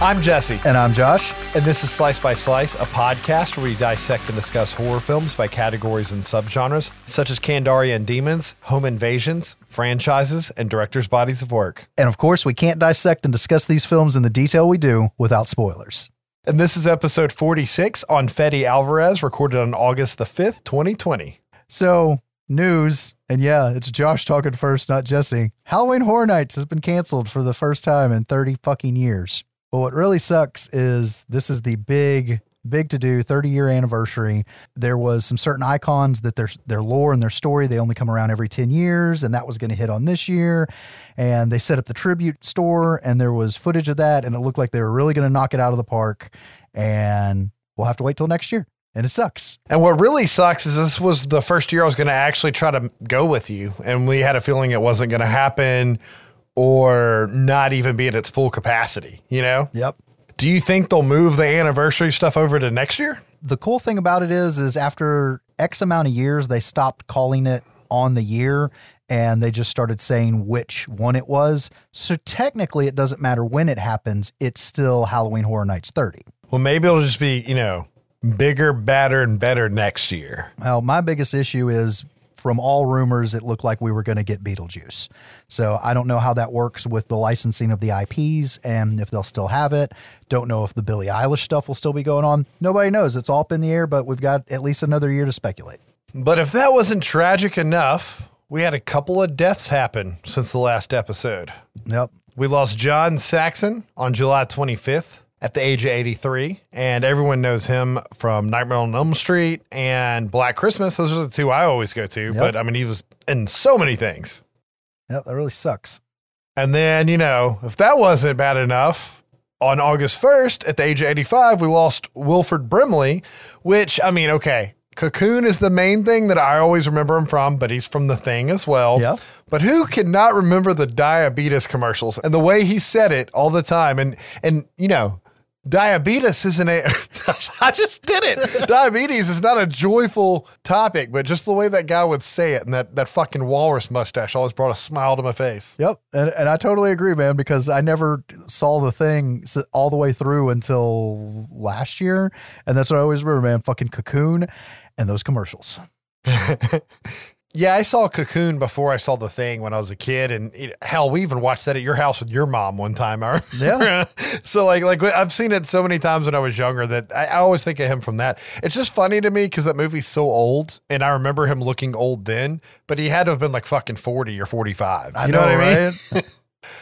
I'm Jesse, And I'm Josh. and this is Slice by Slice, a podcast where we dissect and discuss horror films by categories and subgenres, such as Candaria and Demons, home invasions, franchises, and directors' bodies of work. And of course, we can't dissect and discuss these films in the detail we do without spoilers. And this is episode 46 on Fede Alvarez, recorded on August the 5th, 2020. So, news, and yeah, it's Josh talking first, not Jesse. Halloween Horror Nights has been canceled for the first time in 30 fucking years. But what really sucks is this is the big, big to do 30 year anniversary. There was some certain icons that their their lore and their story they only come around every 10 years, and that was going to hit on this year. And they set up the tribute store, and there was footage of that, and it looked like they were really going to knock it out of the park. And we'll have to wait till next year. And it sucks. And what really sucks is this was the first year I was going to actually try to go with you, and we had a feeling it wasn't going to happen or not even be at its full capacity, you know? Yep. Do you think they'll move the anniversary stuff over to next year? the cool thing about it is is after x amount of years they stopped calling it on the year and they just started saying which one it was so technically it doesn't matter when it happens it's still halloween horror nights 30 Well, maybe it'll just be, you know, bigger, badder, and better next year. well my biggest issue is from all rumors it looked like we were going to get beetlejuice. So i don't know how that works with the licensing of the ips and if they'll still have it. Don't know if the billie eilish stuff will still be going on. Nobody knows. It's all up in the air but we've got at least another year to speculate. But if that wasn't tragic enough, we had a couple of deaths happen since the last episode. yep. We lost John Saxon on July 25th at the age of 83, and everyone knows him from Nightmare on Elm Street and Black Christmas. Those are the two I always go to, but I mean, he was in so many things. Yep, that really sucks. And then, you know, if that wasn't bad enough, on August 1st, at the age of 85, we lost Wilford Brimley, which, I mean, okay, Cocoon is the main thing that I always remember him from, but he's from The Thing as well. Yeah. But who cannot remember the diabetes commercials and the way he said it all the time? And, and you know, diabetes isn't a, I just did it. diabetes is not a joyful topic, but just the way that guy would say it and that, that fucking walrus mustache always brought a smile to my face. Yep, and and I totally agree, man. Because I never saw the thing all the way through until last year, and that's what I always remember, man. Fucking Cocoon, and those commercials. Yeah, I saw Cocoon before I saw the thing when I was a kid, and it, hell, we even watched that at your house with your mom one time. I. Yeah. so like, like I've seen it so many times when I was younger that I, I always think of him from that. It's just funny to me because that movie's so old, and I remember him looking old then, but he had to have been like fucking forty or forty-five. You know, what I mean?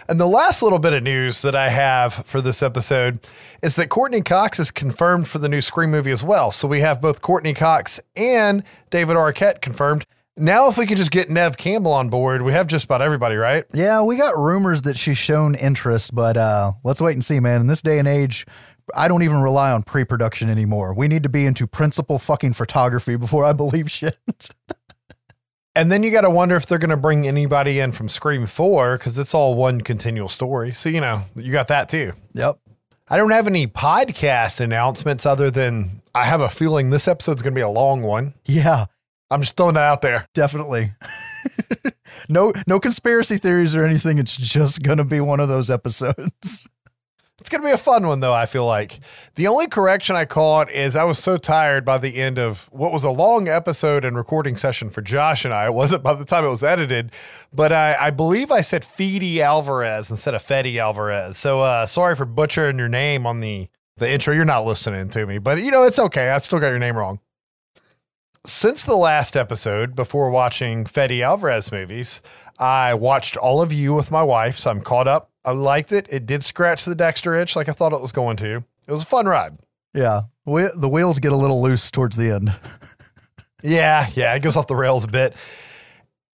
And the last little bit of news that I have for this episode is that Courtney Cox is confirmed for the new Scream movie as well. So we have both Courtney Cox and David Arquette confirmed. Now, if we could just get Nev Campbell on board, we have just about everybody, right? Yeah, we got rumors that she's shown interest, but uh, let's wait and see, man. In this day and age, I don't even rely on pre-production anymore. We need to be into principal fucking photography before I believe shit. And then you got to wonder if they're going to bring anybody in from Scream 4 because it's all one continual story. So, you know, you got that too. yep. I don't have any podcast announcements other than I have a feeling this episode's going to be a long one. Yeah, I'm just throwing that out there. definitely. no, no conspiracy theories or anything. It's just gonna be one of those episodes. It's going to be a fun one, though, I feel like. The only correction I caught is I was so tired by the end of what was a long episode and recording session for Josh and I. It wasn't by the time it was edited, but I, I believe I said Fede Alvarez instead of Fede Alvarez. So uh, sorry for butchering your name on the, the intro. You're not listening to me, but you know, it's okay. I still got your name wrong. Since the last episode, before watching Fede Alvarez movies, I watched all of you with my wife, so I'm caught up. I liked it. It did scratch the Dexter itch like I thought it was going to. It was a fun ride. Yeah, we, the wheels get a little loose towards the end. Yeah, yeah, it goes off the rails a bit.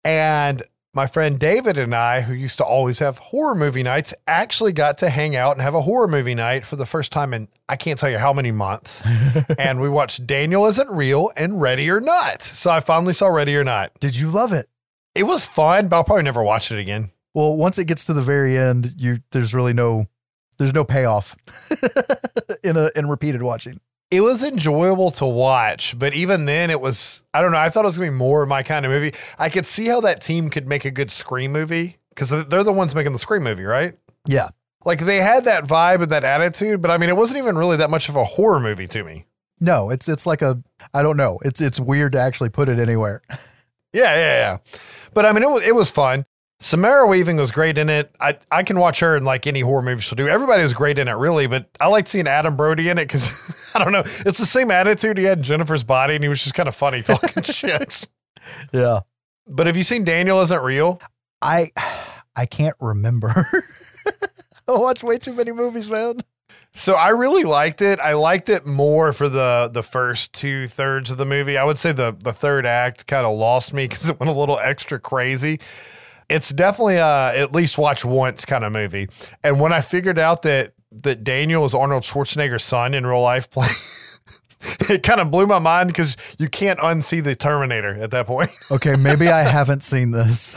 And my friend David and I, who used to always have horror movie nights, actually got to hang out and have a horror movie night for the first time in I can't tell you how many months. and we watched Daniel Isn't Real and Ready or Not. So I finally saw Ready or Not. Did you love it? It was fun, but I'll probably never watch it again. Well, once it gets to the very end, you there's really no there's no payoff in a in repeated watching. It was enjoyable to watch, but even then, it was I don't know. I thought it was gonna be more my kind of movie. I could see how that team could make a good Scream movie because they're the ones making the Scream movie, right? Yeah. Like they had that vibe and that attitude, but I mean, it wasn't even really that much of a horror movie to me. No, it's it's like a I don't know. It's it's weird to actually put it anywhere. Yeah, yeah, yeah. But I mean, it was it was fun. Samara Weaving was great in it. I, I can watch her in like any horror movie she'll do. Everybody was great in it, really, but I like seeing Adam Brody in it because I don't know. It's the same attitude he had in Jennifer's body, and he was just kind of funny talking shit. Yeah. But have you seen Daniel Isn't Real? I I can't remember. I watch way too many movies, man. So I really liked it. I liked it more for the the first two thirds of the movie. I would say the the third act kind of lost me because it went a little extra crazy. It's definitely a at least watch once kind of movie. And when I figured out that that Daniel is Arnold Schwarzenegger's son in real life playing. it kind of blew my mind because you can't unsee the Terminator at that point. Okay, maybe I haven't seen this.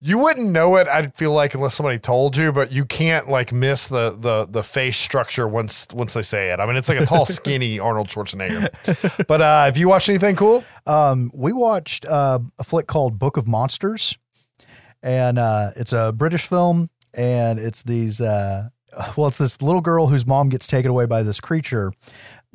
You wouldn't know it, I'd feel like, unless somebody told you, but you can't like miss the the the face structure once once they say it. I mean, it's like a tall, skinny Arnold Schwarzenegger. But uh, have you watched anything cool? Um, we watched uh, a flick called Book of Monsters, and uh, it's a British film, and it's these. Uh, well, it's this little girl whose mom gets taken away by this creature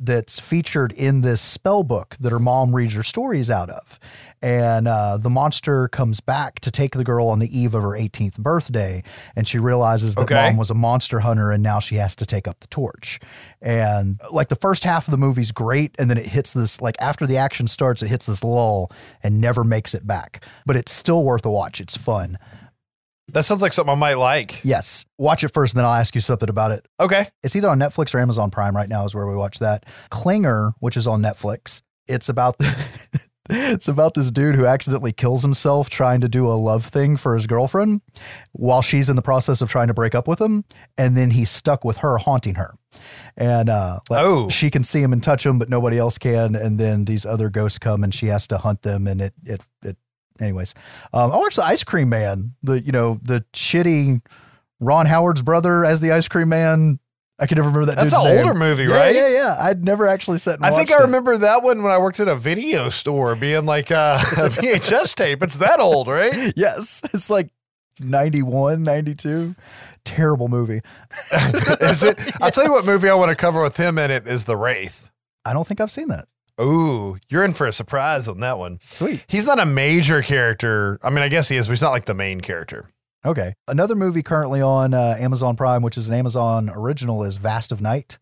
that's featured in this spell book that her mom reads her stories out of. And uh, the monster comes back to take the girl on the eve of her 18th birthday. And she realizes that Okay. mom was a monster hunter and now she has to take up the torch. And like the first half of the movie's great. And then it hits this, like after the action starts, it hits this lull and never makes it back. But it's still worth a watch. It's fun. That sounds like something I might like. Yes. Watch it first and then I'll ask you something about it. Okay. It's either on Netflix or Amazon Prime right now is where we watch that. Clinger, which is on Netflix. It's about it's about this dude who accidentally kills himself trying to do a love thing for his girlfriend while she's in the process of trying to break up with him and then he's stuck with her haunting her. And uh like, Oh. she can see him and touch him but nobody else can and then these other ghosts come and she has to hunt them and it it it anyways. Um I watched the Ice Cream Man, the you know, the shitty Ron Howard's brother as the ice cream man. I can never remember that. That's dude's an name. older movie, Yeah, right? Yeah, yeah. I'd never actually sat. I think I it. remember that one when I worked at a video store being like uh, a VHS tape. It's that old, right? Yes, it's like 91, 92. Terrible movie. Is it? I'll tell you what movie I want to cover with him in it is The Wraith. I don't think I've seen that. Ooh, you're in for a surprise on that one. Sweet. He's not a major character. I mean, I guess he is, but he's not like the main character. Okay. Another movie currently on uh, Amazon Prime, which is an Amazon original, is Vast of Night,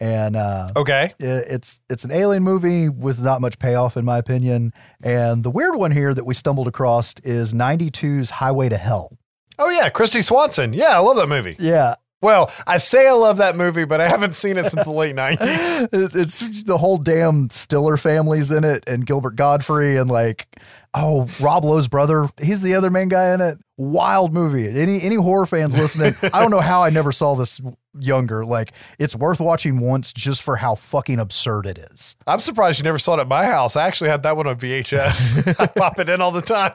and uh, Okay. i- it's it's an alien movie with not much payoff, in my opinion. And the weird one here that we stumbled across is 92's Highway to Hell. Oh yeah, Kristy Swanson. Yeah, I love that movie. Yeah, Well, I say I love that movie, but I haven't seen it since the late '90s. It's the whole damn Stiller family's in it, and Gilbert Gottfried, and like, oh, Rob Lowe's brother, he's the other main guy in it. Wild movie. Any any horror fans listening, I don't know how I never saw this younger. Like, it's worth watching once just for how fucking absurd it is. I'm surprised you never saw it at my house. I actually had that one on VHS. I pop it in all the time.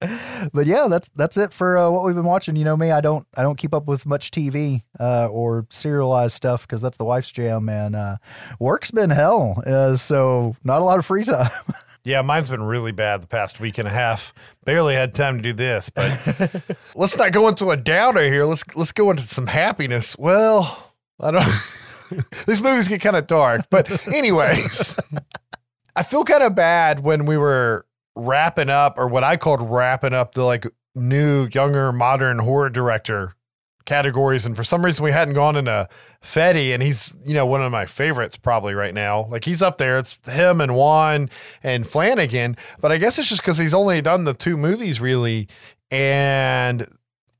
But yeah, that's that's it for uh, what we've been watching. You know me, I don't I don't keep up with much TV uh, or serialized stuff because that's the wife's jam, and uh, work's been hell. Uh, so not a lot of free time. Yeah, mine's been really bad the past week and a half. Barely had time to do this, but let's not go into a downer here. Let's let's go into some happiness. Well, I don't. These movies get kind of dark, but anyways, I feel kind of bad when we were wrapping up, or what I called wrapping up the like new, younger, modern horror director categories, and for some reason we hadn't gone into Fede, and he's you know one of my favorites probably right now. Like he's up there. It's him and Wan and Flanagan, but I guess it's just because he's only done the two movies really, and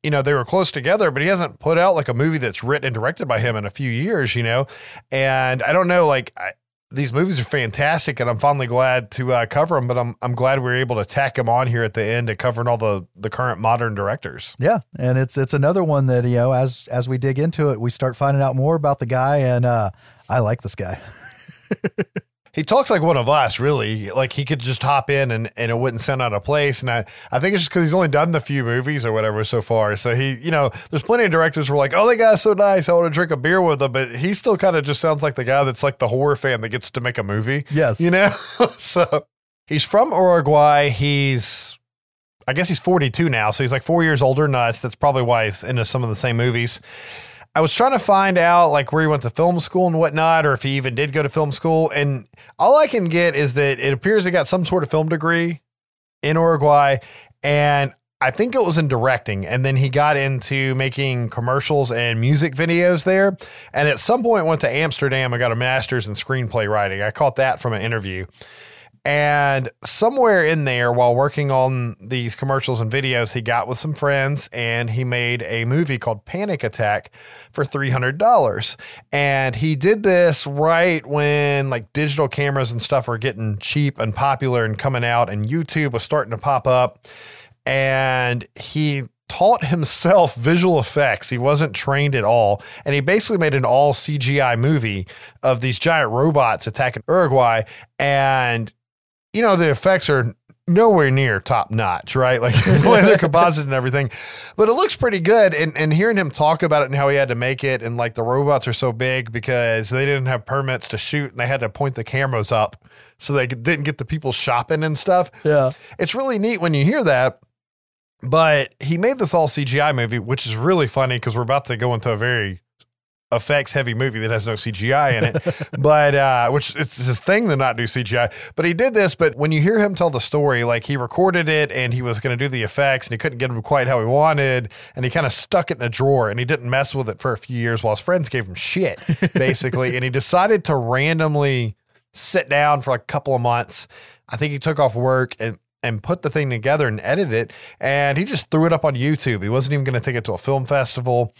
you know they were close together, but he hasn't put out like a movie that's written and directed by him in a few years, you know, and I don't know like. I, these movies are fantastic, and I'm finally glad to uh, cover them. But I'm I'm glad we are able to tack them on here at the end to covering all the the current modern directors. Yeah, and it's it's another one that you know as as we dig into it, we start finding out more about the guy, and uh, I like this guy. He talks like one of us, really. Like he could just hop in and, and it wouldn't sound out of place. And I, I think it's just because he's only done the few movies or whatever so far. So he, you know, there's plenty of directors who are like, oh, that guy's so nice. I want to drink a beer with him. But he still kind of just sounds like the guy that's like the horror fan that gets to make a movie. Yes, You know? so he's from Uruguay. He's I guess he's 42 now, so he's like four years older than us. That's probably why he's into some of the same movies. I was trying to find out like where he went to film school and whatnot, or if he even did go to film school. And all I can get is that it appears he got some sort of film degree in Uruguay. And I think it was in directing. And then he got into making commercials and music videos there. And at some point went to Amsterdam and got a master's in screenplay writing. I caught that from an interview. And somewhere in there, while working on these commercials and videos, he got with some friends and he made a movie called Panic Attack for $300. And he did this right when like digital cameras and stuff were getting cheap and popular and coming out, and YouTube was starting to pop up. And he taught himself visual effects. He wasn't trained at all. And he basically made an all CGI movie of these giant robots attacking Uruguay. And you know, the effects are nowhere near top notch, right? Like the way they're composite and everything. But it looks pretty good. And and hearing him talk about it and how he had to make it, and like the robots are so big because they didn't have permits to shoot and they had to point the cameras up so they didn't get the people shopping and stuff. Yeah. It's really neat when you hear that. But he made this all CGI movie, which is really funny because we're about to go into a very effects heavy movie that has no CGI in it, but uh, which it's his thing to not do CGI. But he did this. But when you hear him tell the story, like he recorded it and he was going to do the effects and he couldn't get them quite how he wanted, and he kind of stuck it in a drawer and he didn't mess with it for a few years while his friends gave him shit, basically. and he decided to randomly sit down for like a couple of months. I think he took off work and and put the thing together and edit it. And he just threw it up on YouTube. He wasn't even going to take it to a film festival.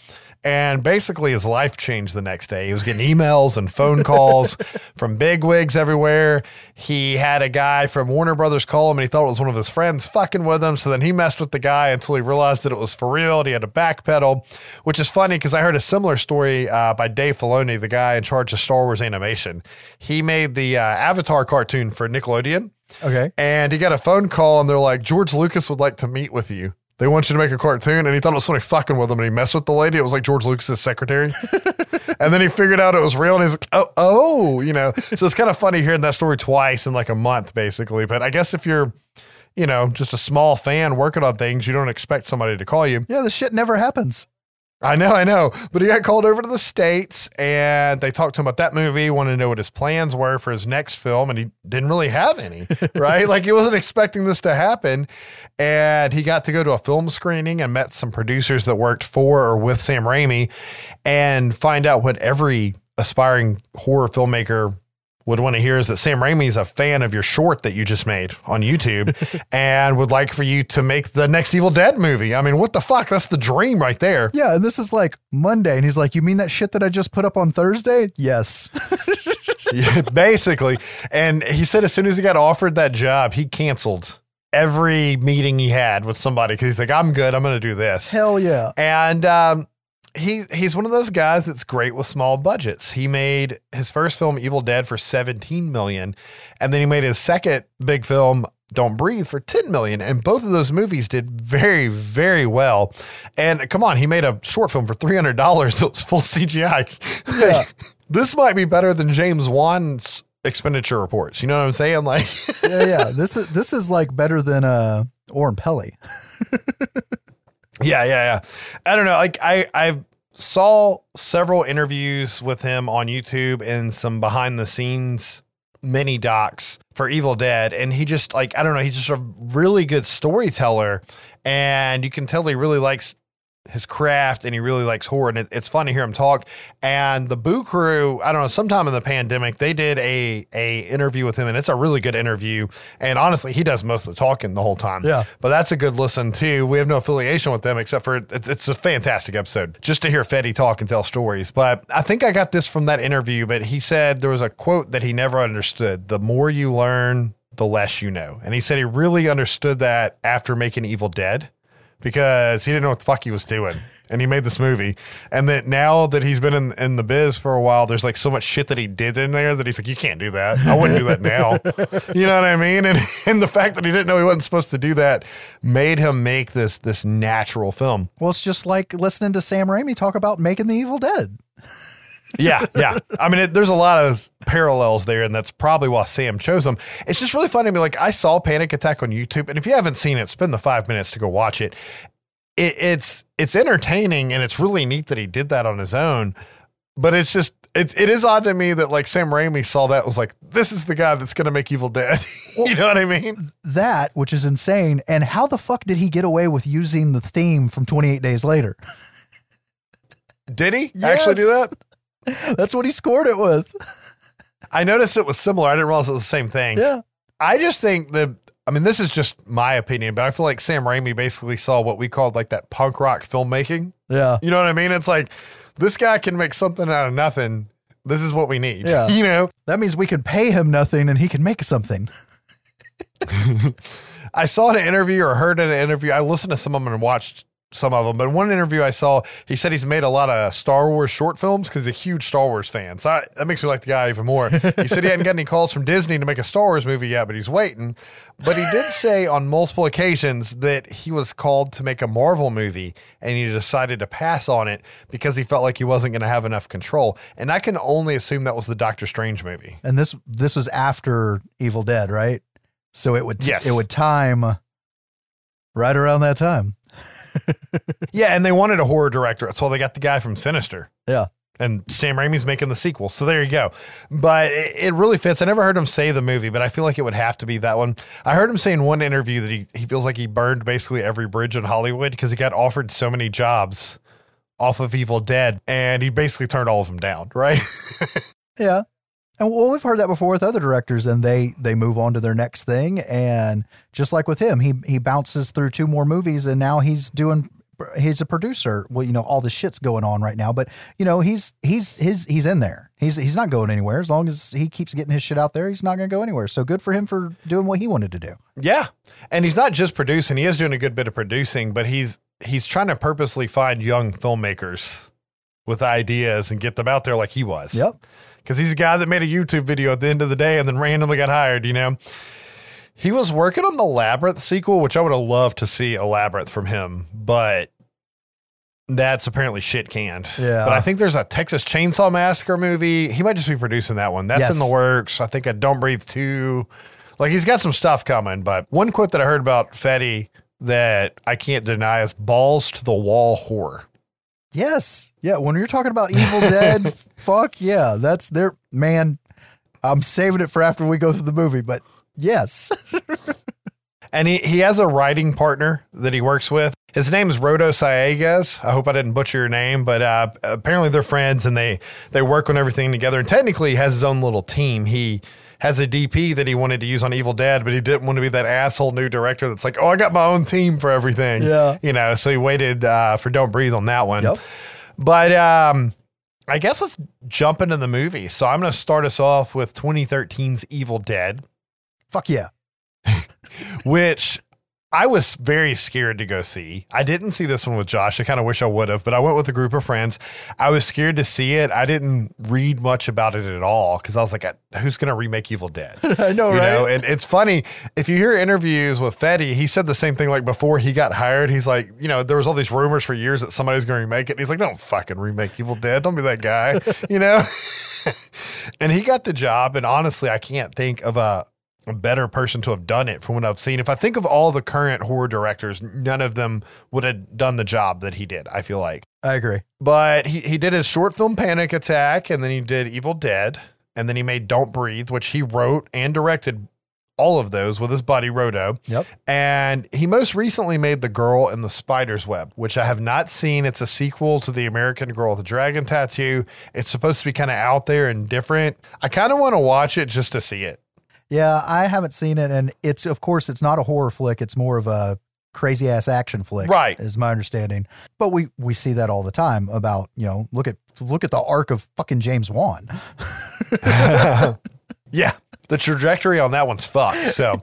And basically, his life changed the next day. He was getting emails and phone calls from bigwigs everywhere. He had a guy from Warner Brothers call him and he thought it was one of his friends fucking with him. So then he messed with the guy until he realized that it was for real. And he had to backpedal, which is funny because I heard a similar story uh, by Dave Filoni, the guy in charge of Star Wars animation. He made the uh, Avatar cartoon for Nickelodeon. Okay. And he got a phone call and they're like, George Lucas would like to meet with you. They want you to make a cartoon. And he thought it was somebody fucking with him and he messed with the lady. It was like George Lucas's secretary. and then he figured out it was real and he's like, oh, oh, you know. So it's kind of funny hearing that story twice in like a month, basically. But I guess if you're, you know, just a small fan working on things, you don't expect somebody to call you. Yeah, the shit never happens. I know, I know. But he got called over to the States and they talked to him about that movie, wanted to know what his plans were for his next film, and he didn't really have any, right? like he wasn't expecting this to happen. And he got to go to a film screening and met some producers that worked for or with Sam Raimi and find out what every aspiring horror filmmaker would want to hear is that Sam Raimi is a fan of your short that you just made on YouTube and would like for you to make the next Evil Dead movie. I mean, what the fuck? That's the dream right there. Yeah, and this is like Monday, and he's like, "You mean that shit that I just put up on Thursday?" Yes. yeah, basically. And he said as soon as he got offered that job, he canceled every meeting he had with somebody because he's like, I'm good. I'm going to do this. Hell yeah. And um, he he's one of those guys that's great with small budgets. He made his first film Evil Dead for 17 million and then he made his second big film Don't Breathe for 10 million and both of those movies did very very well. And come on, he made a short film for $300 that was full CGI. Yeah. this might be better than James Wan's expenditure reports. You know what I'm saying? Like yeah, yeah. This is this is like better than uh Oren Peli. Yeah, yeah, yeah. I don't know. Like I I saw several interviews with him on YouTube and some behind the scenes mini docs for Evil Dead and he just like I don't know, he's just a really good storyteller and you can tell he really likes his craft and he really likes horror. And it, it's fun to hear him talk. And the boo crew i don't know sometime in the pandemic they did a a interview with him and it's a really good interview. And honestly he does most of the talking the whole time. Yeah. but that's a good listen too. We have no affiliation with them except for it's, it's a fantastic episode just to hear fede talk and tell stories. But i think i got this from that interview but he said there was a quote that he never understood. The more you learn the less you know. And he said he really understood that after making evil dead because he didn't know what the fuck he was doing. And he made this movie. And that now that he's been in, in the biz for a while, there's like so much shit that he did in there that he's like, you can't do that. I wouldn't do that now. you know what I mean? And, and the fact that he didn't know he wasn't supposed to do that made him make this this natural film. Well, it's just like listening to Sam Raimi talk about making the Evil Dead. yeah, yeah. I mean, it, there's a lot of parallels there, and that's probably why Sam chose them. It's just really funny to me. Like, I saw Panic Attack on YouTube, and if you haven't seen it, spend the five minutes to go watch it. it it's it's entertaining, and it's really neat that he did that on his own. But it's just it, it is odd to me that like Sam Raimi saw that was like, this is the guy that's going to make Evil Dead. you know what I mean? That, which is insane. And how the fuck did he get away with using the theme from 28 Days Later? Did he actually do that? That's what he scored it with. I noticed it was similar. I didn't realize it was the same thing. Yeah. I just think that I mean this is just my opinion, but I feel like Sam Raimi basically saw what we called like that punk rock filmmaking. Yeah. You know what I mean? It's like this guy can make something out of nothing. This is what we need. Yeah. you know, That means we can pay him nothing and he can make something. I saw an interview or heard in an interview. I listened to some of them and watched some of them, but in one interview I saw, he said he's made a lot of Star Wars short films because he's a huge Star Wars fan. So I, that makes me like the guy even more. He said he hadn't got any calls from Disney to make a Star Wars movie yet, but he's waiting. But he did say on multiple occasions that he was called to make a Marvel movie and he decided to pass on it because he felt like he wasn't going to have enough control. And I can only assume that was the Doctor Strange movie. And this this was after Evil Dead, right? So it would Yes. it would time right around that time. Yeah, and they wanted a horror director, so they got the guy from Sinister. Yeah. And Sam Raimi's making the sequel. So there you go. But it, it really fits. I never heard him say the movie, but I feel like it would have to be that one. I heard him say in one interview that he, he feels like he burned basically every bridge in Hollywood because he got offered so many jobs off of Evil Dead and he basically turned all of them down, right? Yeah. And well, we've heard that before with other directors, and they they move on to their next thing. And just like with him, he he bounces through two more movies, and now he's doing. He's a producer. Well, you know, all the shit's going on right now, but you know, he's he's his he's in there. He's he's not going anywhere as long as he keeps getting his shit out there. He's not going to go anywhere. So good for him for doing what he wanted to do. Yeah. And he's not just producing, he is doing a good bit of producing, but he's he's trying to purposely find young filmmakers with ideas and get them out there like he was. Yep. Cuz he's a guy that made a YouTube video at the end of the day and then randomly got hired, you know. He was working on the Labyrinth sequel, which I would have loved to see a Labyrinth from him, but that's apparently shit canned. Yeah. But I think there's a Texas Chainsaw Massacre movie. He might just be producing that one. That's in the works. I think a Don't Breathe 2. Like he's got some stuff coming, but one quote that I heard about Fede that I can't deny is balls to the wall horror. Yes. Yeah. When you're talking about Evil Dead, fuck yeah. That's their man. I'm saving it for after we go through the movie, but yes. And he, he has a writing partner that he works with. His name is Rodo Sayagues. I hope I didn't butcher your name, but uh, apparently they're friends and they they work on everything together. And technically, he has his own little team. He has a DP that he wanted to use on Evil Dead, but he didn't want to be that asshole new director that's like, oh, I got my own team for everything. Yeah. you know. So he waited uh, for Don't Breathe on that one. Yep. But um, I guess let's jump into the movie. So I'm going to start us off with 2013's Evil Dead Fuck yeah. which I was very scared to go see. I didn't see this one with Josh. I kind of wish I would have, but I went with a group of friends. I was scared to see it. I didn't read much about it at all because I was like, uh, who's going to remake Evil Dead? I know, You right? know, and it's funny if you hear interviews with Fede, he said the same thing. Like before he got hired, he's like, you know, there was all these rumors for years that somebody's going to remake it. And he's like, don't fucking remake Evil Dead. Don't be that guy, you know. and he got the job. And honestly, I can't think of a, a better person to have done it from what I've seen. If I think of all the current horror directors, none of them would have done the job that he did. I feel like. I agree. But he, he did his short film Panic Attack, and then he did Evil Dead, and then he made Don't Breathe, which he wrote and directed all of those with his buddy Rodo. Yep. And he most recently made The Girl in the Spider's Web, which I have not seen. It's a sequel to The American Girl with the Dragon Tattoo. It's supposed to be kind of out there and different. I kind of want to watch it just to see it. Yeah, I haven't seen it, and it's of course it's not a horror flick. It's more of a crazy ass action flick, Right. Is my understanding. But we we see that all the time about you know look at look at the arc of fucking James Wan. Yeah, the trajectory on that one's fucked. So,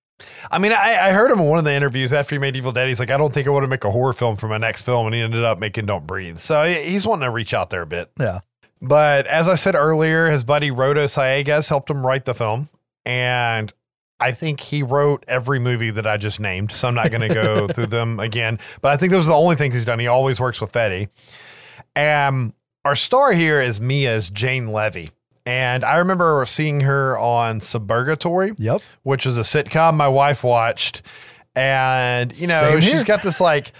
I mean, I, I heard him in one of the interviews after he made Evil Dead. He's like, I don't think I want to make a horror film for my next film, and he ended up making Don't Breathe. So he's wanting to reach out there a bit. Yeah. But as I said earlier, his buddy Rodo Sayagues helped him write the film, and I think he wrote every movie that I just named. So I'm not going to go through them again. But I think those are the only things he's done. He always works with Fede. Um, our star here is Mia's Jane Levy. And I remember seeing her on Suburgatory, Yep. which was a sitcom my wife watched. And, you know, she's got this like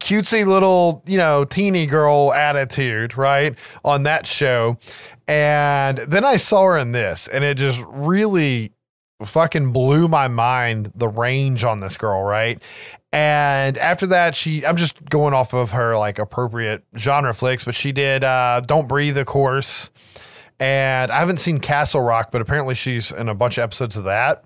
cutesy little, you know, teeny girl attitude, right? On that show. And then I saw her in this, and it just really fucking blew my mind the range on this girl, right? And after that, she I'm just going off of her like appropriate genre flicks, but she did uh Don't Breathe, of course. And I haven't seen Castle Rock, but apparently she's in a bunch of episodes of that.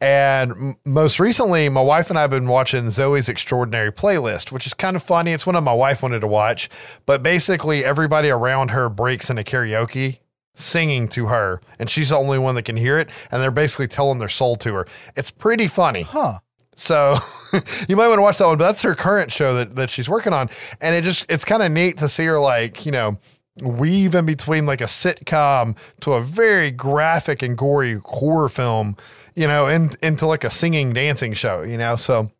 And m- most recently, my wife and I have been watching Zoey's Extraordinary Playlist, which is kind of funny. It's one of my wife wanted to watch, but basically everybody around her breaks into karaoke singing to her, and she's the only one that can hear it. And they're basically telling their soul to her. It's pretty funny. Huh. So you might want to watch that one, but that's her current show that, that she's working on. And it just, it's kind of neat to see her like, you know, weave in between like a sitcom to a very graphic and gory horror film, you know, in, into like a singing, dancing show, you know? So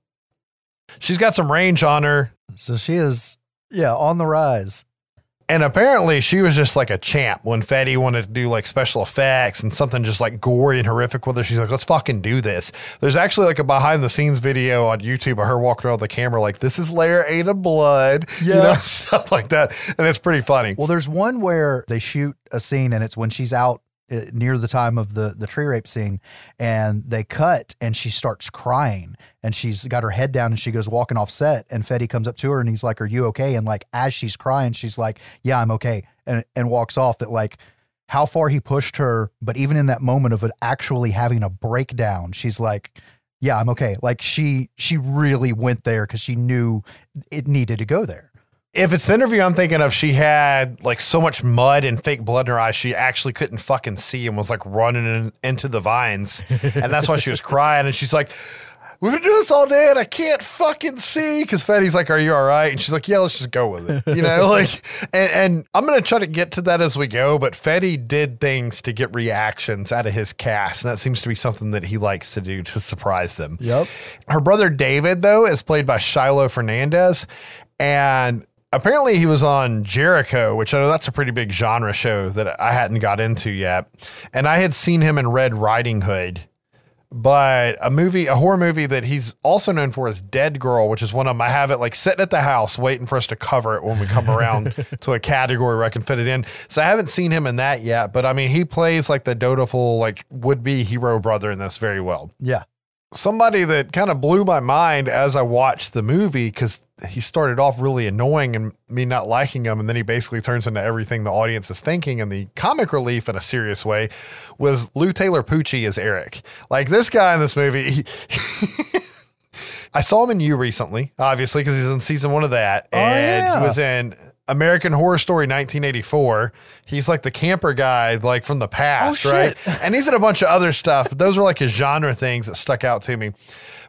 she's got some range on her. So she is, yeah, on the rise. And apparently she was just like a champ when Fede wanted to do like special effects and something just like gory and horrific with her. She's like, let's fucking do this. There's actually like a behind the scenes video on YouTube of her walking around with the camera like, this is layer eight of blood, you Yeah. know, stuff like that. And it's pretty funny. Well, there's one where they shoot a scene and it's when she's out Uh, near the time of the the tree rape scene and they cut and she starts crying and she's got her head down and she goes walking off set and Fede comes up to her and he's like, "Are you okay?" And like as she's crying, she's like, "Yeah, I'm okay," and and walks off. That like how far he pushed her, but even in that moment of it actually having a breakdown, she's like. Yeah, I'm okay. Like she she really went there because she knew it needed to go there. If it's the interview I'm thinking of, she had like so much mud and fake blood in her eyes, she actually couldn't fucking see and was like running in, into the vines. and that's why she was crying. And she's like, We've been doing this all day and I can't fucking see. Because Fede's like, Are you all right? And she's like, Yeah, let's just go with it. You know, like, and, and I'm going to try to get to that as we go. But Fede did things to get reactions out of his cast. And that seems to be something that he likes to do to surprise them. Yep. Her brother David, though, is played by Shiloh Fernandez. And apparently he was on Jericho, which I know that's a pretty big genre show that I hadn't got into yet. And I had seen him in Red Riding Hood. But a movie, a horror movie that he's also known for is Dead Girl, which is one of them. I have it like sitting at the house waiting for us to cover it when we come around to a category where I can fit it in. So I haven't seen him in that yet. But I mean, he plays like the dotiful, like would be hero brother in this very well Yeah. Somebody that kind of blew my mind as I watched the movie because he started off really annoying and me not liking him, and then he basically turns into everything the audience is thinking. And the comic relief in a serious way was Lou Taylor Pucci as Eric. Like this guy in this movie. He, I saw him in You recently, obviously, because he's in season one of that, Oh, and yeah. he was in American Horror Story 1984. He's like the camper guy, like from the past, Oh, right? And he's in a bunch of other stuff. But those are like his genre things that stuck out to me.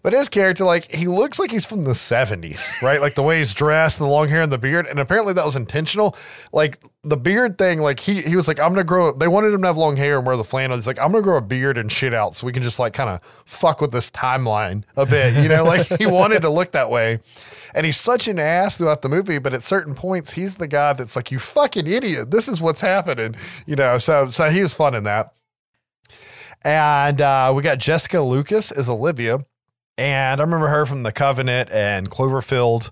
But his character, like, he looks like he's from the 70s, right? Like the way he's dressed and the long hair and the beard. And apparently that was intentional. Like the beard thing, like he he was like, I'm gonna grow they wanted him to have long hair and wear the flannel. He's like, I'm gonna grow a beard and shit out so we can just like kind of fuck with this timeline a bit. You know, like he wanted to look that way. And he's such an ass throughout the movie, but at certain points, he's the guy that's like, You fucking idiot. This is what's happening. You know, so so he was fun in that. And uh, we got Jessica Lucas as Olivia. And I remember her from The Covenant and Cloverfield.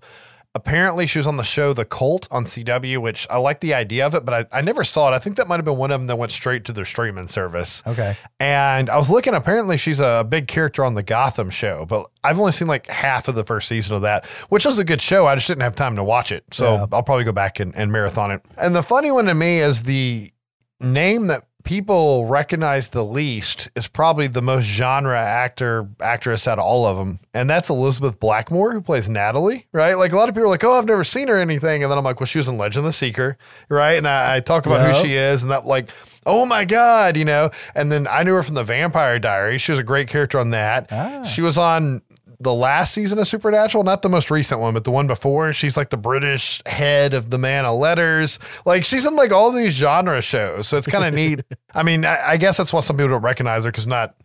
Apparently, she was on the show The Cult on CW, which I like the idea of it, but I, I never saw it. I think that might have been one of them that went straight to their streaming service. Okay. And I was looking, apparently, she's a big character on the Gotham show, but I've only seen like half of the first season of that, which was a good show. I just didn't have time to watch it. So Yeah. I'll probably go back and, and marathon it. And the funny one to me is the name that people recognize the least is probably the most genre actor actress out of all of them and that's elizabeth blackmore who plays natalie right? Like a lot of people are like oh i've never seen her or anything. And then i'm like well she was in legend of the seeker right? And i, I talk about Yeah. who she is and that like oh my god you know? And then i knew her from the vampire diary she was a great character on that. Ah. she was on the last season of Supernatural, not the most recent one, but the one before. She's like the British head of the Man of Letters. Like she's in like all these genre shows, so it's kind of neat. I mean, I, I guess that's why some people don't recognize her because not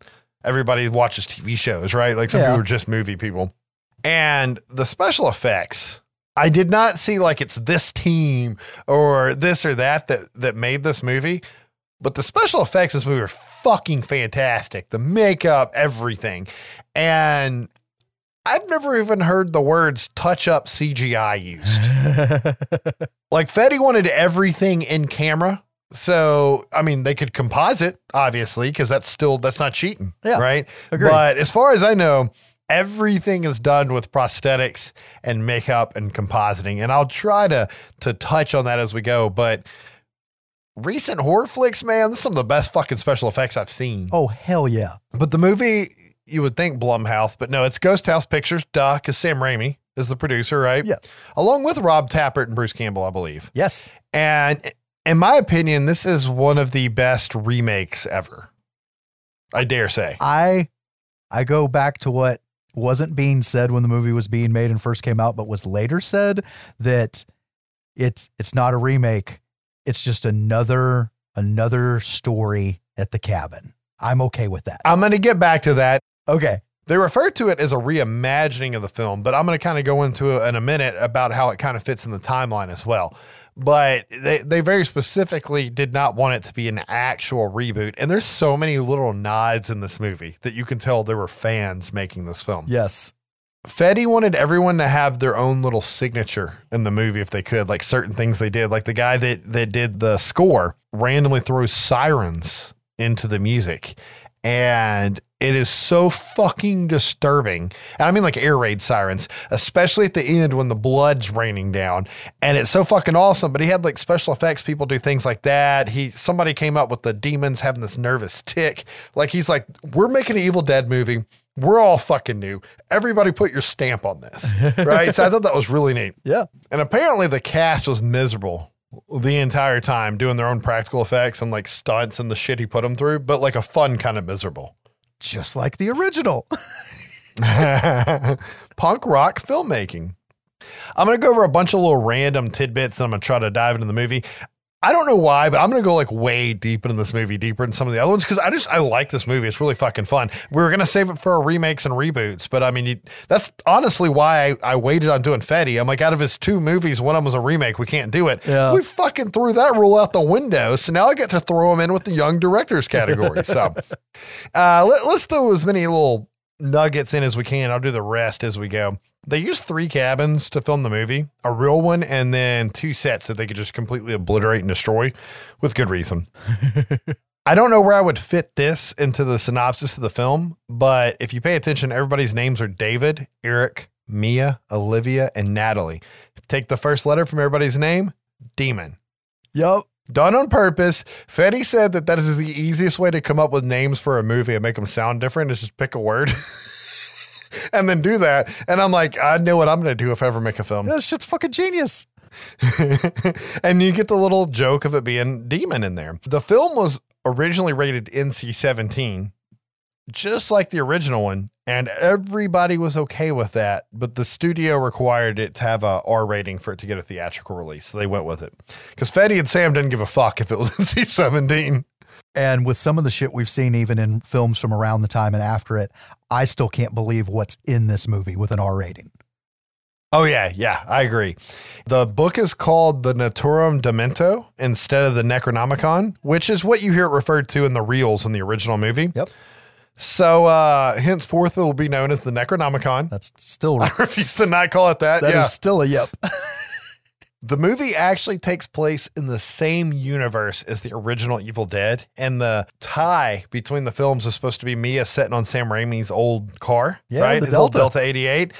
everybody watches TV shows, right? Like some Yeah. people are just movie people. And the special effects, I did not see like it's this team or this or that that that made this movie, but the special effects in this movie are fucking fantastic. The makeup, everything. And I've never even heard the words touch up CGI used. like Fede wanted everything in camera. So, I mean, they could composite, obviously, because that's still that's not cheating. Yeah, Right. agreed. But as far as I know, everything is done with prosthetics and makeup and compositing. And I'll try to to touch on that as we go. But recent horror flicks, man, this is some of the best fucking special effects I've seen. oh hell yeah. But the movie, you would think Blumhouse, but no, it's Ghost House Pictures, duh, because Sam Raimi is the producer, right? Yes. Along with Rob Tapert and Bruce Campbell, I believe. Yes. And in my opinion, this is one of the best remakes ever. I dare say. I I go back to what wasn't being said when the movie was being made and first came out, but was later said that it's it's not a remake. It's just another another story at the cabin. I'm okay with that. I'm going to get back to that. Okay. They refer to it as a reimagining of the film, but I'm going to kind of go into it in a minute about how it kind of fits in the timeline as well. But they, they very specifically did not want it to be an actual reboot. And there's so many little nods in this movie that you can tell there were fans making this film. Yes. Fede wanted everyone to have their own little signature in the movie if they could, like certain things they did. Like the guy that, that did the score randomly throws sirens into the music. And it is so fucking disturbing. And I mean like air raid sirens, especially at the end when the blood's raining down. And it's so fucking awesome. But he had like special effects people do things like that. He somebody came up with the demons having this nervous tick. Like he's like, we're making an Evil Dead movie. We're all fucking new. Everybody put your stamp on this. Right. so I thought that was really neat. Yeah. And apparently the cast was miserable the entire time doing their own practical effects and like stunts and the shit he put them through, but like a fun kind of miserable. Just like the original. Punk rock filmmaking. I'm going to go over a bunch of little random tidbits and I'm going to try to dive into the movie. I don't know why, but I'm going to go like way deep into this movie, deeper than some of the other ones because I just I like this movie. It's really fucking fun. We were going to save it for our remakes and reboots, but I mean, you, that's honestly why I, I waited on doing Fede. I'm like, out of his two movies, one of them was a remake. We can't do it. Yeah. We fucking threw that rule out the window. So now I get to throw him in with the young directors category. so uh, let, let's throw as many little nuggets in as we can. I'll do the rest as we go. They used three cabins to film the movie a real one and then two sets that they could just completely obliterate and destroy with good reason. I don't know where I would fit this into the synopsis of the film, but if you pay attention, everybody's names are David, Eric, Mia, Olivia, and Natalie. Take the first letter from everybody's name, Demon Yep. Done on purpose. Fede said that that is the easiest way to come up with names for a movie and make them sound different is just pick a word and then do that. And I'm like, I know what I'm going to do if I ever make a film. That shit's fucking genius. and you get the little joke of it being demon in there. The film was originally rated NC 17, just like the original one. And everybody was okay with that, but the studio required it to have a R rating for it to get a theatrical release. So they went with it. Because Fede and Sam didn't give a fuck if it was NC 17. And with some of the shit we've seen, even in films from around the time and after it, I still can't believe what's in this movie with an R rating. Oh yeah, yeah, I agree. The book is called the Naturom Demonto instead of the Necronomicon, which is what you hear it referred to in the reels in the original movie. Yep. So uh henceforth it will be known as the Necronomicon. That's still I refuse to not call it that. That is yeah. still a yep. The movie actually takes place in the same universe as the original Evil Dead, and the tie between the films is supposed to be Mia sitting on Sam Raimi's old car, Yeah, right? the His old Delta. Delta 88.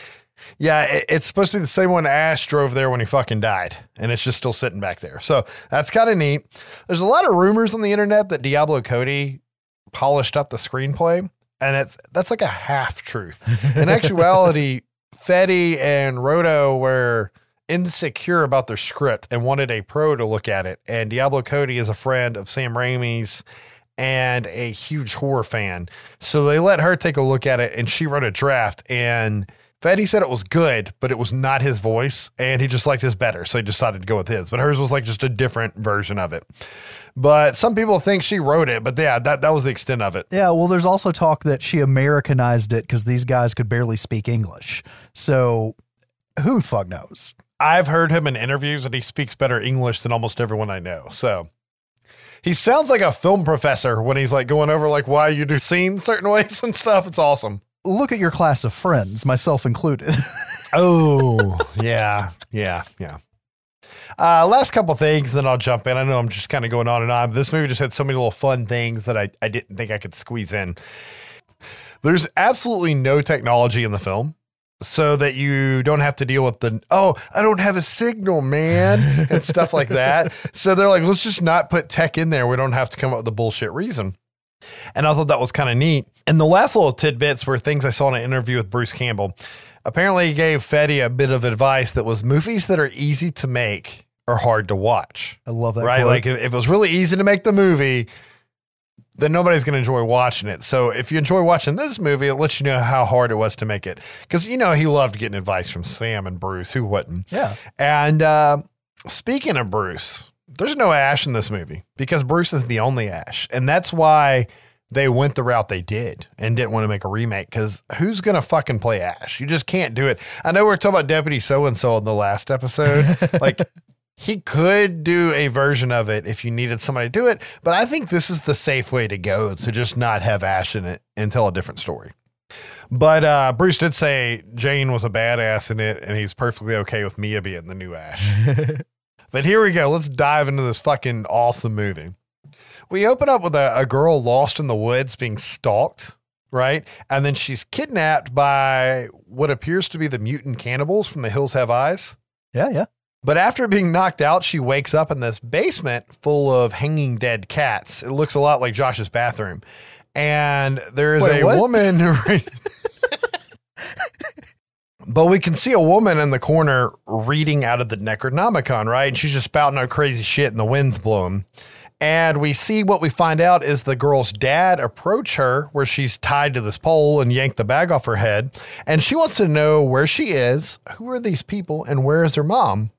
Yeah, it- it's supposed to be the same one Ash drove there when he fucking died, and it's just still sitting back there. So that's kind of neat. There's a lot of rumors on the internet that Diablo Cody polished up the screenplay, and it's that's like a half truth. In actuality, Fede and Rodo were insecure about their script and wanted a pro to look at it. And Diablo Cody is a friend of Sam Raimi's and a huge horror fan. So they let her take a look at it and she wrote a draft. And Fede said it was good, but it was not his voice. And he just liked his better. So he decided to go with his. But hers was like just a different version of it. But some people think she wrote it. But yeah, that, that was the extent of it. Yeah, well, there's also talk that she Americanized it because these guys could barely speak English. So who fuck knows? I've heard him in interviews and he speaks better English than almost everyone I know. So he sounds like a film professor when he's like going over like why you do scenes certain ways and stuff. It's awesome. Look at your class of friends, myself included. Oh, yeah, yeah, yeah. Uh, last couple things, then I'll jump in. I know I'm just kind of going on and on. But this movie just had so many little fun things that I, I didn't think I could squeeze in. There's absolutely no technology in the film so that you don't have to deal with the oh i don't have a signal man and stuff like that so they're like let's just not put tech in there we don't have to come up with a bullshit reason and i thought that was kind of neat and the last little tidbits were things i saw in an interview with bruce campbell apparently he gave fede a bit of advice that was movies that are easy to make are hard to watch I love that. right? quote. Like if, if it was really easy to make the movie, then nobody's going to enjoy watching it. So if you enjoy watching this movie, it lets you know how hard it was to make it. Because you know he loved getting advice from Sam and Bruce. Who wouldn't? yeah. And uh, speaking of Bruce, there's no Ash in this movie because Bruce is the only Ash, and that's why they went the route they did and didn't want to make a remake because who's gonna fucking play Ash? You just can't do it. I know we are talking about Deputy So and So in the last episode, like. He could do a version of it if you needed somebody to do it, but I think this is the safe way to go to just not have Ash in it and tell a different story. But uh, Bruce did say Jane was a badass in it, and he's perfectly okay with Mia being the new Ash. but here we go. Let's dive into this fucking awesome movie. We open up with a, a girl lost in the woods being stalked, right? And then she's kidnapped by what appears to be the mutant cannibals from The Hills Have Eyes. Yeah, yeah. But after being knocked out, she wakes up in this basement full of hanging dead cats. It looks a lot like Josh's bathroom. And there is Wait, a what? woman. but we can see a woman in the corner reading out of the Necronomicon, right? And she's just spouting out crazy shit and the wind's blowing. And we see what we find out is the girl's dad approach her where she's tied to this pole and yank the bag off her head. And she wants to know where she is, who are these people, and where is her mom.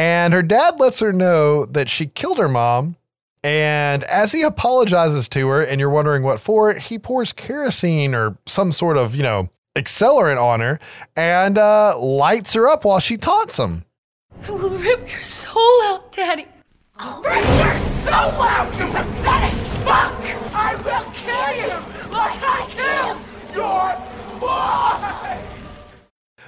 And her dad lets her know that she killed her mom. And as he apologizes to her, and you're wondering what for, he pours kerosene or some sort of, you know, accelerant on her and uh, lights her up while she taunts him. I will rip your soul out, Daddy. I'll rip your soul out, you pathetic fuck! I will kill you like I killed your boy!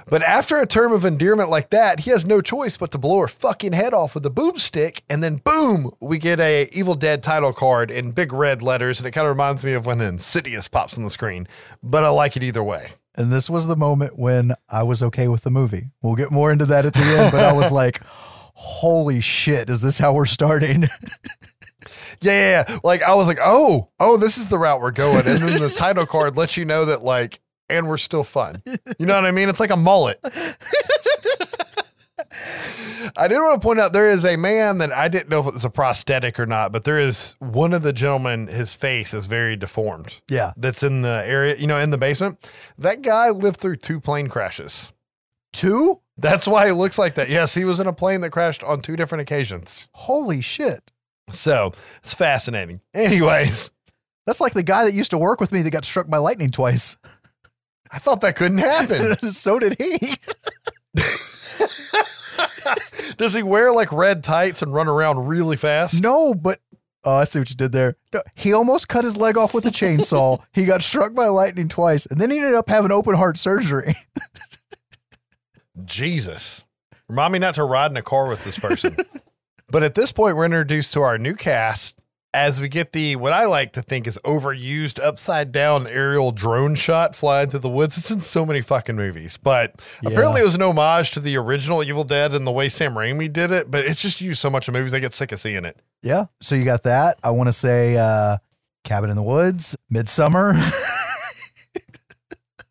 But after a term of endearment like that, he has no choice but to blow her fucking head off with a boomstick, and then boom, we get a Evil Dead title card in big red letters, and it kind of reminds me of when Insidious pops on the screen. But I like it either way. And this was the moment when I was okay with the movie. We'll get more into that at the end, but I was like, holy shit, is this how we're starting? Yeah, yeah, yeah. Like I was like, oh, oh, this is the route we're going, and then the title card lets you know that like, and we're still fun. You know what I mean? It's like a mullet. I did want to point out there is a man that I didn't know if it was a prosthetic or not, but there is one of the gentlemen, his face is very deformed. yeah. That's in the area, you know, in the basement. That guy lived through two plane crashes. Two? That's why he looks like that. Yes, he was in a plane that crashed on two different occasions. Holy shit. So it's fascinating. Anyways, That's like the guy that used to work with me that got struck by lightning twice. I thought that couldn't happen. so did he. Does he wear like red tights and run around really fast? No, but oh, I see what you did there. No, he almost cut his leg off with a chainsaw. he got struck by lightning twice, and then he ended up having open heart surgery. Jesus. Remind me not to ride in a car with this person. but at this point, we're introduced to our new cast as we get the what I like to think is overused upside down aerial drone shot flying through the woods. It's in so many fucking movies. But Yeah. apparently it was an homage to the original Evil Dead and the way Sam Raimi did it, but it's just used so much in movies I get sick of seeing it. yeah. So you got that. I want to say uh, Cabin in the Woods, Midsummer.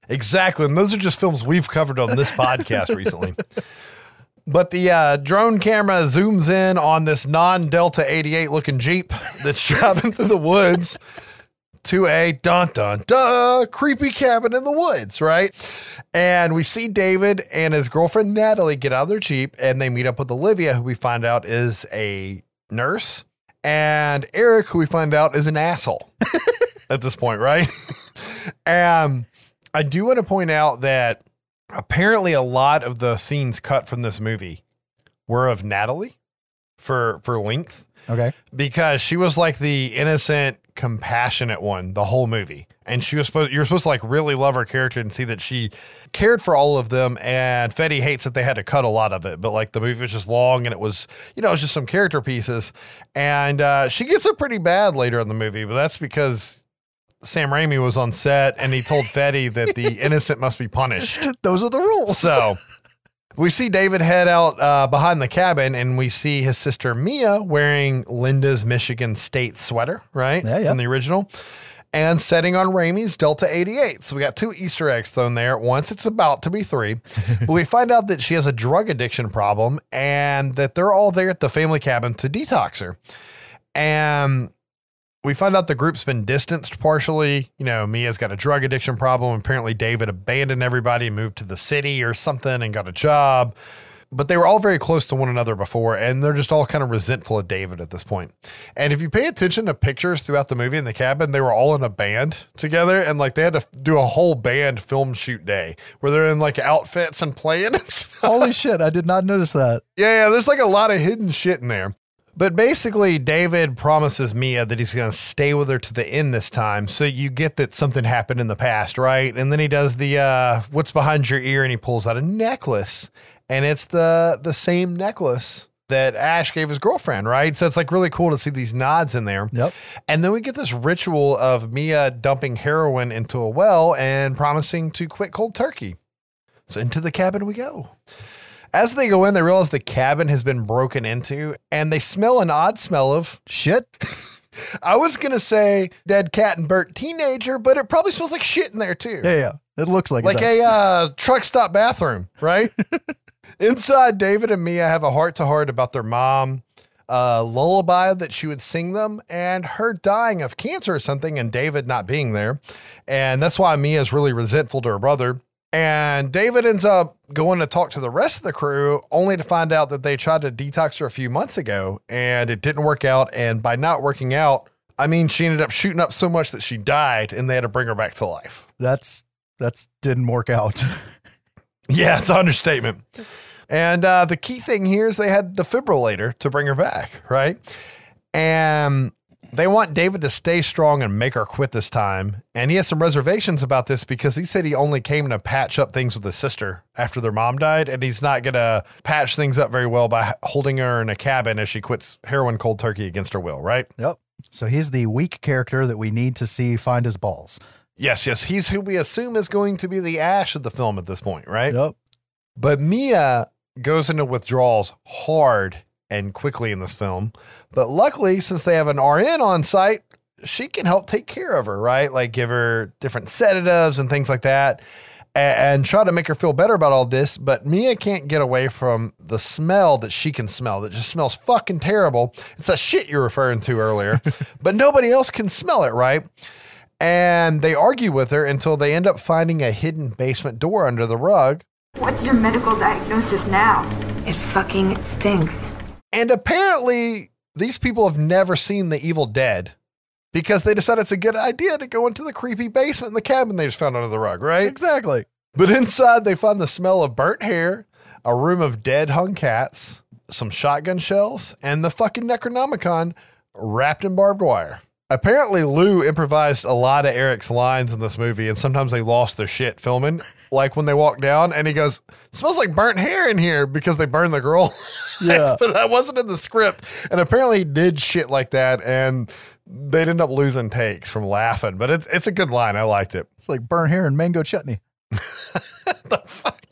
Exactly. And those are just films we've covered on this podcast recently. But the uh, drone camera zooms in on this non Delta 88 looking Jeep that's driving through the woods to a dun dun dun creepy cabin in the woods, right? And we see David and his girlfriend Natalie get out of their Jeep and they meet up with Olivia, who we find out is a nurse, and Eric, who we find out is an asshole at this point, right? and I do want to point out that apparently a lot of the scenes cut from this movie were of Natalie for for length Okay. because she was like the innocent, compassionate one the whole movie. And she was supposed you're supposed to like really love her character and see that she cared for all of them. And Fede hates that they had to cut a lot of it, but like the movie was just long and it was, you know, it was just some character pieces. And uh, she gets it pretty bad later in the movie, but that's because Sam Raimi was on set and he told Fede that the innocent must be punished. Those are the rules. So we see David head out uh, behind the cabin and we see his sister Mia wearing Linda's Michigan State sweater, right? Yeah, yeah. From the original. And setting on Raimi's Delta 88. So we got two Easter eggs thrown there. Once it's about to be three. but we find out that she has a drug addiction problem and that they're all there at the family cabin to detox her. And we find out the group's been distanced partially. You know, Mia's got a drug addiction problem. Apparently, David abandoned everybody, moved to the city or something, and got a job. But they were all very close to one another before, and they're just all kind of resentful of David at this point. And if you pay attention to pictures throughout the movie in the cabin, they were all in a band together, and like they had to do a whole band film shoot day where they're in like outfits and playing. Holy shit, I did not notice that. Yeah, yeah, there's like a lot of hidden shit in there. But basically, David promises Mia that he's going to stay with her to the end this time. So you get that something happened in the past, right? And then he does the uh, what's behind your ear and he pulls out a necklace. And it's the the same necklace that Ash gave his girlfriend, right? So it's like really cool to see these nods in there. Yep. And then we get this ritual of Mia dumping heroin into a well and promising to quit cold turkey. So into the cabin we go. As they go in, they realize the cabin has been broken into and they smell an odd smell of, Shit. I was going to say dead cat and burnt teenager, but it probably smells like shit in there too. Yeah, yeah. It looks like, like a uh, truck stop bathroom, right? Inside, David and Mia have a heart to heart about their mom, a lullaby that she would sing them, and her dying of cancer or something, and David not being there. And that's why Mia is really resentful to her brother. And David ends up going to talk to the rest of the crew, only to find out that they tried to detox her a few months ago and it didn't work out. And by not working out, I mean, she ended up shooting up so much that she died and they had to bring her back to life. That's that's didn't work out. Yeah, it's an understatement. And uh, the key thing here is they had the defibrillator to bring her back, right? And they want David to stay strong and make her quit this time. And he has some reservations about this because he said he only came to patch up things with his sister after their mom died. And he's not going to patch things up very well by holding her in a cabin as she quits heroin cold turkey against her will, right? yep. So he's the weak character that we need to see find his balls. Yes, yes. He's who we assume is going to be the Ash of the film at this point, right? Yep. But Mia goes into withdrawals hard and quickly in this film. But luckily, since they have an RN on site, she can help take care of her, right? Like give her different sedatives and things like that a- and, try to make her feel better about all this. But Mia can't get away from the smell that she can smell that just smells fucking terrible. It's a shit you're referring to earlier, but nobody else can smell it, right? And they argue with her until they end up finding a hidden basement door under the rug. What's your medical diagnosis now? It fucking stinks. And apparently, these people have never seen The Evil Dead because they decided it's a good idea to go into the creepy basement in the cabin they just found under the rug, right? Exactly. But inside, they find the smell of burnt hair, a room of dead hung cats, some shotgun shells, and the fucking Necronomicon wrapped in barbed wire. Apparently, Lou improvised a lot of Eric's lines in this movie, and sometimes they lost their shit filming. Like when they walk down, and he goes, "Smells like burnt hair in here" because they burned the girl. Yeah. but that wasn't in the script. And apparently, he did shit like that, and they'd end up losing takes from laughing. But it's it's a good line. I liked it. It's like burnt hair and mango chutney. the fuck?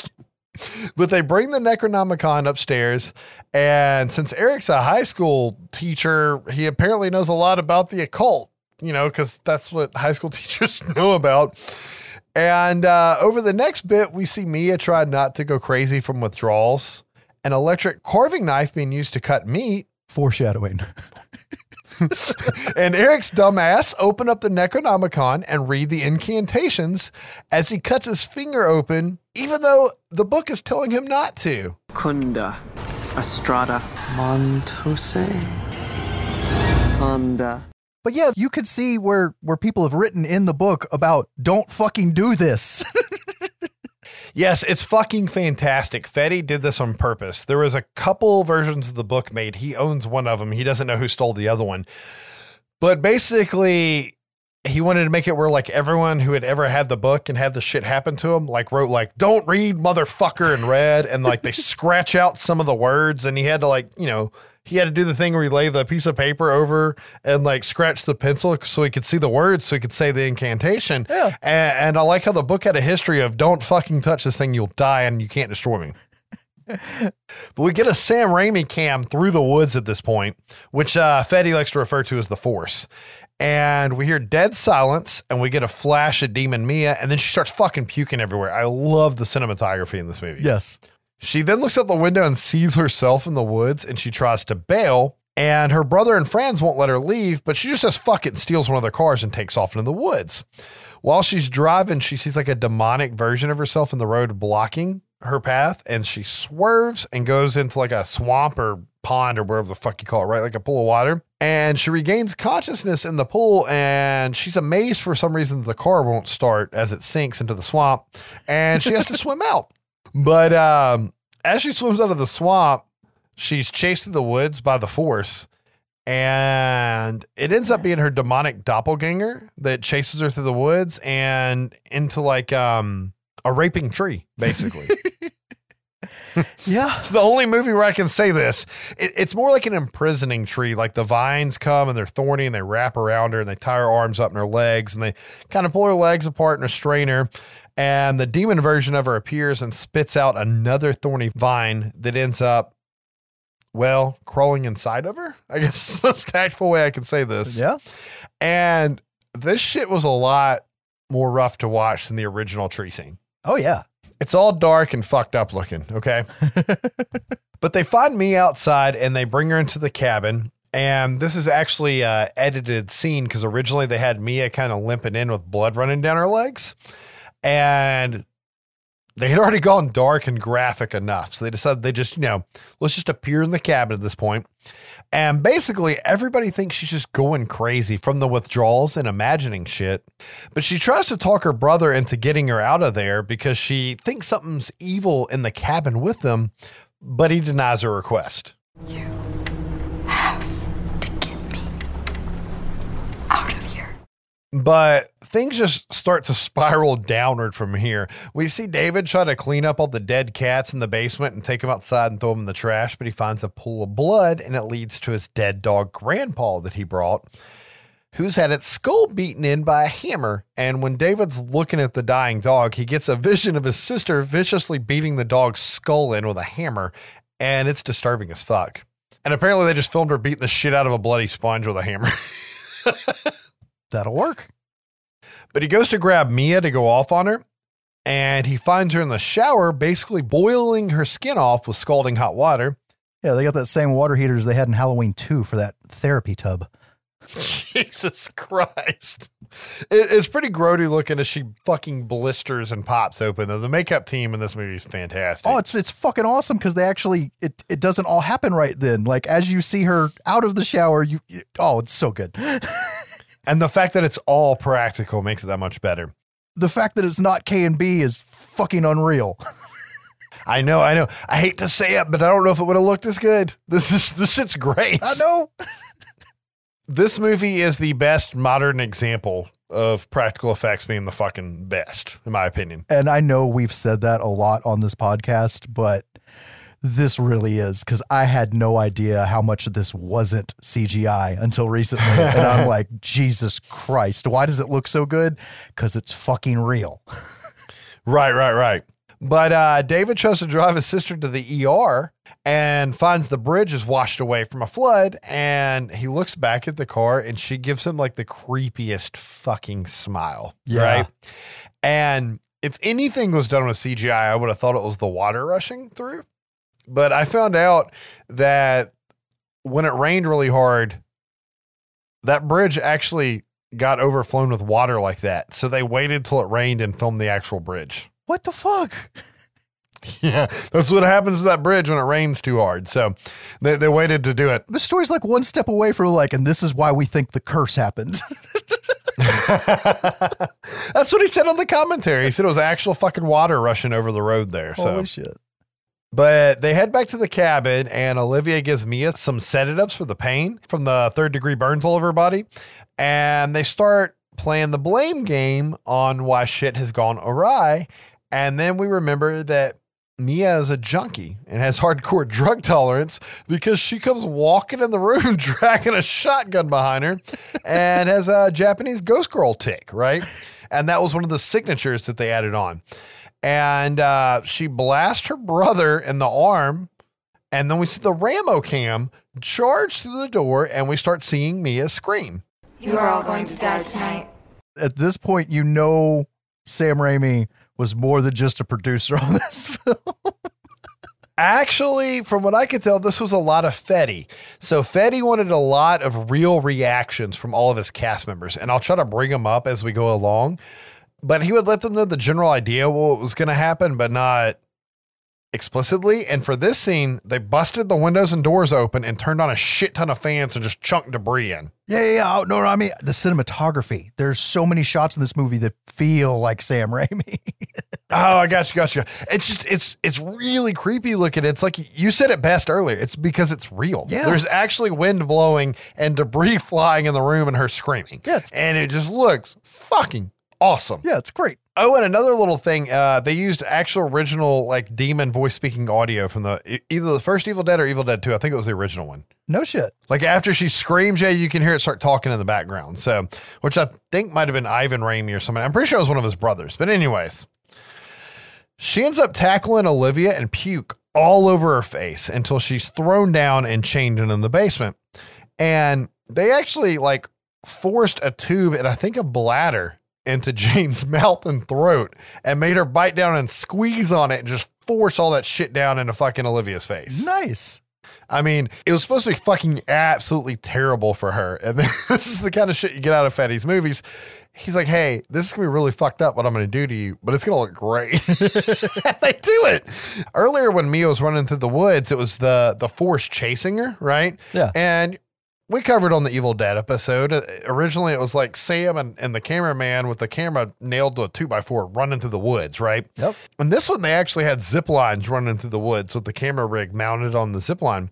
But they bring the Necronomicon upstairs, and since Eric's a high school teacher, he apparently knows a lot about the occult, you know, because that's what high school teachers know about. And uh, over the next bit, we see Mia try not to go crazy from withdrawals, an electric carving knife being used to cut meat, Foreshadowing. and Eric's dumbass open up the Necronomicon and read the incantations as he cuts his finger open, even though the book is telling him not to. Kunda, Estrada, Montose, Honda. But yeah, you could see where where people have written in the book about don't fucking do this. Yes, it's fucking fantastic. Fede did this on purpose. There was a couple versions of the book made. He owns one of them. He doesn't know who stole the other one. But basically, he wanted to make it where like everyone who had ever had the book and had the shit happen to him, like wrote like "Don't read, motherfucker" in red, and like they scratch out some of the words, and he had to like you know he had to do the thing where he lay the piece of paper over and like scratch the pencil so he could see the words, so he could say the incantation. Yeah. And, and I like how the book had a history of "Don't fucking touch this thing, you'll die, and you can't destroy me." But we get a Sam Raimi cam through the woods at this point, which uh, Fede likes to refer to as the Force. And we hear dead silence, and we get a flash of Demon Mia, and then she starts fucking puking everywhere. I love the cinematography in this movie. Yes. She then looks out the window and sees herself in the woods, and she tries to bail. And her brother and friends won't let her leave, but she just says fuck it and steals one of their cars and takes off into the woods. While she's driving, she sees like a demonic version of herself in the road blocking her path, and she swerves and goes into like a swamp or pond or wherever the fuck you call it, right? Like a pool of water. And she regains consciousness in the pool, and she's amazed for some reason that the car won't start as it sinks into the swamp, and she has to swim out. But um, as she swims out of the swamp, she's chased through the woods by the force. And it ends up being her demonic doppelganger that chases her through the woods and into like um, a raping tree, basically. Yeah. It's the only movie where I can say this. It, it's more like an imprisoning tree. Like the vines come and they're thorny and they wrap around her and they tie her arms up and her legs and they kind of pull her legs apart and restrain her. And the demon version of her appears and spits out another thorny vine that ends up, well, crawling inside of her. I guess the most tactful way I can say this. Yeah. And this shit was a lot more rough to watch than the original tree scene. Oh, yeah. It's all dark and fucked up looking, okay? but they find me outside and they bring her into the cabin. And this is actually a edited scene because originally they had Mia kind of limping in with blood running down her legs. And they had already gone dark and graphic enough. So they decided they just, you know, let's just appear in the cabin at this point. And basically, everybody thinks she's just going crazy from the withdrawals and imagining shit. But she tries to talk her brother into getting her out of there because she thinks something's evil in the cabin with them, but he denies her request. Have to get me out of here. But things just start to spiral downward from here. We see David try to clean up all the dead cats in the basement and take them outside and throw them in the trash, but he finds a pool of blood and it leads to his dead dog, Grandpa, that he brought, who's had its skull beaten in by a hammer. And when David's looking at the dying dog, he gets a vision of his sister viciously beating the dog's skull in with a hammer, and it's disturbing as fuck. And apparently, they just filmed her beating the shit out of a bloody sponge with a hammer. That'll work. But he goes to grab Mia to go off on her, and he finds her in the shower, basically boiling her skin off with scalding hot water. Yeah, they got that same water heater as they had in Halloween 2 for that therapy tub. Jesus Christ. It, it's pretty grody looking as she fucking blisters and pops open. The makeup team in this movie is fantastic. Oh, it's it's fucking awesome because they actually it it doesn't all happen right then. Like as you see her out of the shower, you you- oh, it's so good. and the fact that it's all practical makes it that much better. the fact that it's not K and B is fucking unreal. I know, I know. I hate to say it, but I don't know if it would have looked as good. This is this shit's great. I know. This movie is the best modern example of practical effects being the fucking best, in my opinion. And I know we've said that a lot on this podcast, but this really is because I had no idea how much of this wasn't CGI until recently. and I'm like, Jesus Christ, why does it look so good? Because it's fucking real. Right, right, right. But uh, David tries to drive his sister to the ER and finds the bridge is washed away from a flood. And he looks back at the car and she gives him like the creepiest fucking smile. Yeah. Right. And if anything was done with CGI, I would have thought it was the water rushing through. But I found out that when it rained really hard, that bridge actually got overflown with water like that. So they waited till it rained and filmed the actual bridge. What the fuck? Yeah, that's what happens to that bridge when it rains too hard. So they, they waited to do it. The story's like one step away from like, and this is why we think the curse happened. That's what he said on the commentary. He said it was actual fucking water rushing over the road there. So Holy shit. But they head back to the cabin, and Olivia gives Mia some sedatives for the pain from the third degree burns all over her body. And they start playing the blame game on why shit has gone awry. And then we remember that Mia is a junkie and has hardcore drug tolerance because she comes walking in the room dragging a shotgun behind her and has a Japanese ghost girl tick, right? And that was one of the signatures that they added on and uh, she blasts her brother in the arm. And then we see the Raimi cam charge through the door, and we start seeing Mia scream. You are all going to die tonight. At this point, you know Sam Raimi was more than just a producer on this film. Actually, from what I could tell, this was a lot of Fede. So Fede wanted a lot of real reactions from all of his cast members, and I'll try to bring them up as we go along. But he would let them know the general idea what was going to happen, but not explicitly. And for this scene, they busted the windows and doors open and turned on a shit ton of fans and just chunked debris in. Yeah, yeah, yeah. Oh, no, no, I mean the cinematography. There's so many shots in this movie that feel like Sam Raimi. Oh, I got you, got you. It's just it's it's really creepy looking. It's like you said it best earlier. It's because it's real. Yeah. There's actually wind blowing and debris flying in the room and her screaming. Yeah. And it just looks fucking awesome. yeah, it's great. Oh, and another little thing, uh, they used actual original like demon voice speaking audio from the either the first Evil Dead or Evil Dead 2. I think it was the original one. No shit. Like after she screams, yeah, you can hear it start talking in the background. So, which I think might have been Ivan Raimi or something. I'm pretty sure it was one of his brothers. But anyways, she ends up tackling Olivia and puke all over her face until she's thrown down and chained in the basement. And they actually like forced a tube and I think a bladder into Jane's mouth and throat and made her bite down and squeeze on it and just force all that shit down into fucking Olivia's face. Nice. I mean, it was supposed to be fucking absolutely terrible for her. And this is the kind of shit you get out of Fede's movies. He's like, hey, this is gonna be really fucked up what I'm gonna do to you, but it's gonna look great. they do it. Earlier when Mia was running through the woods, it was the the force chasing her, right? Yeah. And we covered on the Evil Dead episode. uh, Originally, it was like Sam and, and the cameraman with the camera nailed to a two by four running through the woods, right? Yep. And this one, they actually had zip lines running through the woods with the camera rig mounted on the zip line.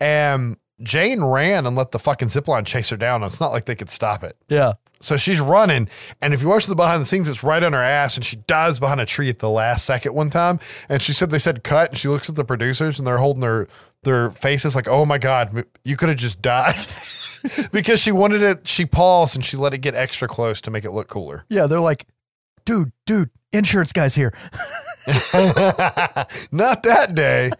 And Jane ran and let the fucking zip line chase her down. It's not like they could stop it. Yeah. So she's running, and if you watch the behind the scenes, it's right on her ass, and she dives behind a tree at the last second one time. And she said they said cut, and she looks at the producers, and they're holding their their faces like, "Oh my god, you could have just died," because she wanted it. She paused and she let it get extra close to make it look cooler. Yeah. They're like, dude, dude, insurance guy's here. Not that day.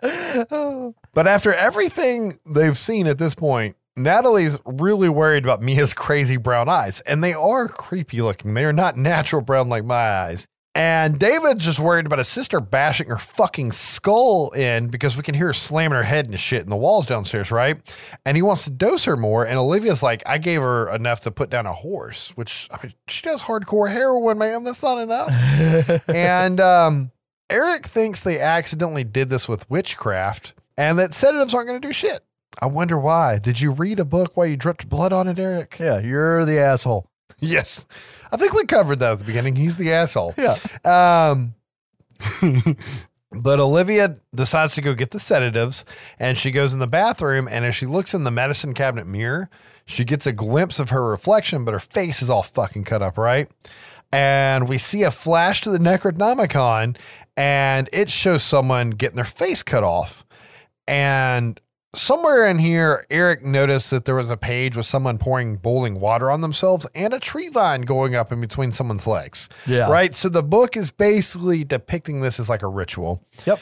but after everything they've seen at this point, Natalie's really worried about Mia's crazy brown eyes, and they are creepy looking. They are not natural brown like my eyes. And David's just worried about his sister bashing her fucking skull in because we can hear her slamming her head into shit in the walls downstairs, right? And he wants to dose her more. And Olivia's like, I gave her enough to put down a horse, which I mean, she does hardcore heroin, man. That's not enough. and um, Eric thinks they accidentally did this with witchcraft and that sedatives aren't going to do shit. I wonder why. Did you read a book while you dripped blood on it, Eric? Yeah. You're the asshole. Yes. I think we covered that at the beginning. He's the asshole. Yeah. Um, but Olivia decides to go get the sedatives and she goes in the bathroom. And as she looks in the medicine cabinet mirror, she gets a glimpse of her reflection, but her face is all fucking cut up, right? And we see a flash to the Necronomicon and it shows someone getting their face cut off. And somewhere in here, Eric noticed that there was a page with someone pouring boiling water on themselves and a tree vine going up in between someone's legs. Yeah. Right. So the book is basically depicting this as like a ritual. Yep.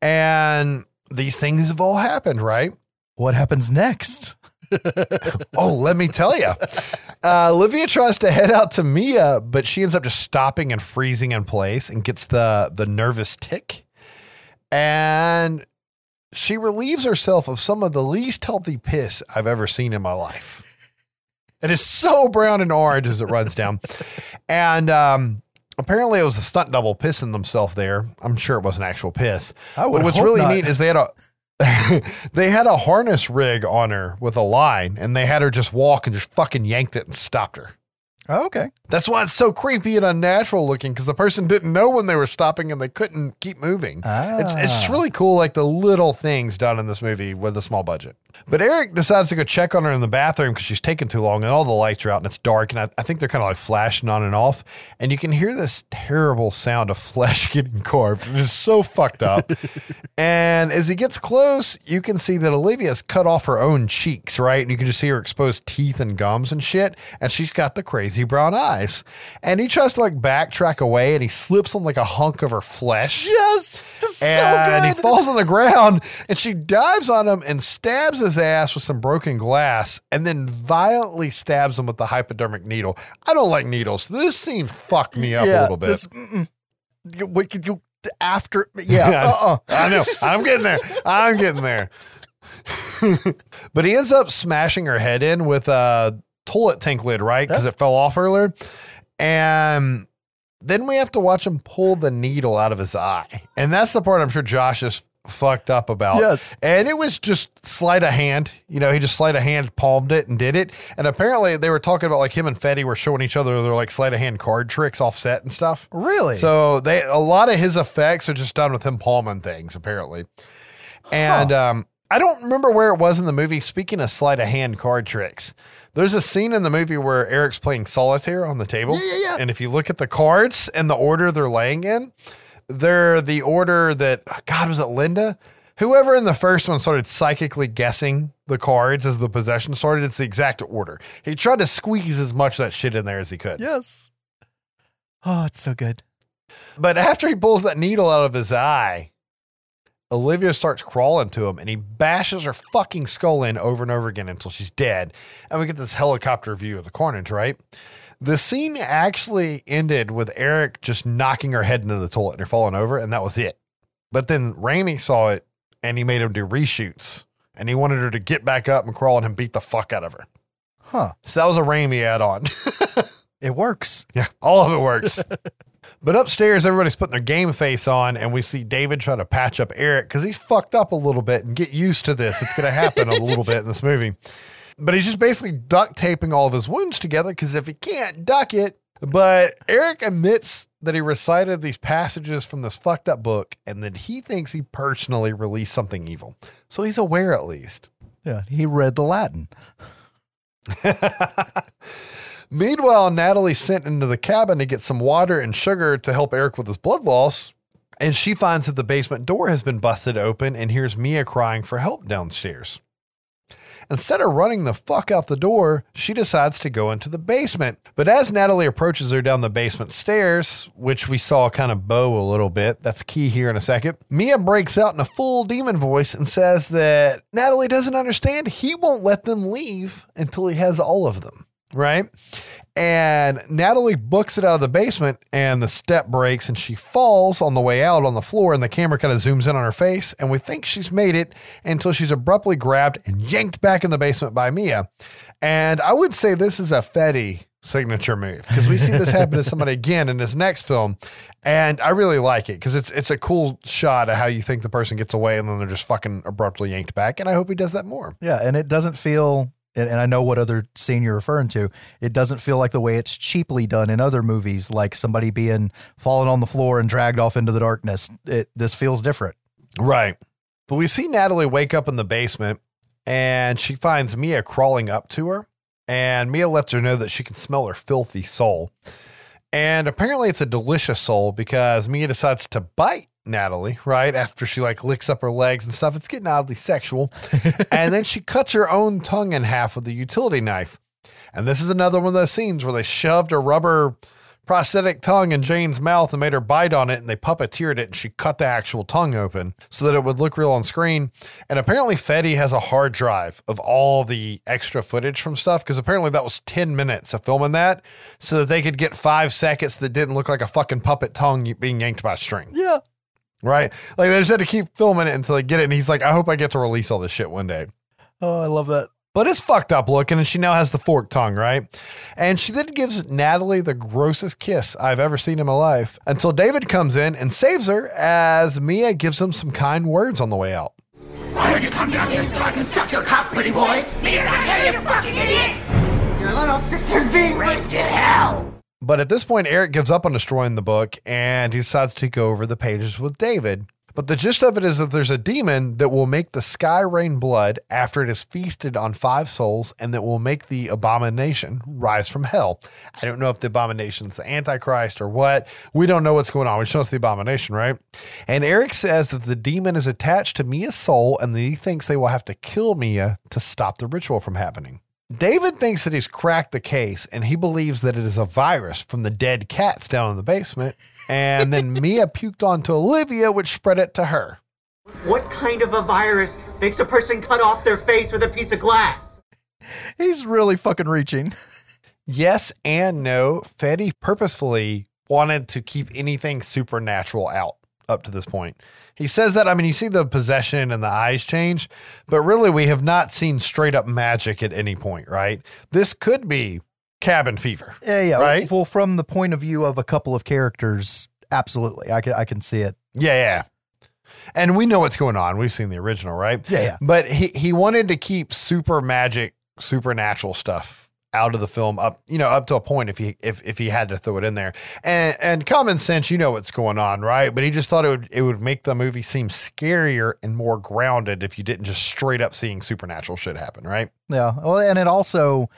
And these things have all happened, right? What happens next? Oh, let me tell you. Uh, Olivia tries to head out to Mia, but she ends up just stopping and freezing in place and gets the the nervous tick. And she relieves herself of some of the least healthy piss I've ever seen in my life. It is so brown and orange as it runs down. And um, apparently it was a stunt double pissing themselves there. I'm sure it wasn't actual piss. I would But what's really not. neat is they had a they had a harness rig on her with a line and they had her just walk and just fucking yanked it and stopped her. Oh, okay. That's why it's so creepy and unnatural looking because the person didn't know when they were stopping and they couldn't keep moving. It's, it's Ah. really cool, like the little things done in this movie with a small budget. But Eric decides to go check on her in the bathroom because she's taking too long and all the lights are out and it's dark. And I, I think they're kind of like flashing on and off. And you can hear this terrible sound of flesh getting carved. It is so fucked up. and as he gets close, you can see that Olivia's cut off her own cheeks, right? And you can just see her exposed teeth and gums and shit. And she's got the crazy brown eyes. And he tries to like backtrack away and he slips on like a hunk of her flesh. Yes. Just And so good. And he falls on the ground and she dives on him and stabs his ass with some broken glass and then violently stabs him with the hypodermic needle. I don't like needles. This scene fucked me up a little bit. This, mm-mm. you, what could you after? Yeah. Yeah, uh-uh. I know. I'm getting there. I'm getting there. but he ends up smashing her head in with a toilet tank lid, right? Because it fell off earlier. And then we have to watch him pull the needle out of his eye. And that's the part I'm sure Josh is fucked up about. Yes. And it was just sleight of hand. You know, he just sleight of hand palmed it and did it. And apparently they were talking about like him and Fede were showing each other their like sleight of hand card tricks offset and stuff. Really? So they a lot of his effects are just done with him palming things, apparently. And um, I don't remember where it was in the movie. Speaking of sleight of hand card tricks, there's a scene in the movie where Eric's playing solitaire on the table. Yeah, yeah, yeah. And if you look at the cards and the order they're laying in, they're the order that God was it Linda? Whoever in the first one started psychically guessing the cards as the possession started, it's the exact order. He tried to squeeze as much of that shit in there as he could. yes. Oh, it's so good. But after he pulls that needle out of his eye, Olivia starts crawling to him and he bashes her fucking skull in over and over again until she's dead. And we get this helicopter view of the carnage, right? The scene actually ended with Eric just knocking her head into the toilet and her falling over, and that was it. But then Raimi saw it and he made him do reshoots and he wanted her to get back up and crawl and him beat the fuck out of her. Huh. So that was a Raimi add on. It works. Yeah, all of it works. but upstairs, everybody's putting their game face on, and we see David try to patch up Eric because he's fucked up a little bit and get used to this. It's going to happen a little bit in this movie. But he's just basically duct taping all of his wounds together because if he can't duck it, but Eric admits that he recited these passages from this fucked up book and that he thinks he personally released something evil. So he's aware at least. Yeah. He read the Latin. Meanwhile, Natalie's sent into the cabin to get some water and sugar to help Eric with his blood loss. And she finds that the basement door has been busted open and hears Mia crying for help downstairs. Instead of running the fuck out the door, she decides to go into the basement. But as Natalie approaches her down the basement stairs, which we saw kind of bow a little bit, that's key here in a second, Mia breaks out in a full demon voice and says that Natalie doesn't understand. He won't let them leave until he has all of them, right? And Natalie books it out of the basement, and the step breaks, and she falls on the way out on the floor. And the camera kind of zooms in on her face, and we think she's made it until she's abruptly grabbed and yanked back in the basement by Mia. And I would say this is a Fede signature move because we see this happen to somebody again in his next film, and I really like it because it's it's a cool shot of how you think the person gets away, and then they're just fucking abruptly yanked back. And I hope he does that more. Yeah, and it doesn't feel, and, and I know what other scene you're referring to. It doesn't feel like the way it's cheaply done in other movies, like somebody being fallen on the floor and dragged off into the darkness. It this feels different. Right. But we see Natalie wake up in the basement and she finds Mia crawling up to her. And Mia lets her know that she can smell her filthy soul. And apparently it's a delicious soul because Mia decides to bite Natalie, right? After she like licks up her legs and stuff. It's getting oddly sexual. and then she cuts her own tongue in half with a utility knife. And this is another one of those scenes where they shoved a rubber prosthetic tongue in Jane's mouth and made her bite on it and they puppeteered it and she cut the actual tongue open so that it would look real on screen. And apparently Fede has a hard drive of all the extra footage from stuff because apparently that was 10 minutes of filming that so that they could get five seconds that didn't look like a fucking puppet tongue being yanked by a string. Yeah. Right? Like they just had to keep filming it until they get it. And he's like, I hope I get to release all this shit one day. Oh, I love that. But it's fucked up looking, and she now has the forked tongue, right? And she then gives Natalie the grossest kiss I've ever seen in my life until David comes in and saves her as Mia gives him some kind words on the way out. Why don't you come down here so I can suck your cock, pretty boy? He's not here, you fucking idiot! Your little sister's being raped in hell! But at this point, Eric gives up on destroying the book and he decides to go over the pages with David. But the gist of it is that there's a demon that will make the sky rain blood after it is feasted on five souls and that will make the abomination rise from hell. I don't know if the abomination's the Antichrist or what. We don't know what's going on. We just know it's the abomination, right? And Eric says that the demon is attached to Mia's soul and that he thinks they will have to kill Mia to stop the ritual from happening. David thinks that he's cracked the case and he believes that it is a virus from the dead cats down in the basement. And then Mia puked onto Olivia, which spread it to her. What kind of a virus makes a person cut off their face with a piece of glass? He's really fucking reaching. Yes and no. Fede purposefully wanted to keep anything supernatural out up to this point. He says that, I mean, you see the possession and the eyes change, but really we have not seen straight up magic at any point, right? This could be cabin fever. Yeah, yeah. Right? Well, from the point of view of a couple of characters, absolutely. I can I can see it. Yeah, yeah. And we know what's going on. We've seen the original, right? Yeah, yeah. But he, he wanted to keep super magic, supernatural stuff out of the film up, you know, up to a point if he if if he had to throw it in there. And and common sense, you know what's going on, right? But he just thought it would it would make the movie seem scarier and more grounded if you didn't just straight up seeing supernatural shit happen, right? Yeah. Well, and it also,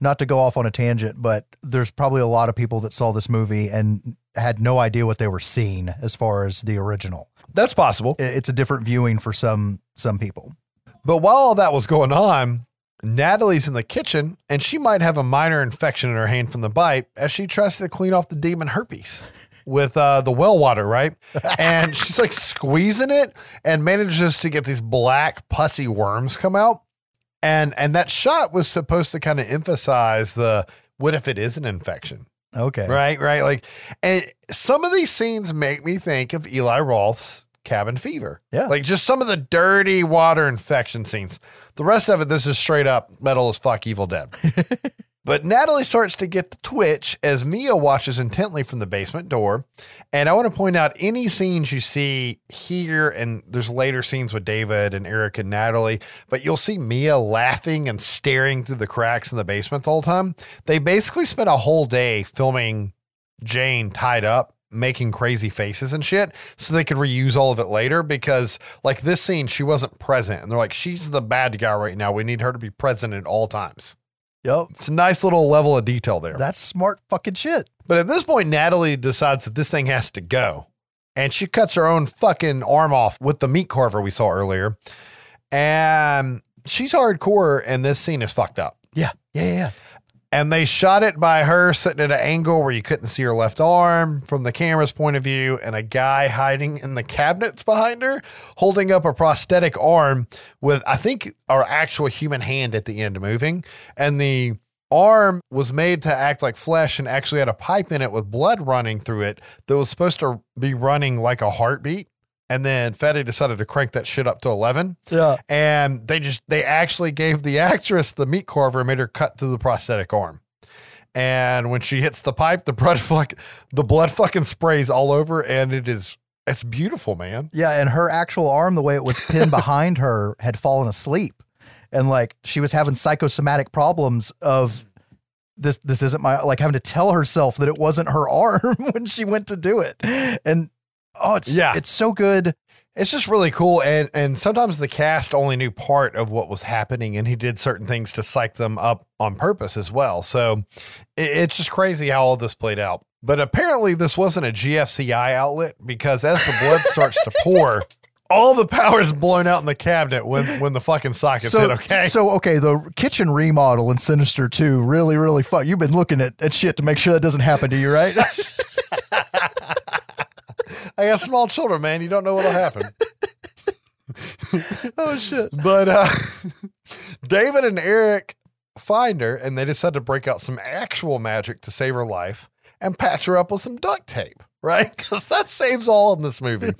not to go off on a tangent, but there's probably a lot of people that saw this movie and had no idea what they were seeing as far as the original. That's possible. It's a different viewing for some some people. But while all that was going on, Natalie's in the kitchen and she might have a minor infection in her hand from the bite as she tries to clean off the demon herpes with uh, the well water, right? And she's like squeezing it and manages to get these black pussy worms come out. And and that shot was supposed to kind of emphasize the what if it is an infection? Okay. Right, right. Like, and some of these scenes make me think of Eli Roth's Cabin Fever. Yeah. Like just some of the dirty water infection scenes. The rest of it, this is straight up metal as fuck Evil Dead. but Natalie starts to get the twitch as Mia watches intently from the basement door. And I want to point out any scenes you see here, and there's later scenes with David and Eric and Natalie, but you'll see Mia laughing and staring through the cracks in the basement the whole time. They basically spent a whole day filming Jane tied up making crazy faces and shit so they could reuse all of it later because like this scene she wasn't present and they're like she's the bad guy right now we need her to be present at all times Yep. it's a nice little level of detail there That's smart fucking shit. but at this point natalie decides that this thing has to go and she cuts her own fucking arm off with the meat carver we saw earlier and she's hardcore and this scene is fucked up Yeah. Yeah. Yeah. yeah. And they shot it by her sitting at an angle where you couldn't see her left arm from the camera's point of view, and a guy hiding in the cabinets behind her, holding up a prosthetic arm with, I think, our actual human hand at the end moving. And the arm was made to act like flesh and actually had a pipe in it with blood running through it that was supposed to be running like a heartbeat. And then Fede decided to crank that shit up to 11 Yeah. and they just they actually gave the actress the meat carver and made her cut through the prosthetic arm. And when she hits the pipe, the blood fuck the blood fucking sprays all over, and it is it's beautiful, man. Yeah, and her actual arm, the way it was pinned behind her, had fallen asleep, and like she was having psychosomatic problems of this. This isn't my like having to tell herself that it wasn't her arm when she went to do it, and oh, it's Yeah. it's so good. It's just really cool, and and sometimes the cast only knew part of what was happening, and he did certain things to psych them up on purpose as well. So it, it's just crazy how all this played out. But apparently, this wasn't a GFCI outlet because as the blood starts to pour, all the power is blown out in the cabinet when when the fucking sockets so hit. Okay, so okay, the kitchen remodel in Sinister Two really really fuck. You've been looking at, at shit to make sure that doesn't happen to you, right? I got small children, man. You don't know what'll happen. oh shit. But uh, David and Eric find her, and they decide to break out some actual magic to save her life and patch her up with some duct tape, right? Because that saves all in this movie.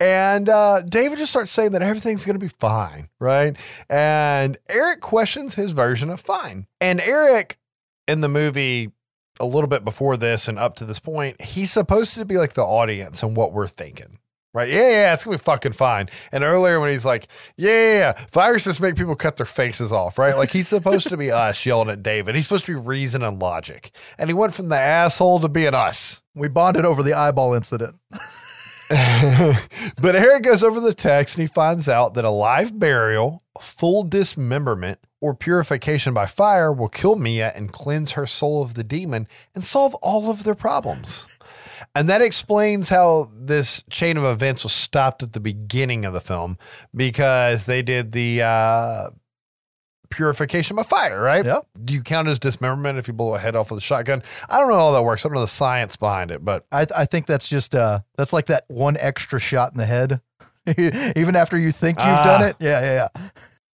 and uh, David just starts saying that everything's going to be fine, right? And Eric questions his version of fine. And Eric in the movie a little bit before this and up to this point, he's supposed to be like the audience and what we're thinking. Right? Yeah, yeah, it's gonna be fucking fine. And earlier when he's like, yeah, yeah, yeah, viruses make people cut their faces off, right? Like he's supposed to be us yelling at David. He's supposed to be reason and logic. And he went from the asshole to being us. We bonded over the eyeball incident. but Eric goes over the text and he finds out that a live burial, full dismemberment, or purification by fire will kill Mia and cleanse her soul of the demon and solve all of their problems. And that explains how this chain of events was stopped at the beginning of the film because they did the uh, purification by fire, right? Yep. Do you count as dismemberment if you blow a head off with a shotgun? I don't know how that works. I don't know the science behind it, but I, I think that's just uh that's like that one extra shot in the head. Even after you think you've done Ah. it. Yeah, yeah, yeah.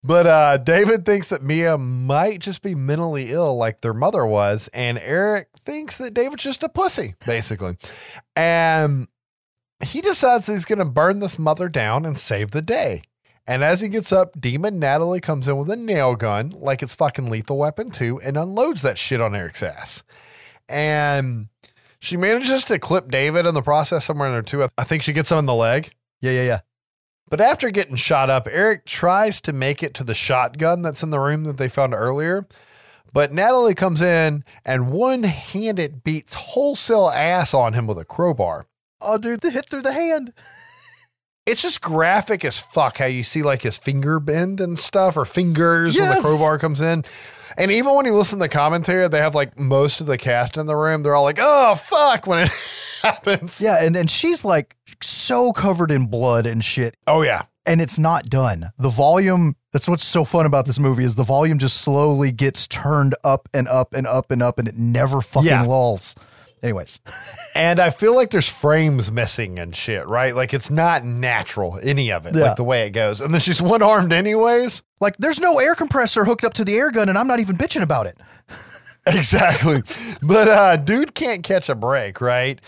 But uh, David thinks that Mia might just be mentally ill like their mother was, and Eric thinks that David's just a pussy, basically. And he decides he's going to burn this mother down and save the day. And as he gets up, Demon Natalie comes in with a nail gun, like it's fucking Lethal Weapon 2, and unloads that shit on Eric's ass. And she manages to clip David in the process somewhere in there too. I think she gets him in the leg. Yeah, yeah, yeah. But after getting shot up, Eric tries to make it to the shotgun that's in the room that they found earlier. But Natalie comes in and one handed beats wholesale ass on him with a crowbar. Oh, dude, the hit through the hand. It's just graphic as fuck how you see like his finger bend and stuff or fingers when the crowbar comes in. And even when you listen to the commentary, they have like most of the cast in the room. They're all like, oh, fuck, when it happens. Yeah, and, and she's like so covered in blood and shit. Oh, yeah. And it's not done. The volume, that's what's so fun about this movie is the volume just slowly gets turned up and up and up and up and it never fucking Yeah. lulls. Anyways. And I feel like there's frames missing and shit, right? Like it's not natural, any of it, Yeah. like the way it goes. And then she's one armed anyways. Like there's no air compressor hooked up to the air gun and I'm not even bitching about it. Exactly. but uh dude can't catch a break, right?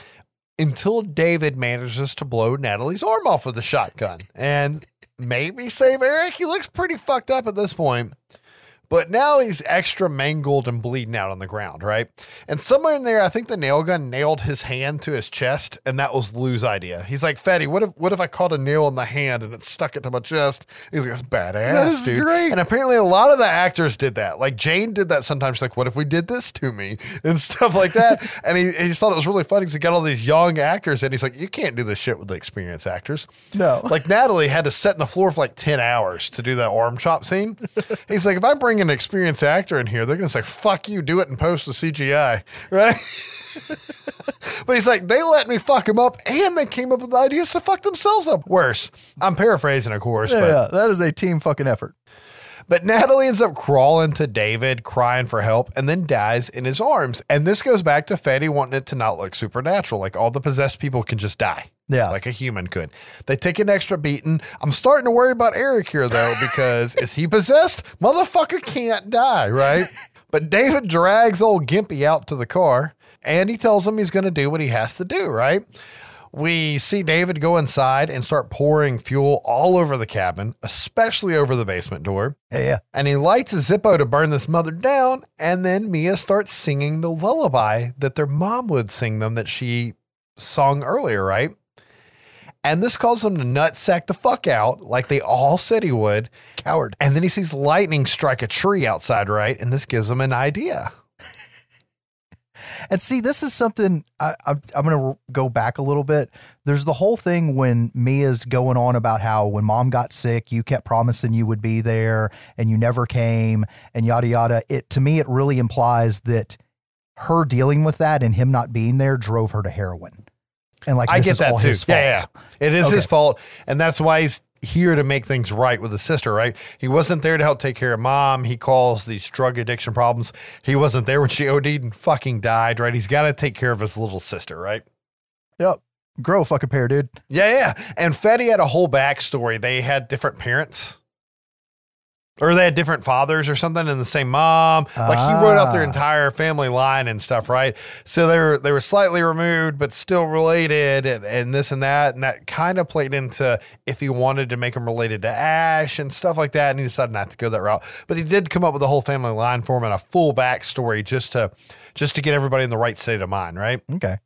Until David manages to blow Natalie's arm off with a shotgun and maybe save Eric. He looks pretty fucked up at this point. But now he's extra mangled and bleeding out on the ground, right? And somewhere in there, I think the nail gun nailed his hand to his chest, and that was Lou's idea. He's like, Fede, what if what if I caught a nail in the hand and it stuck it to my chest? He's like, that's badass, That is dude. great. And apparently a lot of the actors did that. Like Jane did that sometimes. She's like, what if we did this to me? And stuff like that. and he, he just thought it was really funny because he got all these young actors and he's like, you can't do this shit with the experienced actors. No. Like Natalie had to sit in the floor for like 10 hours to do that arm chop scene. He's like, if I bring an experienced actor in here, they're going to say, fuck you, do it and post the CGI. Right. but he's like, they let me fuck him up and they came up with ideas to fuck themselves up worse. I'm paraphrasing, of course. Yeah, but yeah, that is a team fucking effort. But Natalie ends up crawling to David, crying for help, and then dies in his arms. And this goes back to Fede wanting it to not look supernatural. Like all the possessed people can just die. Yeah. Like a human could. They take an extra beating. I'm starting to worry about Eric here, though, because is he possessed? Motherfucker can't die, right? but David drags old Gimpy out to the car and he tells him he's going to do what he has to do, right? We see David go inside and start pouring fuel all over the cabin, especially over the basement door. Yeah, yeah. And he lights a Zippo to burn this mother down. And then Mia starts singing the lullaby that their mom would sing them that she sung earlier, right? And this causes him to nutsack the fuck out like they all said he would. Coward. And then he sees lightning strike a tree outside, right? And this gives him an idea. And see, this is something I, I'm, I'm going to go back a little bit. There's the whole thing when Mia's going on about how when mom got sick, you kept promising you would be there and you never came and yada, yada. It to me, it really implies that her dealing with that and him not being there drove her to heroin. And like, I this get is that all too. his fault. Yeah, yeah. It is his fault. And that's why he's here to make things right with his sister, right? He wasn't there to help take care of mom. He calls these drug addiction problems. He wasn't there when she OD'd and fucking died, right? He's got to take care of his little sister, right? Yep. Grow a fucking pair, dude. Yeah, yeah. And Fede had a whole backstory. They had different parents. Or they had different fathers or something and the same mom. Like he wrote out their Ah. entire family line and stuff, right? So they were they were slightly removed but still related and, and this and that. And that kind of played into if he wanted to make them related to Ash and stuff like that. And he decided not to go that route. But he did come up with a whole family line for him and a full backstory just to just to get everybody in the right state of mind, right? Okay.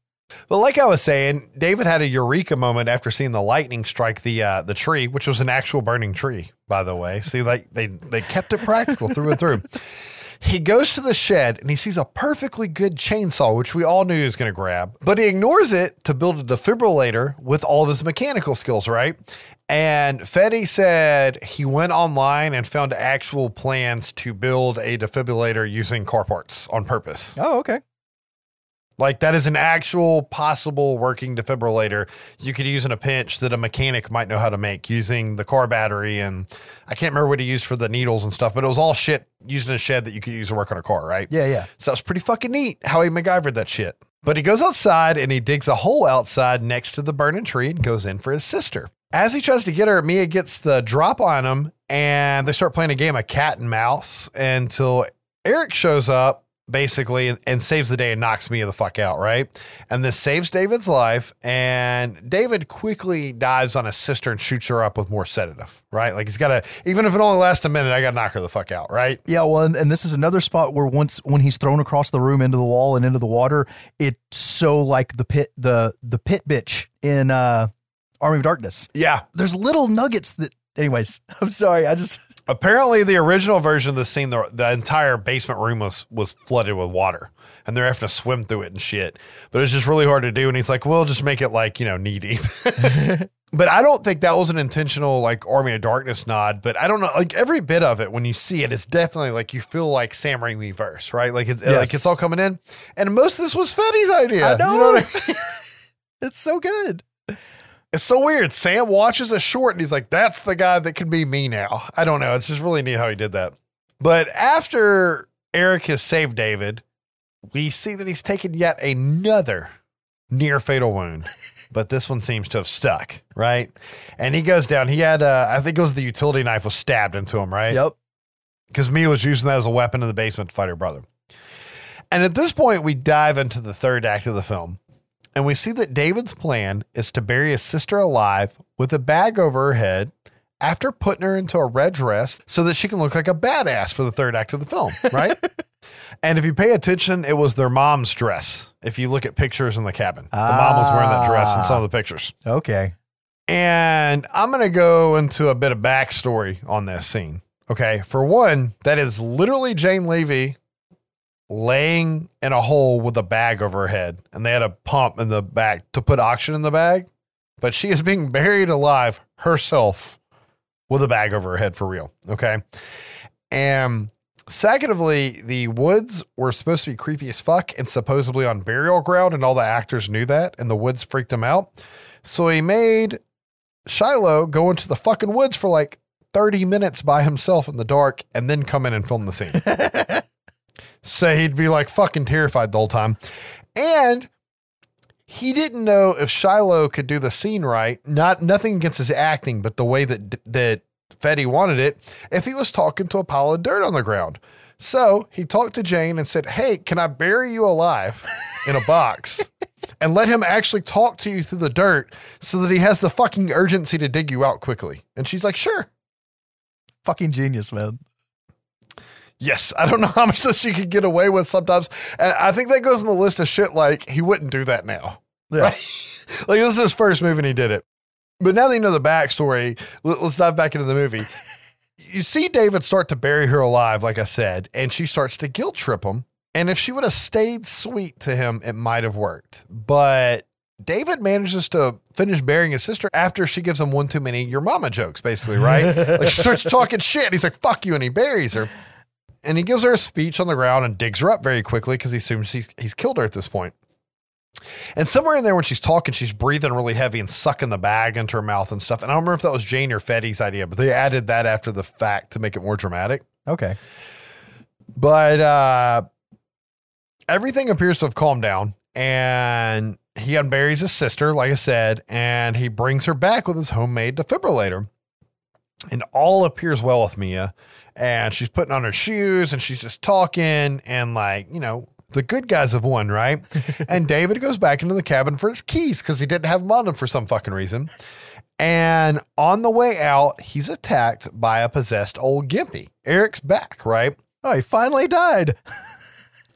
But like I was saying, David had a eureka moment after seeing the lightning strike the uh, the tree, which was an actual burning tree, by the way. See, like they they kept it practical through and through. He goes to the shed and he sees a perfectly good chainsaw, which we all knew he was going to grab, but he ignores it to build a defibrillator with all of his mechanical skills, right? And Fede said he went online and found actual plans to build a defibrillator using car parts on purpose. Oh, okay. Like that is an actual possible working defibrillator you could use in a pinch that a mechanic might know how to make using the car battery and I can't remember what he used for the needles and stuff, but it was all shit used in a shed that you could use to work on a car, right? Yeah, yeah. So that's pretty fucking neat how he MacGyvered that shit. But he goes outside and he digs a hole outside next to the burning tree and goes in for his sister. As he tries to get her, Mia gets the drop on him and they start playing a game of cat and mouse until Eric shows up basically and, and saves the day and knocks Mia the fuck out, right? And this saves David's life. And David quickly dives on his sister and shoots her up with more sedative, right? Like he's got to, even if it only lasts a minute, I got to knock her the fuck out, right? Yeah, well, and, and this is another spot where once when he's thrown across the room into the wall and into the water, it's so like the pit the the pit bitch in uh Army of Darkness. Yeah. There's little nuggets that anyways, I'm sorry, I just Apparently, the original version of the scene, the, the entire basement room was was flooded with water, and they're having to swim through it and shit. But it's just really hard to do. And he's like, "We'll just make it like you know knee deep." but I don't think that was an intentional like Army of Darkness nod. But I don't know, like every bit of it when you see it, it's definitely like you feel like Sam Raimi verse, right? Like it, like it's all coming in. And most of this was Fede's idea. I know. You know I mean? it's so good. It's so weird. Sam watches a short and he's like, that's the guy that can be me now. I don't know. It's just really neat how he did that. But after Eric has saved David, we see that he's taken yet another near fatal wound. But this one seems to have stuck, right? And he goes down. He had, uh, I think it was the utility knife was stabbed into him, right? Yep. because Mia was using that as a weapon in the basement to fight her brother. And at this point, we dive into the third act of the film, and we see that David's plan is to bury his sister alive with a bag over her head after putting her into a red dress so that she can look like a badass for the third act of the film, right? and if you pay attention, it was their mom's dress. If you look at pictures in the cabin, the mom was wearing that dress in some of the ah. pictures. Okay. And I'm going to go into a bit of backstory on this scene. Okay. For one, that is literally Jane Levy laying in a hole with a bag over her head. And they had a pump in the back to put oxygen in the bag. But she is being buried alive herself with a bag over her head for real. Okay. And secondly, the woods were supposed to be creepy as fuck and supposedly on burial ground. And all the actors knew that. And the woods freaked them out. So he made Shiloh go into the fucking woods for like 30 minutes by himself in the dark and then come in and film the scene. so he'd be like fucking terrified the whole time. And he didn't know if Shiloh could do the scene right. Not nothing against his acting, but the way that that Fede wanted it, if he was talking to a pile of dirt on the ground. So he talked to Jane and said, Hey, can I bury you alive in a box and let him actually talk to you through the dirt so that he has the fucking urgency to dig you out quickly? And she's like, Sure. Fucking genius, man. Yes, I don't know how much this she could get away with sometimes. And I think that goes on the list of shit like he wouldn't do that now. Yeah. Right? like this is his first movie and he did it. But now that you know the backstory, let- let's dive back into the movie. you see David start to bury her alive, like I said, and she starts to guilt trip him. And if she would have stayed sweet to him, it might have worked. But David manages to finish burying his sister after she gives him one too many your mama jokes, basically, right? like she starts talking shit. He's like, fuck you. And he buries her. And he gives her a speech on the ground and digs her up very quickly because he assumes he's, he's killed her at this point. And somewhere in there, when she's talking, she's breathing really heavy and sucking the bag into her mouth and stuff. And I don't remember if that was Jane or Fede's idea, but they added that after the fact to make it more dramatic. Okay. But uh, everything appears to have calmed down. And he unburies his sister, like I said, and he brings her back with his homemade defibrillator. And all appears well with Mia. And she's putting on her shoes and she's just talking and, like, you know, the good guys have won, right? and David goes back into the cabin for his keys because he didn't have them on him for some fucking reason. And on the way out, he's attacked by a possessed old Gimpy. Eric's back, right? Oh, he finally died.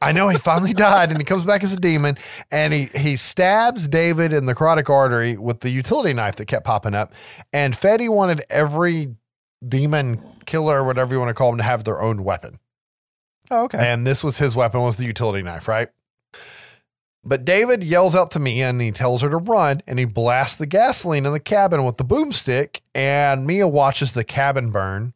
I know he finally died and he comes back as a demon and he, he stabs David in the carotid artery with the utility knife that kept popping up. And Fede wanted every demon killer or whatever you want to call them to have their own weapon. Oh, okay. And this was his weapon was the utility knife, right? But David yells out to Mia and he tells her to run and he blasts the gasoline in the cabin with the boomstick and Mia watches the cabin burn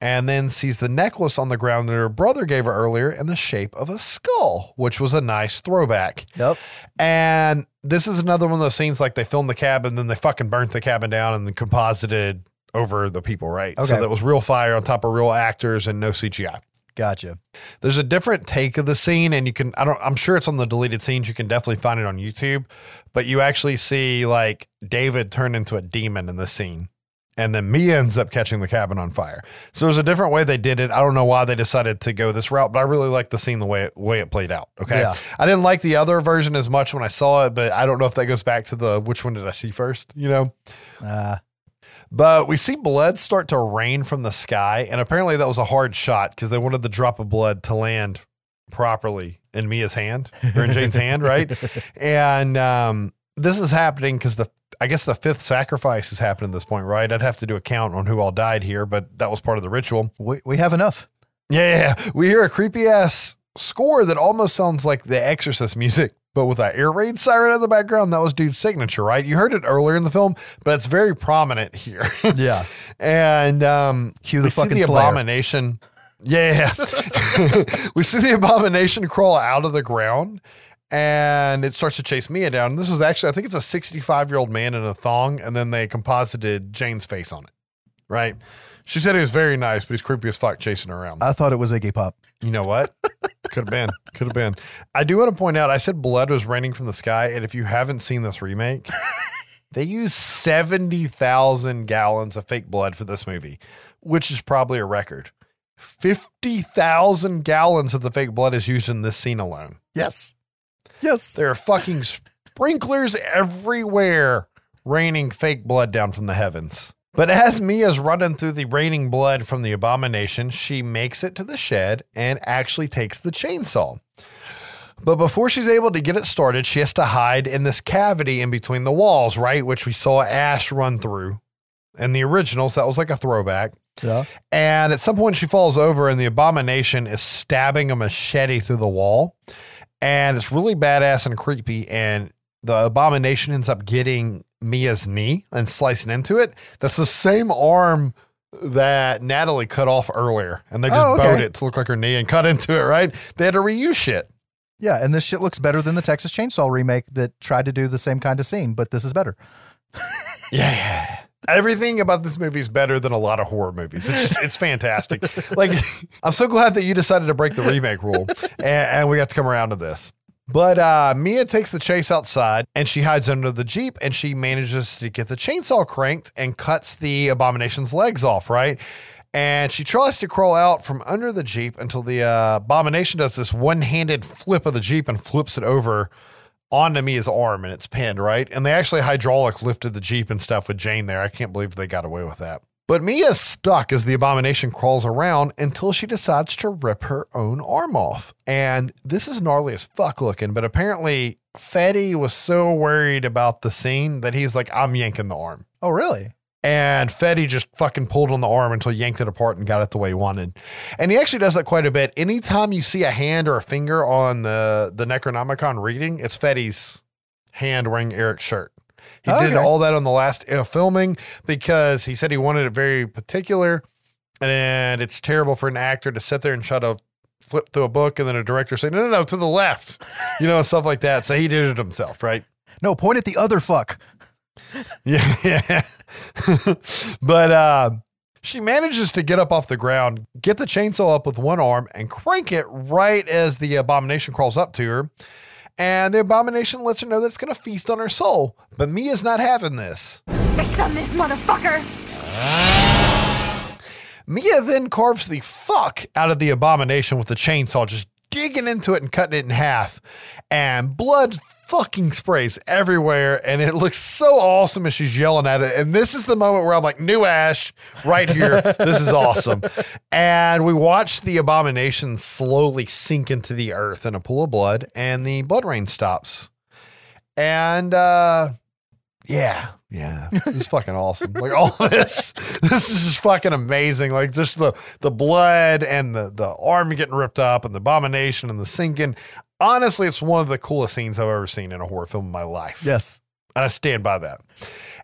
and then sees the necklace on the ground that her brother gave her earlier in the shape of a skull, which was a nice throwback. Yep. And this is another one of those scenes like they filmed the cabin, then they fucking burnt the cabin down and then composited over the people, right? Okay. So that was real fire on top of real actors and no CGI. Gotcha. There's a different take of the scene, and you can I don't I'm sure it's on the deleted scenes. You can definitely find it on YouTube, but you actually see like David turn into a demon in the scene. And then Mia ends up catching the cabin on fire. So there's a different way they did it. I don't know why they decided to go this route, but I really like the scene the way it, way it played out. Okay. Yeah. I didn't like the other version as much when I saw it, but I don't know if that goes back to the which one did I see first, you know? Uh, But we see blood start to rain from the sky, and apparently that was a hard shot because they wanted the drop of blood to land properly in Mia's hand or in Jane's hand, right? And um, this is happening because the I guess the fifth sacrifice is happening at this point, right? I'd have to do a count on who all died here, but that was part of the ritual. we, we have enough. Yeah, yeah, yeah. we hear a creepy ass score that almost sounds like the Exorcist music, but with that air raid siren in the background. That was dude's signature, right? You heard it earlier in the film, but it's very prominent here. Yeah. and um, Cue the we see fucking the abomination. Yeah, we see the abomination crawl out of the ground, and it starts to chase Mia down. This is actually, I think it's a 65 year old man in a thong, and then they composited Jane's face on it. Right? She said he was very nice, but he's creepy as fuck chasing her around. I thought it was Iggy Pop. You know what? Could have been. Could have been. I do want to point out I said blood was raining from the sky. And if you haven't seen this remake, they use 70,000 gallons of fake blood for this movie, which is probably a record. 50,000 gallons of the fake blood is used in this scene alone. Yes. Yes. There are fucking sprinklers everywhere raining fake blood down from the heavens. But as Mia's running through the raining blood from the abomination, she makes it to the shed and actually takes the chainsaw. But before she's able to get it started, she has to hide in this cavity in between the walls, right? Which we saw Ash run through. In the originals, that was like a throwback. Yeah. And at some point, she falls over, and the abomination is stabbing a machete through the wall. And it's really badass and creepy. And the abomination ends up getting Mia's knee and slicing into it. That's the same arm that Natalie cut off earlier. And they just Oh, okay. bowed it to look like her knee and cut into it, right? They had to reuse shit. Yeah. And this shit looks better than the Texas Chainsaw remake that tried to do the same kind of scene, but this is better. Yeah. Everything about this movie is better than a lot of horror movies. It's it's fantastic. like I'm so glad that you decided to break the remake rule and, and we got to come around to this. But uh, Mia takes the chase outside and she hides under the Jeep and she manages to get the chainsaw cranked and cuts the abomination's legs off, right? And she tries to crawl out from under the Jeep until the uh, abomination does this one handed flip of the Jeep and flips it over onto Mia's arm and it's pinned, right? And they actually hydraulic lifted the Jeep and stuff with Jane there. I can't believe they got away with that. But Mia's stuck as the abomination crawls around until she decides to rip her own arm off. And this is gnarly as fuck looking, but apparently Fede was so worried about the scene that he's like, I'm yanking the arm. Oh, really? And Fede just fucking pulled on the arm until he yanked it apart and got it the way he wanted. And he actually does that quite a bit. Anytime you see a hand or a finger on the, the Necronomicon reading, it's Fede's hand wearing Eric's shirt. He did all that on the last uh, filming because he said he wanted it very particular. And it's terrible for an actor to sit there and try to flip through a book and then a director say, no, no, no, to the left, you know, stuff like that. So he did it himself, right? No, point at the other fuck. Yeah, yeah. but uh, she manages to get up off the ground, get the chainsaw up with one arm, and crank it right as the abomination crawls up to her. And the abomination lets her know that it's going to feast on her soul. But Mia's not having this. Based on this motherfucker. Mia then carves the fuck out of the abomination with the chainsaw, just digging into it and cutting it in half. And blood fucking sprays everywhere, and it looks so awesome as she's yelling at it. And this is the moment where I'm like, new Ash right here. this is awesome. And we watch the abomination slowly sink into the earth in a pool of blood, and the blood rain stops. And uh yeah, yeah, it's fucking awesome. Like all this, this is just fucking amazing. Like just the the blood and the the arm getting ripped up and the abomination and the sinking. Honestly, it's one of the coolest scenes I've ever seen in a horror film in my life. Yes. And I stand by that.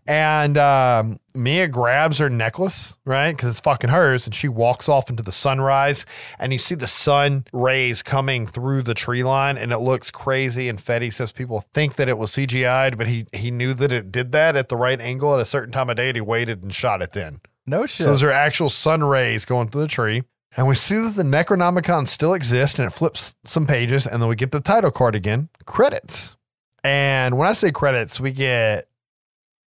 And um, Mia grabs her necklace, right? Because it's fucking hers. And she walks off into the sunrise. And you see the sun rays coming through the tree line. And it looks crazy. And Fede says people think that it was CGI'd, but he, he knew that it did that at the right angle at a certain time of day. And he waited and shot it then. No shit. So those are actual sun rays going through the tree. And we see that the Necronomicon still exists and it flips some pages. And then we get the title card again credits. And when I say credits, we get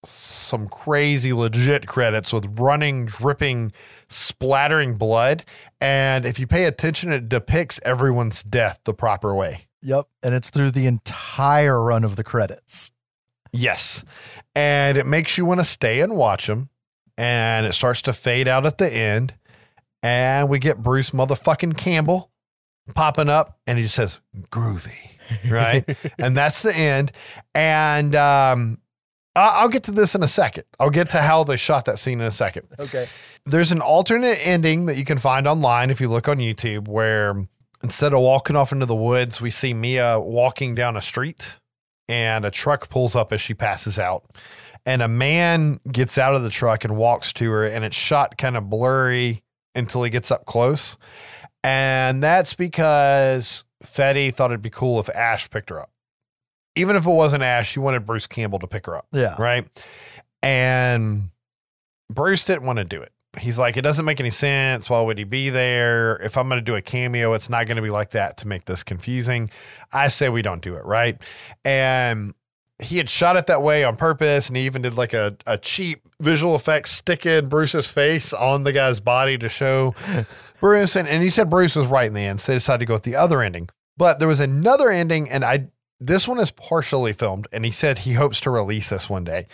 some crazy legit credits with running, dripping, splattering blood. And if you pay attention, it depicts everyone's death the proper way. Yep. And it's through the entire run of the credits. Yes. And it makes you want to stay and watch them. And it starts to fade out at the end. And we get Bruce motherfucking Campbell popping up and he just says, groovy. Right. and that's the end. And um, I'll get to this in a second. I'll get to how they shot that scene in a second. Okay. There's an alternate ending that you can find online if you look on YouTube where instead of walking off into the woods, we see Mia walking down a street and a truck pulls up as she passes out. And a man gets out of the truck and walks to her, and it's shot kind of blurry until he gets up close. And that's because Fede thought it'd be cool if Ash picked her up. Even if it wasn't Ash, she wanted Bruce Campbell to pick her up Yeah. right? And Bruce didn't want to do it. He's like, it doesn't make any sense. Why would he be there? If I'm going to do a cameo, it's not going to be like that to make this confusing. I say we don't do it, right? And he had shot it that way on purpose, and he even did like a, a cheap visual effects stick in Bruce's face on the guy's body to show Bruce. And, and he said Bruce was right in the end, so they decided to go with the other ending. But there was another ending, and I this one is partially filmed, and he said he hopes to release this one day.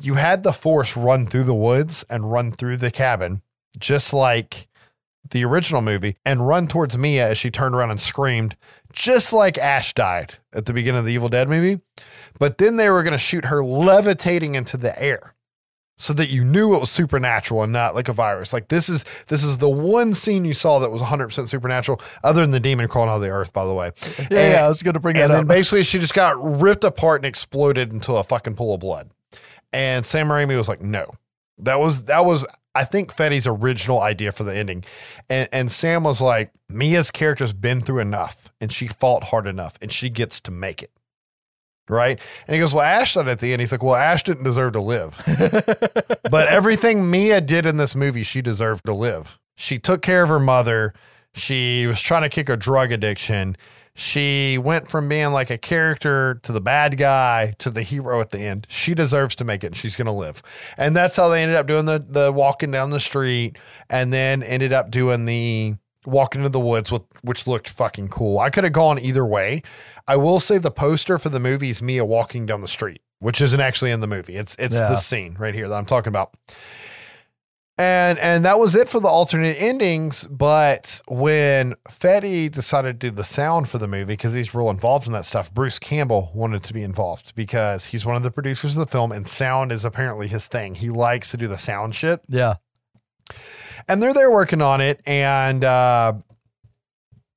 You had the force run through the woods and run through the cabin, just like the original movie, and run towards Mia as she turned around and screamed, just like Ash died at the beginning of the Evil Dead movie. But then they were going to shoot her levitating into the air so that you knew it was supernatural and not like a virus. Like this is this is the one scene you saw that was 100% supernatural other than the demon crawling out of the earth by the way. Yeah, And- yeah, I was going to bring that up. and then basically she just got ripped apart and exploded into a fucking pool of blood. And Sam Raimi was like, no. That was that was I think Fede's original idea for the ending. And and Sam was like, Mia's character's been through enough and she fought hard enough and she gets to make it. Right? And he goes, Well, Ash died at the end. He's like, Well, Ash didn't deserve to live. but everything Mia did in this movie, she deserved to live. She took care of her mother. She was trying to kick her drug addiction. She went from being like a character to the bad guy to the hero at the end. She deserves to make it and she's going to live. And that's how they ended up doing the, the walking down the street and then ended up doing the walking into the woods, with, which looked fucking cool. I could have gone either way. I will say the poster for the movie is Mia walking down the street, which isn't actually in the movie. It's, it's Yeah. the scene right here that I'm talking about and and that was it for the alternate endings. But when Fede decided to do the sound for the movie, because he's real involved in that stuff, Bruce Campbell wanted to be involved because he's one of the producers of the film, and sound is apparently his thing. He likes to do the sound shit, yeah. And they're there working on it. And uh,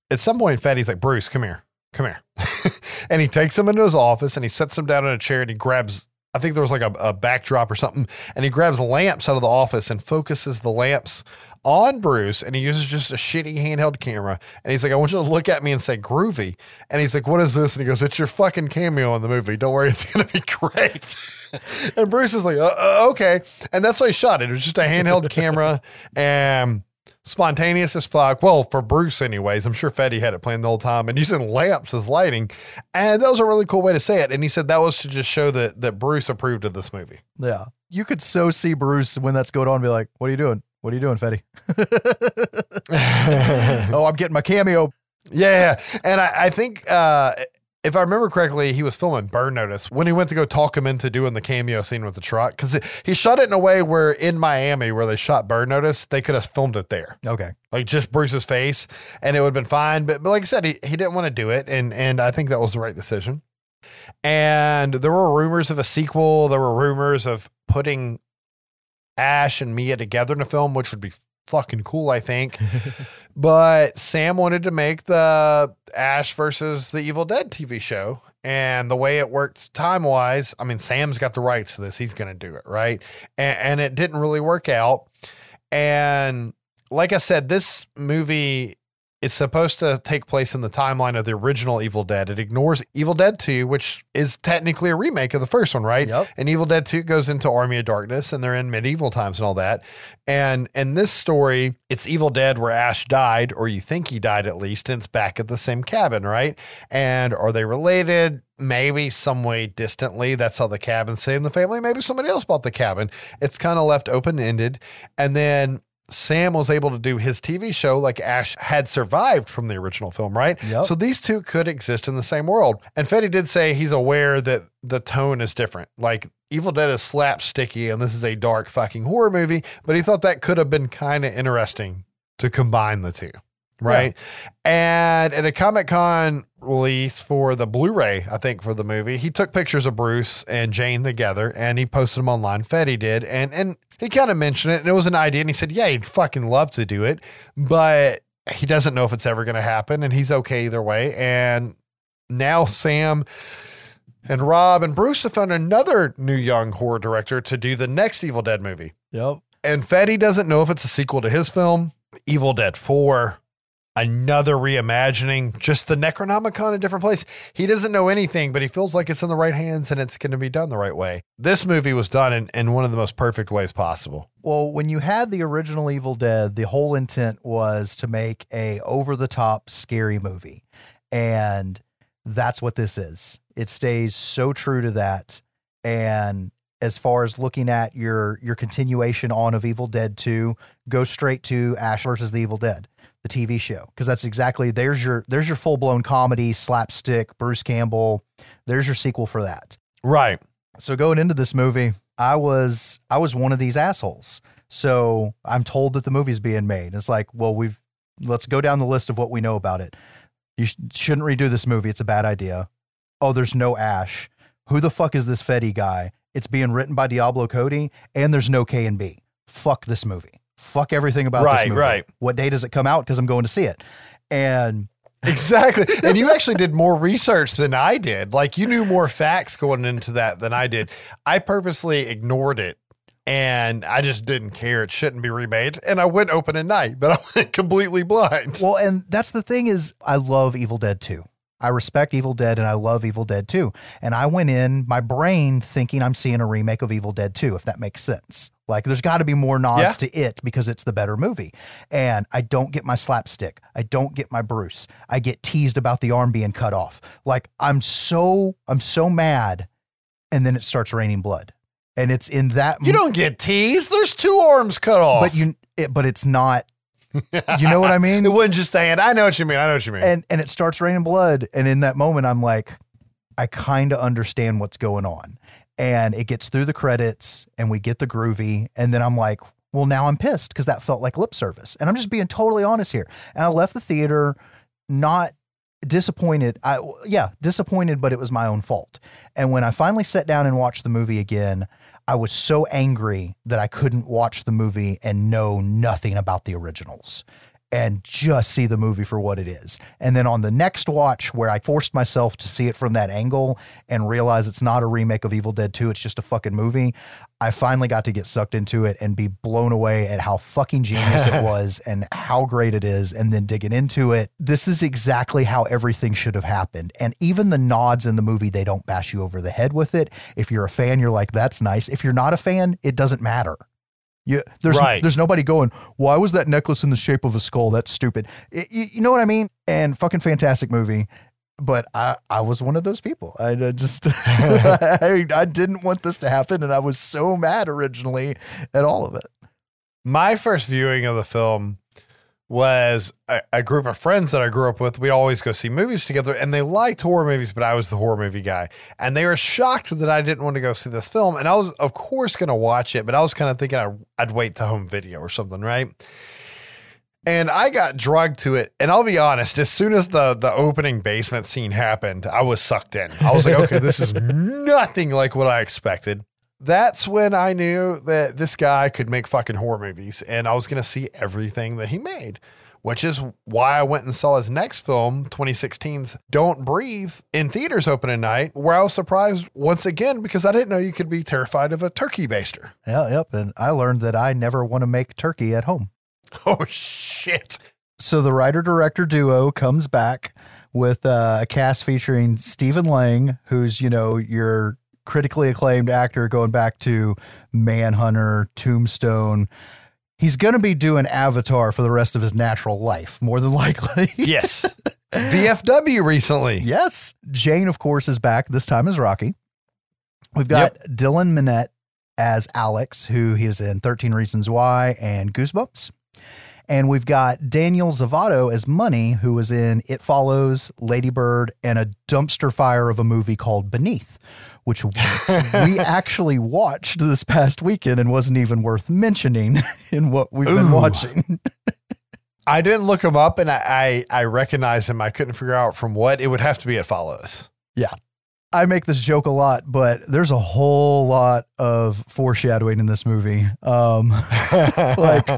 at some point, Fede's like, "Bruce, come here, come here," and he takes him into his office and he sets him down in a chair and he grabs. I think there was like a, a backdrop or something, and he grabs lamps out of the office and focuses the lamps on Bruce, and he uses just a shitty handheld camera. And he's like, "I want you to look at me and say groovy." And he's like, "What is this?" And he goes, "It's your fucking cameo in the movie. Don't worry, it's gonna be great." and Bruce is like, uh, uh, "Okay," and that's why he shot it. It was just a handheld camera and spontaneous as fuck. Well, for Bruce, anyways. I'm sure Fede had it playing the whole time and using lamps as lighting. And that was a really cool way to say it. And he said that was to just show that that Bruce approved of this movie. Yeah. You could so see Bruce when that's going on be like, what are you doing? What are you doing, Fede? oh, I'm getting my cameo. Yeah, yeah. and I, I think uh, if I remember correctly, he was filming Burn Notice when he went to go talk him into doing the cameo scene with the truck because he shot it in a way where in Miami, where they shot Burn Notice, they could have filmed it there, Okay. like just Bruce's face, and it would have been fine. But, but like I said, he, he didn't want to do it, and and I think that was the right decision. And there were rumors of a sequel. There were rumors of putting Ash and Mia together in a film, which would be fucking cool, I think. but Sam wanted to make the Ash versus the Evil Dead TV show. And the way it worked time wise, I mean, Sam's got the rights to this. He's going to do it, right? And, and it didn't really work out. And like I said, this movie is supposed to take place in the timeline of the original Evil Dead. It ignores Evil Dead 2, which is technically a remake of the first one, right? Yep. And Evil Dead 2 goes into Army of Darkness and they're in medieval times and all that. And in this story, it's Evil Dead where Ash died, or you think he died at least, and it's back at the same cabin, right? And are they related? Maybe some way distantly. That's how the cabin saved the family. Maybe somebody else bought the cabin. It's kind of left open ended. And then Sam was able to do his TV show like Ash had survived from the original film, right? Yep. So these two could exist in the same world. And Fede did say he's aware that the tone is different. Like Evil Dead is slapsticky and this is a dark fucking horror movie, but he thought that could have been kind of interesting to combine the two. Right. And at a Comic Con release for the Blu ray, I think, for the movie, he took pictures of Bruce and Jane together and he posted them online. Fede did. And, and he kind of mentioned it and it was an idea. And he said, Yeah, he'd fucking love to do it, but he doesn't know if it's ever going to happen. And he's okay either way. And now Sam and Rob and Bruce have found another new young horror director to do the next Evil Dead movie. Yep. And Fede doesn't know if it's a sequel to his film, Evil Dead 4, another reimagining, just the Necronomicon, a different place. He doesn't know anything, but he feels like it's in the right hands and it's going to be done the right way. This movie was done in, in one of the most perfect ways possible. Well, when you had the original Evil Dead, the whole intent was to make a over the top scary movie. And that's what this is. It stays so true to that. And as far as looking at your your continuation on of Evil Dead 2, go straight to Ash versus the Evil Dead, the TV show. Because that's exactly there's your there's your full blown comedy, slapstick, Bruce Campbell. There's your sequel for that. Right. So going into this movie, I was I was one of these assholes. So I'm told that the movie's being made. It's like, well, we've let's go down the list of what we know about it. You sh- shouldn't redo this movie. It's a bad idea. Oh, there's no Ash. Who the fuck is this Fede guy? It's being written by Diablo Cody, and there's no K and B. Fuck this movie. Fuck everything about Right, this movie. right. What day does it come out? Because I'm going to see it. And Exactly. and you actually did more research than I did. Like you knew more facts going into that than I did. I purposely ignored it and I just didn't care. It shouldn't be remade. And I went open at night, but I went completely blind. Well, and that's the thing is I love Evil Dead 2. I respect Evil Dead and I love Evil Dead 2. And I went in my brain thinking I'm seeing a remake of Evil Dead 2, if that makes sense. Like there's got to be more nods Yeah. to it because it's the better movie. And I don't get my slapstick. I don't get my Bruce. I get teased about the arm being cut off. Like I'm so I'm so mad and then it starts raining blood. And it's in that You don't get teased. There's two arms cut off. but you it, but it's not you know what I mean? it wasn't just saying, I know what you mean. I know what you mean. and and it starts raining blood. And in that moment i'm like i kind of understand what's going on. And it gets through the credits and we get the groovy. And then i'm like well now i'm pissed because that felt like lip service. And i'm just being totally honest here. And i left the theater not disappointed. I yeah disappointed but it was my own fault. And when i finally sat down and watched the movie again i was so angry that i couldn't watch the movie and know nothing about the originals and just see the movie for what it is. And then on the next watch, where I forced myself to see it from that angle and realize it's not a remake of Evil Dead 2, it's just a fucking movie, I finally got to get sucked into it and be blown away at how fucking genius it was and how great it is. And then digging into it, this is exactly how everything should have happened. And even the nods in the movie, they don't bash you over the head with it. If you're a fan, you're like, that's nice. If you're not a fan, it doesn't matter. You, there's Right. there's nobody going. Why was that necklace in the shape of a skull? That's stupid. It- you, you know what I mean? And fucking fantastic movie. But I, I was one of those people. I just I, I didn't want this to happen, and I was so mad originally at all of it. My first viewing of the film was a, a group of friends that I grew up with. We'd always go see movies together, and they liked horror movies, but I was the horror movie guy. And they were shocked that I didn't want to go see this film. And I was, of course, going to watch it, but I was kind of thinking I'd, I'd wait to home video or something, right? And I got drugged to it. And I'll be honest, as soon as the the opening basement scene happened, I was sucked in. I was like, okay, this is nothing like what I expected. That's when I knew that this guy could make fucking horror movies and I was going to see everything that he made, which is why I went and saw his next film, 2016's Don't Breathe, in theaters opening night, where I was surprised once again because I didn't know you could be terrified of a turkey baster. Yeah, yep. And I learned that I never want to make turkey at home. Oh, shit. So the writer director duo comes back with uh, a cast featuring Stephen Lang, who's, you know, your critically acclaimed actor going back to Manhunter, Tombstone. He's going to be doing Avatar for the rest of his natural life, more than likely. Yes. VFW recently. yes. Jane, of course, is back, this time as Rocky. We've got Dylan Minnette as Alex, who he is in 13 Reasons Why and Goosebumps. And we've got Daniel Zovatto as Money, who was in It Follows, Ladybird, and a dumpster fire of a movie called Beneath, which we actually watched this past weekend and wasn't even worth mentioning in what we've been watching. I didn't look him up and I, I, I recognize him. I couldn't figure out from what. It would have to be It Follows. Yeah. I make this joke a lot, but there's a whole lot of foreshadowing in this movie. Um, like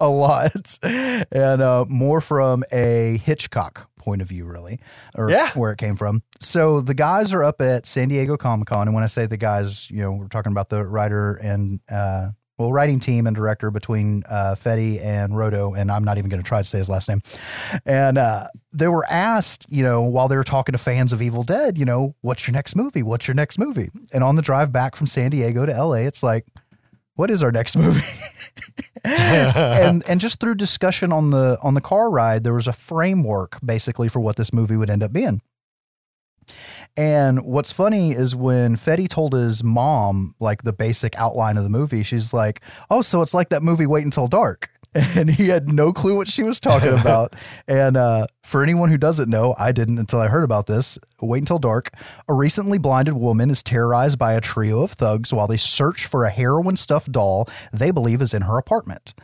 a lot, and uh, more from a Hitchcock point of view, really, or Yeah. where it came from. So the guys are up at San Diego Comic Con, and when I say the guys, you know, we're talking about the writer and uh, well, writing team and director between uh, Fede and Rodo, and I'm not even going to try to say his last name. And uh, they were asked, you know, while they were talking to fans of Evil Dead, you know, what's your next movie? What's your next movie? And on the drive back from San Diego to LA, it's like, what is our next movie? and and just through discussion on the on the car ride, there was a framework basically for what this movie would end up being. And what's funny is when Fede told his mom like the basic outline of the movie, she's like, "Oh, so it's like that movie Wait Until Dark." And he had no clue what she was talking about. and uh, for anyone who doesn't know, I didn't until I heard about this. Wait Until Dark. A recently blinded woman is terrorized by a trio of thugs while they search for a heroin stuffed doll they believe is in her apartment.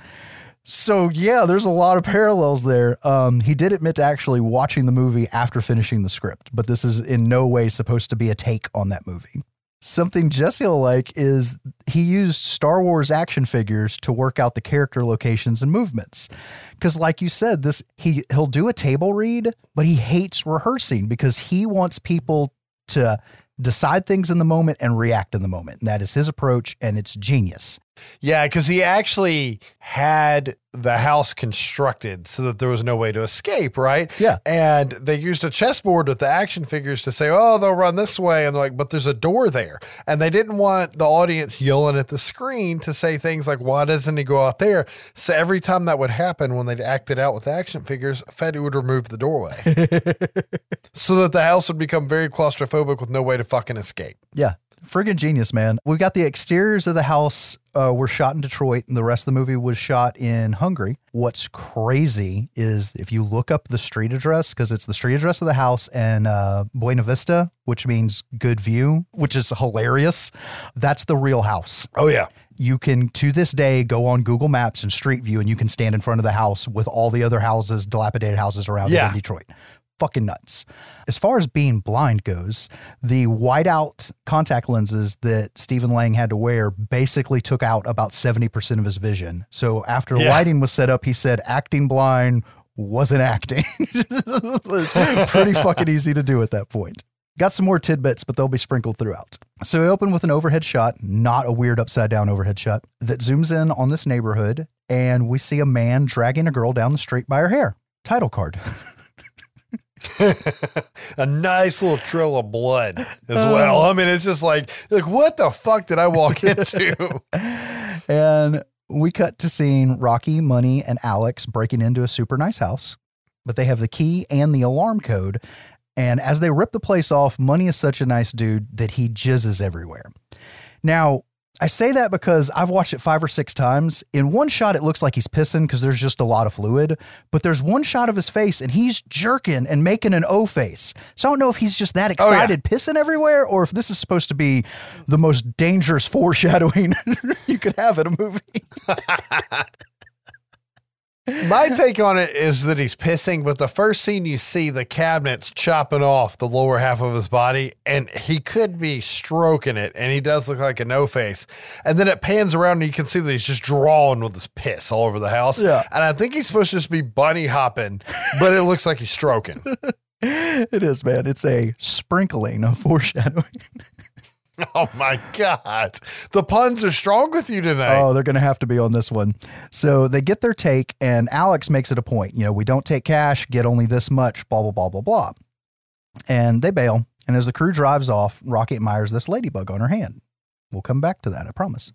So yeah, there's a lot of parallels there. Um, he did admit to actually watching the movie after finishing the script, but this is in no way supposed to be a take on that movie. Something Jesse will like is he used Star Wars action figures to work out the character locations and movements. Because, like you said, this he he'll do a table read, but he hates rehearsing because he wants people to decide things in the moment and react in the moment. And that is his approach, and it's genius. Yeah, because he actually had the house constructed so that there was no way to escape, right? Yeah. And they used a chessboard with the action figures to say, oh, they'll run this way. And they're like, but there's a door there. And they didn't want the audience yelling at the screen to say things like, why doesn't he go out there? So every time that would happen when they acted out with action figures, Fede would remove the doorway so that the house would become very claustrophobic with no way to fucking escape. Yeah. Friggin' genius, man. We've got the exteriors of the house uh, were shot in Detroit, and the rest of the movie was shot in Hungary. What's crazy is if you look up the street address, because it's the street address of the house and uh, Buena Vista, which means good view, which is hilarious. That's the real house. Oh, yeah. You can, to this day, go on Google Maps and Street View, and you can stand in front of the house with all the other houses, dilapidated houses around it Yeah. in Detroit. Fucking nuts. As far as being blind goes, the whiteout contact lenses that Stephen Lang had to wear basically took out about 70% of his vision. So after Yeah. lighting was set up, he said acting blind wasn't acting. it's pretty fucking easy to do at that point. Got some more tidbits, but they'll be sprinkled throughout. So we open with an overhead shot, not a weird upside down overhead shot, that zooms in on this neighborhood, and we see a man dragging a girl down the street by her hair. Title card. a nice little trail of blood as oh. well. I mean, it's just like, like what the fuck did I walk into? And we cut to seeing Rocky, Money, and Alex breaking into a super nice house, but they have the key and the alarm code. And as they rip the place off, Money is such a nice dude that he jizzes everywhere. Now, I say that because I've watched it five or six times. In one shot, it looks like he's pissing because there's just a lot of fluid, but there's one shot of his face and he's jerking and making an O face. So I don't know if he's just that Oh, yeah. excited, pissing everywhere, or if this is supposed to be the most dangerous foreshadowing you could have in a movie. My take on it is that he's pissing, but the first scene you see, the cabinet's chopping off the lower half of his body, and he could be stroking it, and he does look like a no face. And then it pans around, and you can see that he's just drawing with his piss all over the house. Yeah. And I think he's supposed to just be bunny hopping, but it looks like he's stroking. it is, man. It's a sprinkling of foreshadowing. oh my God. The puns are strong with you tonight. Oh, they're going to have to be on this one. So they get their take, and Alex makes it a point. You know, we don't take cash, get only this much, blah, blah, blah, blah, blah. And they bail. And as the crew drives off, Rocky admires this ladybug on her hand. We'll come back to that, I promise.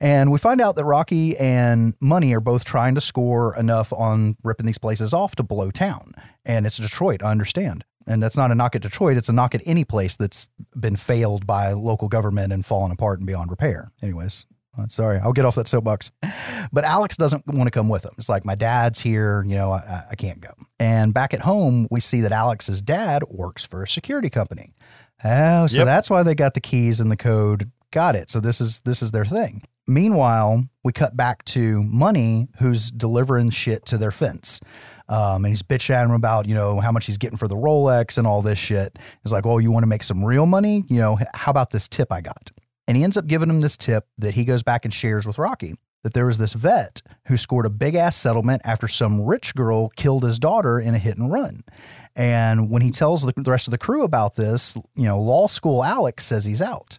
And we find out that Rocky and Money are both trying to score enough on ripping these places off to blow town. And it's Detroit, I understand. And that's not a knock at Detroit, it's a knock at any place that's been failed by local government and fallen apart and beyond repair. Anyways, uh, sorry, I'll get off that soapbox. But Alex doesn't want to come with him. It's like, my dad's here, you know, I, I can't go. And back at home, we see that Alex's dad works for a security company. Oh, so Yep. that's why they got the keys and the code. Got it. So this is this is their thing. Meanwhile, we cut back to Money, who's delivering shit to their fence. Um, and he's bitching at him about, you know, how much he's getting for the Rolex and all this shit. He's like, oh, you want to make some real money? You know, how about this tip I got? And he ends up giving him this tip that he goes back and shares with Rocky that there was this vet who scored a big ass settlement after some rich girl killed his daughter in a hit and run. And when he tells the, the rest of the crew about this, you know, law school Alex says he's out.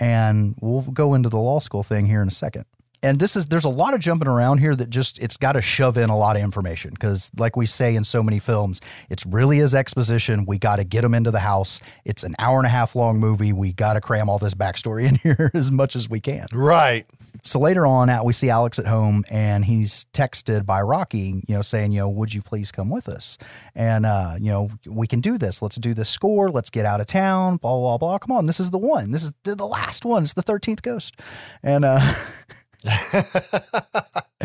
And we'll go into the law school thing here in a second. And this is there's a lot of jumping around here that just it's got to shove in a lot of information because like we say in so many films, it's really is exposition. We got to get them into the house. It's an hour and a half long movie. We got to cram all this backstory in here as much as we can. Right. So later on, out we see Alex at home, and he's texted by Rocky, you know, saying, you know, would you please come with us? And uh, you know, we can do this. Let's do this score. Let's get out of town. Blah blah blah. Come on, this is the one. This is the, last one. It's the thirteenth ghost. And uh,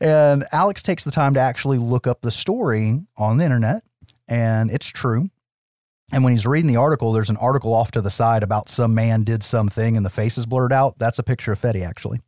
and Alex takes the time to actually look up the story on the internet, and it's true. And when he's reading the article, there's an article off to the side about some man did something and the face is blurred out. That's a picture of Fede, actually.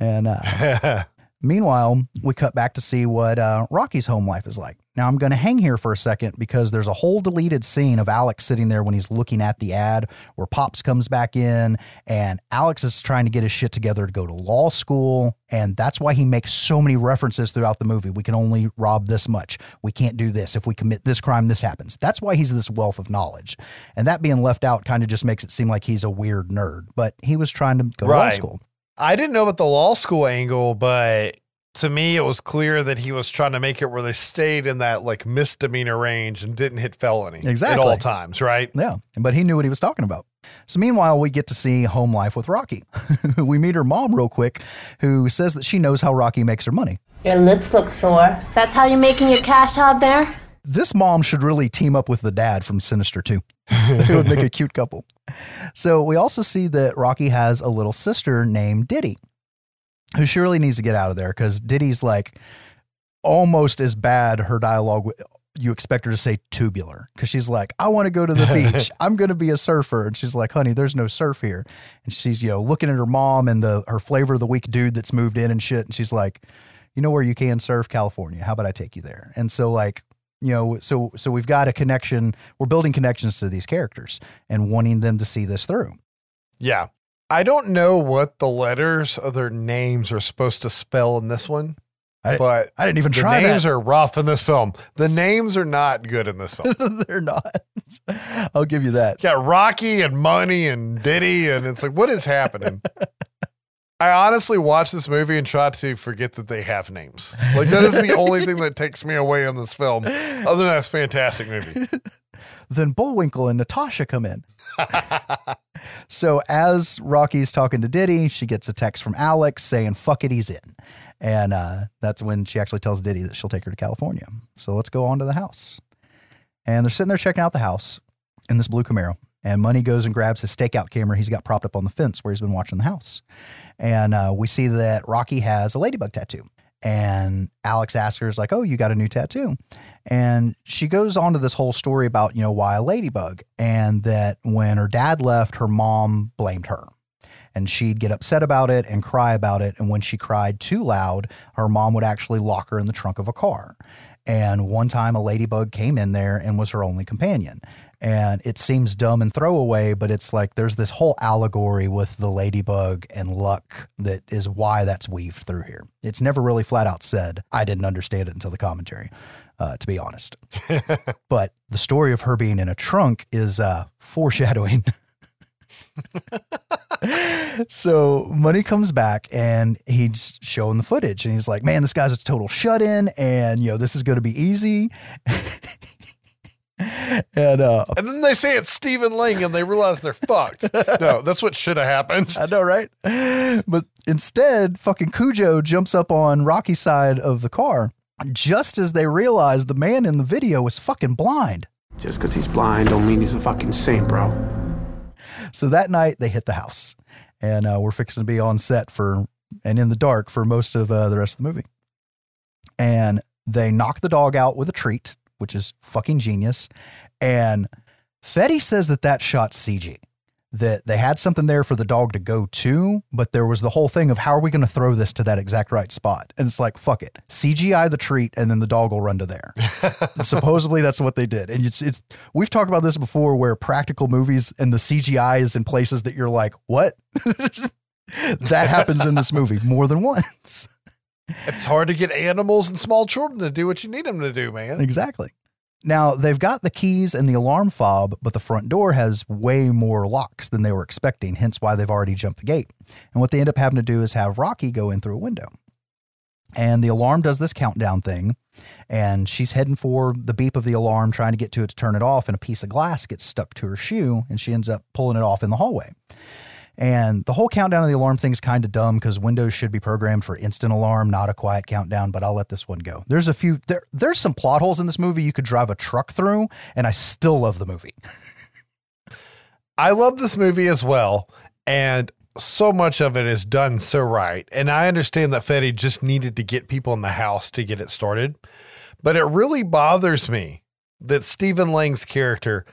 And uh, meanwhile, we cut back to see what uh, Rocky's home life is like. Now, I'm going to hang here for a second because there's a whole deleted scene of Alex sitting there when he's looking at the ad where Pops comes back in and Alex is trying to get his shit together to go to law school. And that's why he makes so many references throughout the movie. We can only rob this much. We can't do this. If we commit this crime, this happens. That's why he's this wealth of knowledge. And that being left out kind of just makes it seem like he's a weird nerd, but he was trying to go to law school. I didn't know about the law school angle, but to me, it was clear that he was trying to make it where they stayed in that like misdemeanor range and didn't hit felony exactly. at all times, right? Yeah, but he knew what he was talking about. So meanwhile, we get to see home life with Rocky. we meet her mom real quick, who says that she knows how Rocky makes her money. Your lips look sore. That's how you're making your cash out there? This mom should really team up with the dad from Sinister 2. it would make a cute couple. So we also see that Rocky has a little sister named Diddy, who she really needs to get out of there because Diddy's like almost as bad her dialogue. wi- You expect her to say tubular because she's like, I want to go to the beach. I'm going to be a surfer. And she's like, honey, there's no surf here. And she's, you know, looking at her mom and the her flavor of the week dude that's moved in and shit. And she's like, you know where you can surf? California. How about I take you there? And so like, you know, so so we've got a connection. We're building connections to these characters and wanting them to see this through. Yeah. I don't know what the letters of their names are supposed to spell in this one, I- but I didn't even the try names that. are rough in this film. The names are not good in this film. They're not. I'll give you that. got Rocky and Money and Diddy, and it's like, what is happening? I honestly watch this movie and try to forget that they have names. Like that is the only thing that takes me away on this film. Other than that, it's a fantastic movie. Then Bullwinkle and Natasha come in. So as Rocky's talking to Diddy, she gets a text from Alex saying, fuck it, he's in. And uh, that's when she actually tells Diddy that she'll take her to California. So let's go on to the house. And they're sitting there checking out the house in this blue Camaro. And Money goes and grabs his stakeout camera he's got propped up on the fence where he's been watching the house. And uh, we see that Rocky has a ladybug tattoo. And Alex asks her, is like, oh, you got a new tattoo. And she goes on to this whole story about, you know, why a ladybug. And that when her dad left, her mom blamed her. And she'd get upset about it and cry about it. And when she cried too loud, her mom would actually lock her in the trunk of a car. And one time a ladybug came in there and was her only companion. And it seems dumb and throwaway, but it's like there's this whole allegory with the ladybug and luck that is why that's weaved through here. It's never really flat out said. I didn't understand it until the commentary, uh, to be honest. but the story of her being in a trunk is uh, foreshadowing. so money comes back and he's showing the footage and he's like man this guy's a total shut-in and you know this is going to be easy and uh And then they say it's Stephen Lang and they realize they're fucked. No, that's what should have happened. I know, right? But instead, fucking Cujo jumps up on Rocky's side of the car just as they realize the man in the video is fucking blind. Just because he's blind don't mean he's a fucking saint, bro. So that night they hit the house, and uh, we're fixing to be on set for and in the dark for most of uh, the rest of the movie. And they knock the dog out with a treat, which is fucking genius. And Fede says that that shot's CG. That they had something there for the dog to go to, but there was the whole thing of how are we going to throw this to that exact right spot? And it's like, fuck it. CGI the treat, and then the dog will run to there. Supposedly that's what they did. And it's, it's, we've talked about this before where practical movies and the CGI is in places that you're like, what? that happens in this movie more than once. It's hard to get animals and small children to do what you need them to do, man. Exactly. Now, they've got the keys and the alarm fob, but the front door has way more locks than they were expecting, hence why they've already jumped the gate. And what they end up having to do is have Rocky go in through a window. And the alarm does this countdown thing, and she's heading for the beep of the alarm, trying to get to it to turn it off, and a piece of glass gets stuck to her shoe, and she ends up pulling it off in the hallway. And the whole countdown of the alarm thing is kind of dumb because Windows should be programmed for instant alarm, not a quiet countdown. But I'll let this one go. There's a few there. There's some plot holes in this movie you could drive a truck through, and I still love the movie. I love this movie as well. And so much of it is done so right. And I understand that Fede just needed to get people in the house to get it started. But it really bothers me that Stephen Lang's character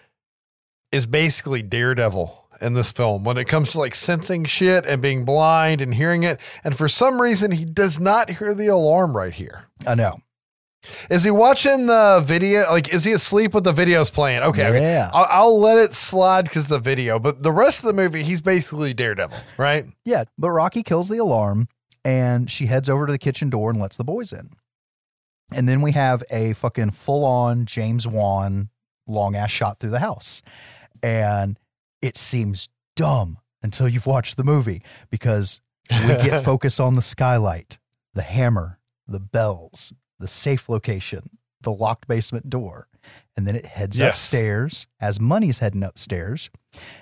is basically Daredevil in this film when it comes to like sensing shit and being blind and hearing it. And for some reason, he does not hear the alarm right here. I know. Is he watching the video? Like, is he asleep with the videos playing? Okay, okay. Yeah. I'll, I'll let it slide because the video. But the rest of the movie, he's basically Daredevil, right? Yeah, but Rocky kills the alarm, and she heads over to the kitchen door and lets the boys in. And then we have a fucking full on James Wan long ass shot through the house. And it seems dumb until you've watched the movie because we get focus on the skylight, the hammer, the bells, the safe location, the locked basement door. And then it heads Yes. upstairs as Money's heading upstairs.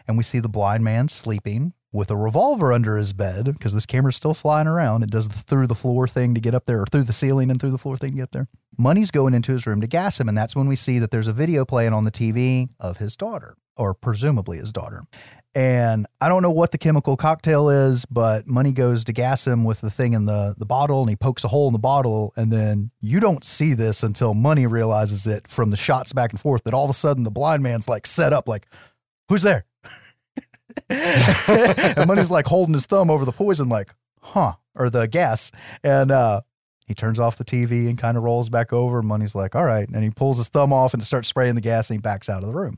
And we see the blind man sleeping with a revolver under his bed because this camera's still flying around. It does the through the floor thing to get up there, or through the ceiling and through the floor thing to get up there. Money's going into his room to gas him. And that's when we see that there's a video playing on the TV of his daughter, or presumably his daughter. And I don't know what the chemical cocktail is, but Money goes to gas him with the thing in the, the bottle and he pokes a hole in the bottle. And then you don't see this until Money realizes it from the shots back and forth that all of a sudden the blind man's like set up, like, who's there? and Money's like holding his thumb over the poison, like, huh, or the gas. And uh, he turns off the TV and kind of rolls back over. And Money's like, all right. And he pulls his thumb off and starts spraying the gas and he backs out of the room.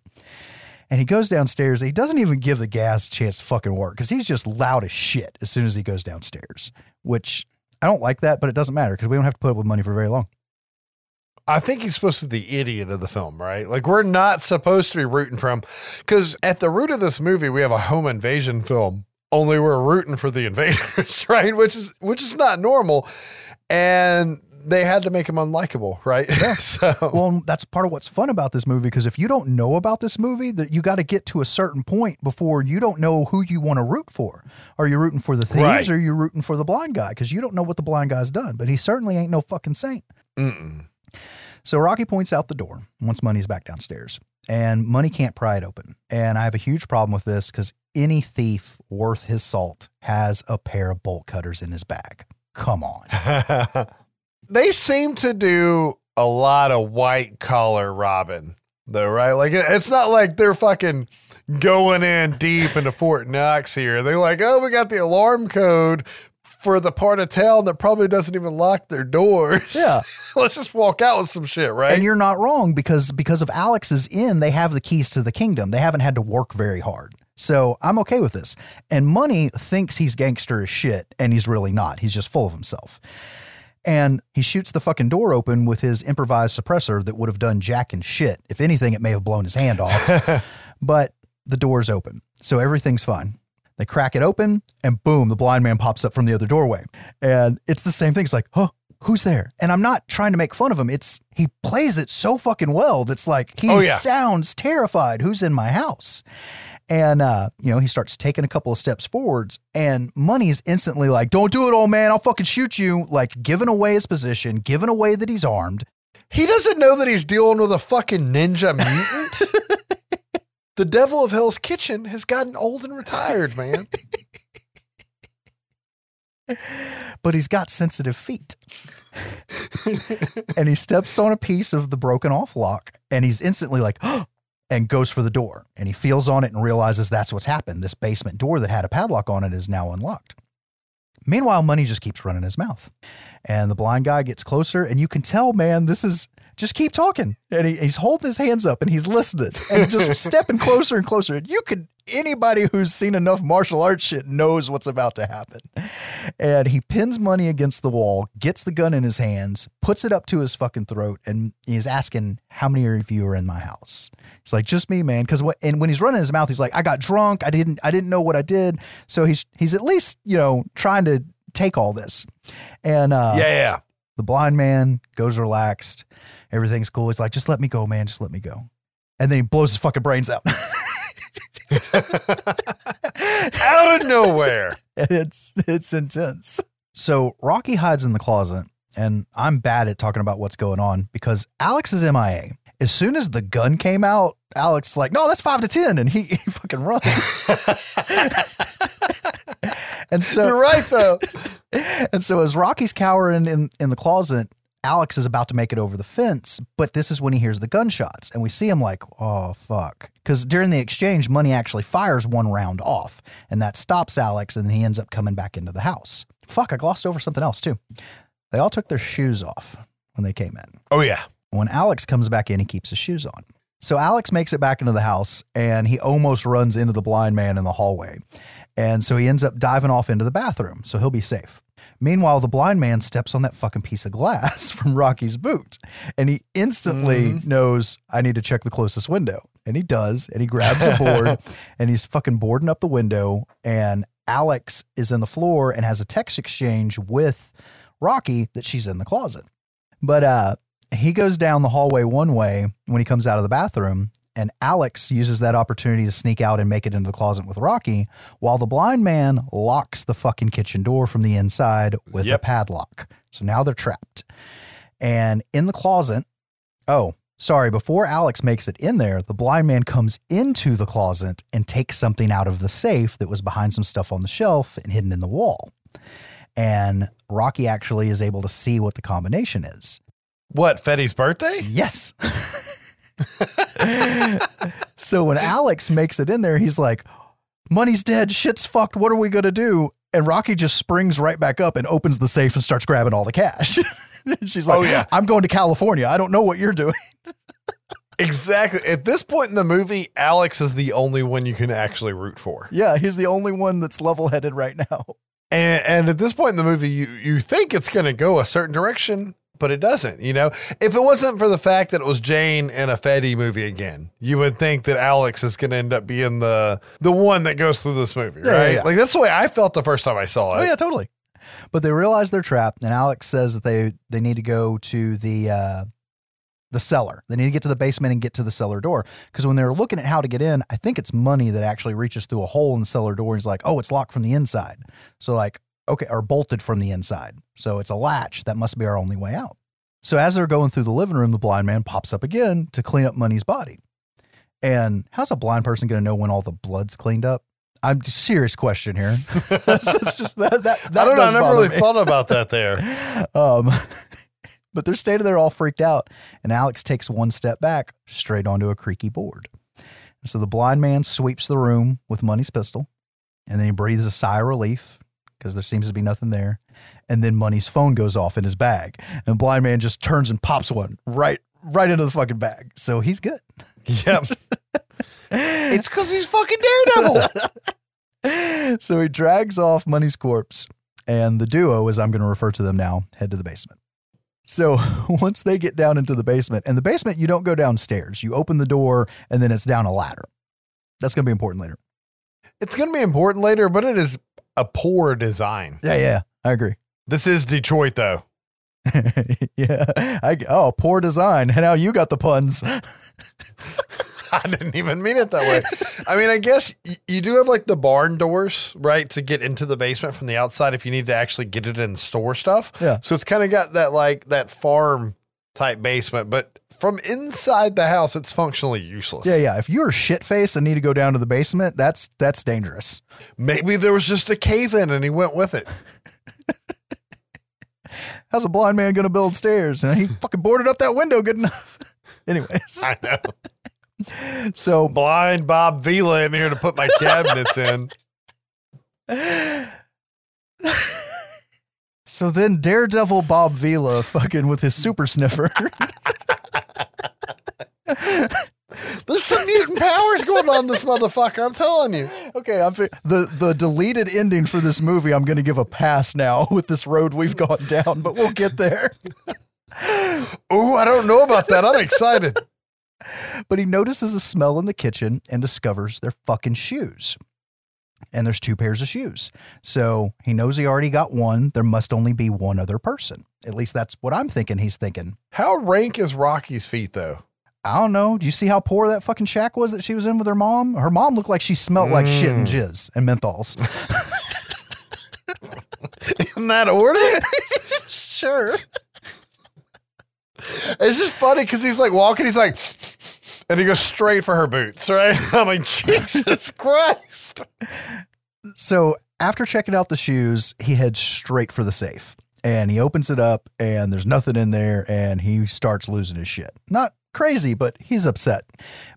And he goes downstairs. He doesn't even give the gas a chance to fucking work because he's just loud as shit as soon as he goes downstairs, which I don't like that, but it doesn't matter because we don't have to put up with money for very long. I think he's supposed to be the idiot of the film, right? Like we're not supposed to be rooting for him because at the root of this movie, we have a home invasion film. Only we're rooting for the invaders, right? Which is which is not normal, and they had to make him unlikable, right? so Well, that's part of what's fun about this movie because if you don't know about this movie, that you got to get to a certain point before you don't know who you want to root for. Are you rooting for the thieves Right. or are you rooting for the blind guy? Because you don't know what the blind guy's done, but he certainly ain't no fucking saint. Mm-mm. So Rocky points out the door once Money's back downstairs, and Money can't pry it open. And I have a huge problem with this because any thief worth his salt has a pair of bolt cutters in his bag. Come on. they seem to do a lot of white collar robbing, though, right? Like it's not like they're fucking going in deep into Fort Knox here. They're like, oh, we got the alarm code for the part of town that probably doesn't even lock their doors. Yeah. Let's just walk out with some shit, right? And you're not wrong because because of Alex's in, they have the keys to the kingdom. They haven't had to work very hard. So I'm okay with this. And Money thinks he's gangster as shit, and he's really not. He's just full of himself. And he shoots the fucking door open with his improvised suppressor that would have done jack and shit. If anything, it may have blown his hand off. but the door's open. So everything's fine. They crack it open, and boom, the blind man pops up from the other doorway. And it's the same thing. It's like, huh, who's there? And I'm not trying to make fun of him. It's he plays it so fucking well that's like he Oh, yeah. sounds terrified. Who's in my house? And uh, you know, he starts taking a couple of steps forwards, and Money's instantly like, Don't do it, old man, I'll fucking shoot you, like giving away his position, giving away that he's armed. he doesn't know that he's dealing with a fucking ninja mutant. the devil of Hell's Kitchen has gotten old and retired, man. but he's got sensitive feet. and he steps on a piece of the broken off lock and he's instantly like, and goes for the door. And he feels on it and realizes that's what's happened. This basement door that had a padlock on it is now unlocked. Meanwhile, Money just keeps running his mouth. And the blind guy gets closer, and you can tell, man, this is just keep talking. And he, he's holding his hands up and he's listening and just stepping closer and closer. And You could, anybody who's seen enough martial arts shit knows what's about to happen. And he pins Money against the wall, gets the gun in his hands, puts it up to his fucking throat, and he's asking, How many of you are in my house? He's like, Just me, man. Cause what, and when he's running his mouth, he's like, I got drunk. I didn't, I didn't know what I did. So he's, he's at least, you know, trying to take all this. And, uh, yeah, yeah. the blind man goes relaxed. Everything's cool. He's like, just let me go, man. Just let me go. And then he blows his fucking brains out. Out of nowhere. and it's it's intense. So Rocky hides in the closet, and I'm bad at talking about what's going on because Alex is MIA. As soon as the gun came out, Alex is like, no, that's five to ten, and he, he fucking runs. and so You're right, though. and so as Rocky's cowering in, in the closet, Alex is about to make it over the fence, but this is when he hears the gunshots. And we see him like, oh, fuck. Because during the exchange, Money actually fires one round off, and that stops Alex, and then he ends up coming back into the house. Fuck, I glossed over something else too. They all took their shoes off when they came in. Oh, yeah. When Alex comes back in, he keeps his shoes on. So Alex makes it back into the house and he almost runs into the blind man in the hallway. And so he ends up diving off into the bathroom, so he'll be safe. Meanwhile, the blind man steps on that fucking piece of glass from Rocky's boot and he instantly knows I need to check the closest window. And he does, and he grabs a board and he's fucking boarding up the window. And Alex is in the floor and has a text exchange with Rocky that she's in the closet. But uh, he goes down the hallway one way when he comes out of the bathroom, and Alex uses that opportunity to sneak out and make it into the closet with Rocky, while the blind man locks the fucking kitchen door from the inside with a padlock. So now they're trapped. And in the closet, oh, sorry, before Alex makes it in there, the blind man comes into the closet and takes something out of the safe that was behind some stuff on the shelf and hidden in the wall. And Rocky actually is able to see what the combination is. What, Fede's birthday? Yes. so when Alex makes it in there, he's like, Money's dead, shit's fucked, what are we gonna do? And Rocky just springs right back up and opens the safe and starts grabbing all the cash. She's like, Oh, yeah. I'm going to California. I don't know what you're doing. Exactly. At this point in the movie, Alex is the only one you can actually root for. Yeah, he's the only one that's level headed right now. And, and at this point in the movie, you, you think it's going to go a certain direction, but it doesn't. You know, if it wasn't for the fact that it was Jane in a Fede movie again, you would think that Alex is going to end up being the the one that goes through this movie, Yeah, yeah, right? yeah. Like that's the way I felt the first time I saw it. Oh yeah, totally. But they realize they're trapped, and Alex says that they they need to go to the uh, the cellar. They need to get to the basement and get to the cellar door because when they're looking at how to get in, I think it's money that actually reaches through a hole in the cellar door. And he's like, "Oh, it's locked from the inside." So like, okay, or bolted from the inside. So it's a latch. That must be our only way out. So as they're going through the living room, the blind man pops up again to clean up Money's body. And how's a blind person going to know when all the blood's cleaned up? I'm serious question here. it's just that, that, that I don't know. I never really me. thought about that there. Um, but they're standing there all freaked out, and Alex takes one step back, straight onto a creaky board. So the blind man sweeps the room with Money's pistol, and then he breathes a sigh of relief because there seems to be nothing there. And then Money's phone goes off in his bag, and blind man just turns and pops one right right into the fucking bag. So he's good. Yep. it's because he's fucking Daredevil. so he drags off Money's corpse, and the duo, as I'm going to refer to them now, head to the basement. So once they get down into the basement, and the basement, you don't go downstairs. You open the door, and then it's down a ladder. That's going to be important later. It's going to be important later, but it is a poor design. Yeah, yeah, I agree. This is Detroit, though. yeah. I, oh, poor design. Now you got the puns. I didn't even mean it that way. I mean, I guess y- you do have like the barn doors, right, to get into the basement from the outside if you need to actually get it and store stuff. Yeah. So it's kind of got that like that farm type basement, but from inside the house, it's functionally useless. Yeah, yeah. If you're shit faced and need to go down to the basement, that's that's dangerous. Maybe there was just a cave in and he went with it. How's a blind man gonna build stairs? And he fucking boarded up that window good enough. Anyways, I know. so Blind Bob Vila in here to put my cabinets in. So then Daredevil Bob Vila fucking with his super sniffer. There's some mutant powers going on this motherfucker. I'm telling you. okay, I'm fi- the the deleted ending for this movie. I'm going to give a pass now with this road we've gone down, but we'll get there. Ooh, I don't know about that. I'm excited. But he notices a smell in the kitchen and discovers their fucking shoes. And there's two pairs of shoes. So he knows he already got one. There must only be one other person. At least that's what I'm thinking he's thinking. How rank is Rocky's feet, though? I don't know. Do you see how poor that fucking shack was that she was in with her mom? Her mom looked like she smelled like shit and mm. jizz and menthols. In that order? sure. It's just funny because he's like walking, he's like, and he goes straight for her boots, right? I'm like, Jesus Christ. So after checking out the shoes, he heads straight for the safe and he opens it up and there's nothing in there and he starts losing his shit. Not crazy, but he's upset.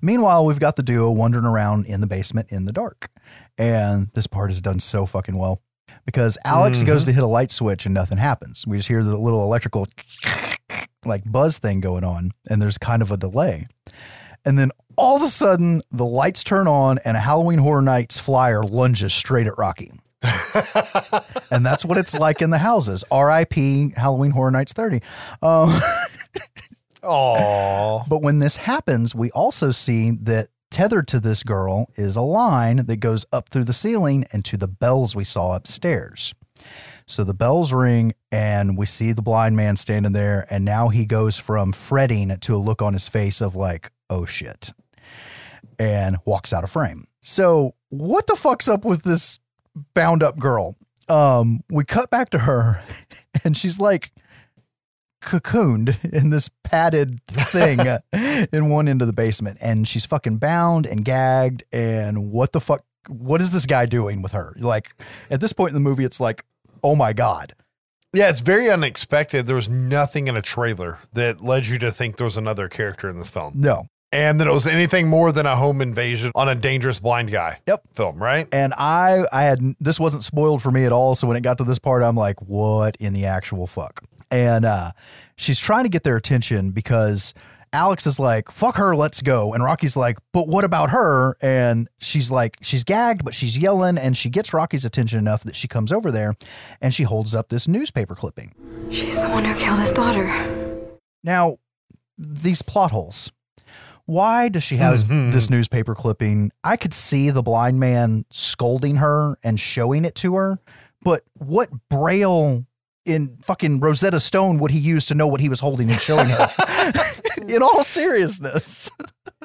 Meanwhile, we've got the duo wandering around in the basement in the dark. And this part is done so fucking well because Alex goes to hit a light switch and nothing happens. We just hear the little electrical like buzz thing going on and there's kind of a delay. And then all of a sudden, the lights turn on and a Halloween Horror Nights flyer lunges straight at Rocky. and that's what it's like in the houses. R.I.P. Halloween Horror Nights 30. Um, But when this happens, we also see that tethered to this girl is a line that goes up through the ceiling and to the bells we saw upstairs. So the bells ring, and we see the blind man standing there, and now he goes from fretting to a look on his face of like, oh shit, and walks out of frame. So what the fuck's up with this bound up girl? Um, we cut back to her, and she's like cocooned in this padded thing in one end of the basement, and she's fucking bound and gagged. And what the fuck? What is this guy doing with her? Like at this point in the movie, it's like, oh my god. yeah, it's very unexpected. There was nothing in a trailer that led you to think there was another character in this film, No. and that it was anything more than a home invasion on a dangerous blind guy. Yep. film, right? And I, I had this wasn't spoiled for me at all. So when it got to this part, I'm like, what in the actual fuck? And uh, she's trying to get their attention because Alex is like, fuck her, let's go. And Rocky's like, but what about her? And she's like, she's gagged, but she's yelling. And she gets Rocky's attention enough that she comes over there and she holds up this newspaper clipping. She's the one who killed his daughter. Now, these plot holes. Why does she have this newspaper clipping? I could see the blind man scolding her and showing it to her, but what braille in fucking Rosetta Stone would he use to know what he was holding and showing her? in all seriousness.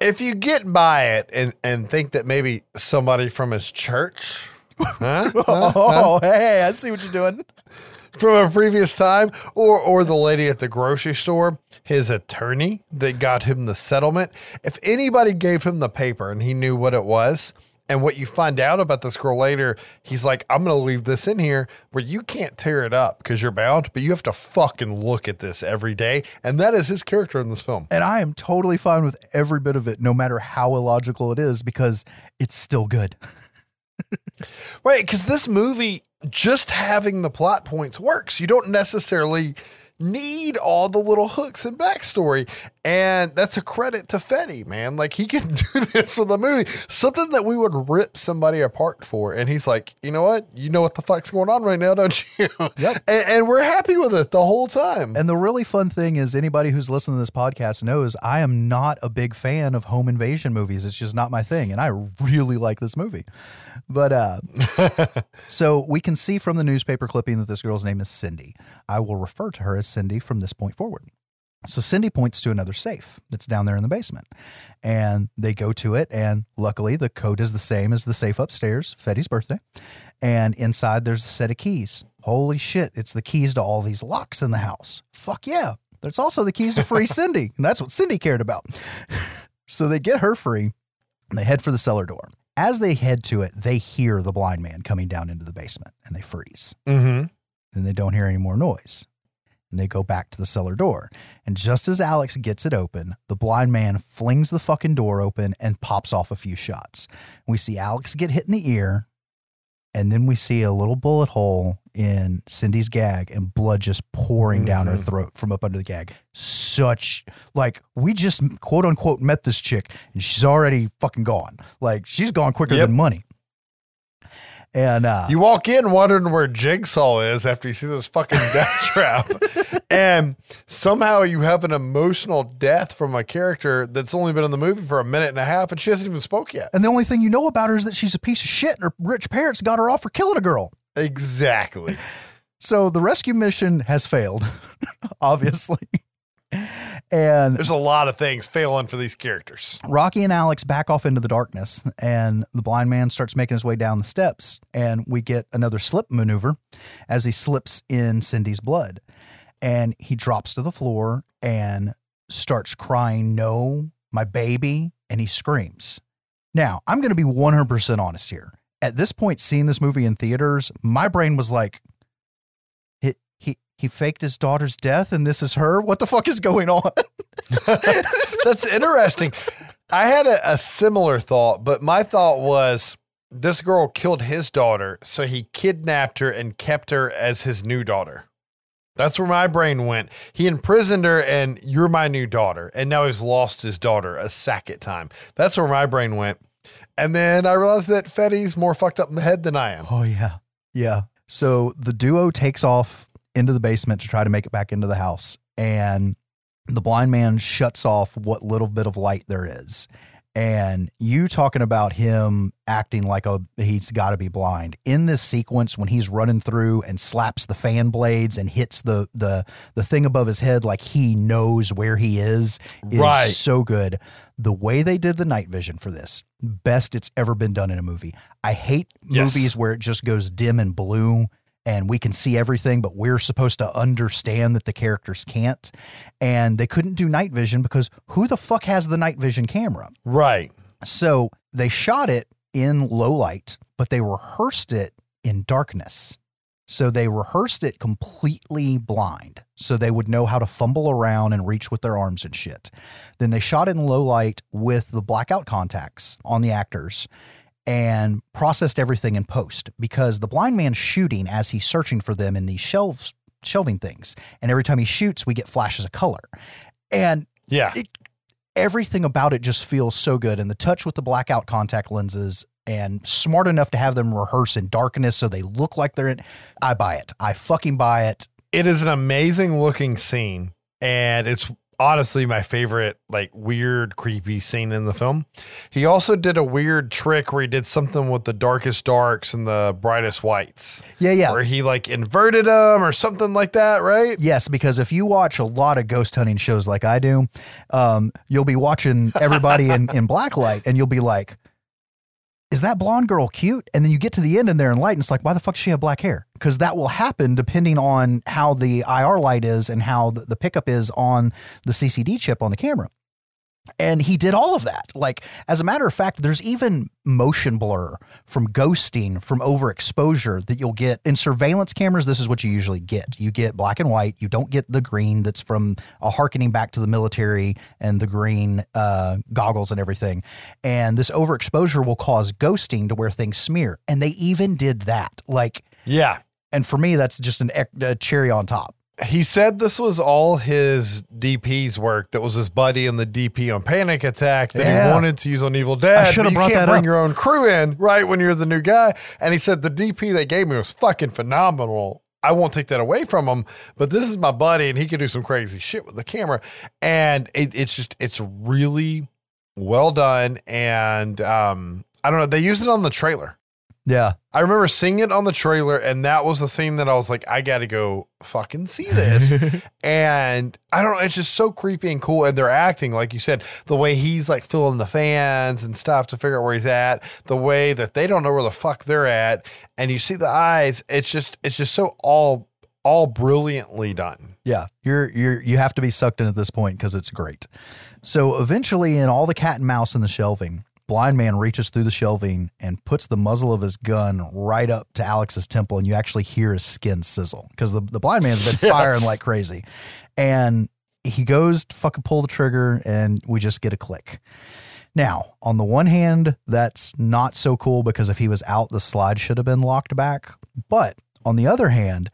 If you get by it and and think that maybe somebody from his church, huh? oh, hey, I see what you're doing. from a previous time, or or the lady at the grocery store, his attorney that got him the settlement. If anybody gave him the paper and he knew what it was, and what you find out about this girl later, he's like, I'm going to leave this in here where you can't tear it up because you're bound, but you have to fucking look at this every day. And that is his character in this film. And I am totally fine with every bit of it, no matter how illogical it is, because it's still good. Right. Because this movie, just having the plot points works. You don't necessarily need all the little hooks and backstory. And that's a credit to Fede, man. Like he can do this with a movie, something that we would rip somebody apart for. And he's like, you know what? You know what the fuck's going on right now, don't you? Yep. And, and we're happy with it the whole time. And the really fun thing is, anybody who's listening to this podcast knows I am not a big fan of home invasion movies. It's just not my thing. And I really like this movie. But uh, so we can see from the newspaper clipping that this girl's name is Cindy. I will refer to her as Cindy from this point forward. So Cindy points to another safe that's down there in the basement. And they go to it. And luckily, the code is the same as the safe upstairs, Fede's birthday. And inside, there's a set of keys. Holy shit, it's the keys to all these locks in the house. Fuck yeah. There's also the keys to free Cindy. And that's what Cindy cared about. so they get her free and they head for the cellar door. As they head to it, they hear the blind man coming down into the basement and they freeze. mm-hmm. Then they don't hear any more noise. And they go back to the cellar door. And just as Alex gets it open, the blind man flings the fucking door open and pops off a few shots. We see Alex get hit in the ear. And then we see a little bullet hole in Cindy's gag and blood just pouring down her Mhm. throat from up under the gag. Such, like, we just quote unquote met this chick and she's already fucking gone. Like, she's gone quicker Yep. than money. And, uh, You walk in wondering where Jigsaw is after you see this fucking death trap. And somehow you have an emotional death from a character that's only been in the movie for a minute and a half and she hasn't even spoke yet. And the only thing you know about her is that she's a piece of shit and her rich parents got her off for killing a girl. Exactly. So the rescue mission has failed, obviously. And There's a lot of things failing for these characters. Rocky and Alex back off into the darkness, and the blind man starts making his way down the steps. And we get another slip maneuver as he slips in Cindy's blood. And he drops to the floor and starts crying, No, my baby. And he screams. Now, I'm going to be 100% honest here. At this point, seeing this movie in theaters, my brain was like, he, faked his daughter's death and this is her? What the fuck is going on? That's interesting. I had a, a similar thought, but my thought was this girl killed his daughter, so he kidnapped her and kept her as his new daughter. That's where my brain went. He imprisoned her, and you're my new daughter. And now he's lost his daughter a second time. That's where my brain went. And then I realized that Fede's more fucked up in the head than I am. Oh yeah. Yeah. So the duo takes off into the basement to try to make it back into the house and the blind man shuts off what little bit of light there is. And you talking about him acting like a he's got to be blind. In this sequence when he's running through and slaps the fan blades and hits the the the thing above his head like he knows where he is is Right. so good. The way they did the night vision for this, best it's ever been done in a movie. I hate Yes. movies where it just goes dim and blue and we can see everything, but we're supposed to understand that the characters can't. And they couldn't do night vision because who the fuck has the night vision camera? Right. So they shot it in low light, but they rehearsed it in darkness. So they rehearsed it completely blind so they would know how to fumble around and reach with their arms and shit. Then they shot it in low light with the blackout contacts on the actors and processed everything in post because the blind man's shooting as he's searching for them in these shelves shelving things. And every time he shoots we get flashes of color. And Yeah. it, everything about it just feels so good. And the touch with the blackout contact lenses and smart enough to have them rehearse in darkness so they look like they're in i buy it. I fucking buy it. It is an amazing looking scene. And it's honestly my favorite like weird creepy scene in the film. He also did a weird trick where he did something with the darkest darks and the brightest whites. Yeah yeah. Where he like inverted them or something like that right? Yes, because if you watch a lot of ghost hunting shows like I do, um, you'll be watching everybody in, in black light and you'll be like, is that blonde girl cute? And then you get to the end and they're in light and it's like, why the fuck does she have black hair? Because that will happen depending on how the IR light is and how the, the pickup is on the CCD chip on the camera. And he did all of that. Like, as a matter of fact, there's even motion blur from ghosting, from overexposure that you'll get in surveillance cameras. This is what you usually get. You get black and white. You don't get the green that's from a harkening back to the military and the green uh, goggles and everything. And this overexposure will cause ghosting to where things smear. And they even did that. Like, Yeah. and for me, that's just an a cherry on top. He said this was all his DP's work. That was his buddy in the DP on Panic Attack that Yeah. he wanted to use on Evil Dead. I should have you brought can't that bring up. your own crew in right when you're the new guy. And he said the DP they gave me was fucking phenomenal. I won't take that away from him, but this is my buddy, and he can do some crazy shit with the camera. And it, it's just it's really well done. And um, I don't know, they used it on the trailer. Yeah. I remember seeing it on the trailer, and that was the scene that I was like, I got to go fucking see this. and I don't know, it's just so creepy and cool. And they're acting, like you said, the way he's like filling the fans and stuff to figure out where he's at, the way that they don't know where the fuck they're at. And you see the eyes, it's just, it's just so all, all brilliantly done. Yeah, you're you're you have to be sucked in at this point because it's great. So eventually, in all the cat and mouse in the shelving, blind man reaches through the shelving and puts the muzzle of his gun right up to Alex's temple, and you actually hear his skin sizzle because the the blind man's been firing like crazy, and he goes to fucking pull the trigger, and we just get a click. Now, on the one hand, that's not so cool because if he was out, the slide should have been locked back. But on the other hand,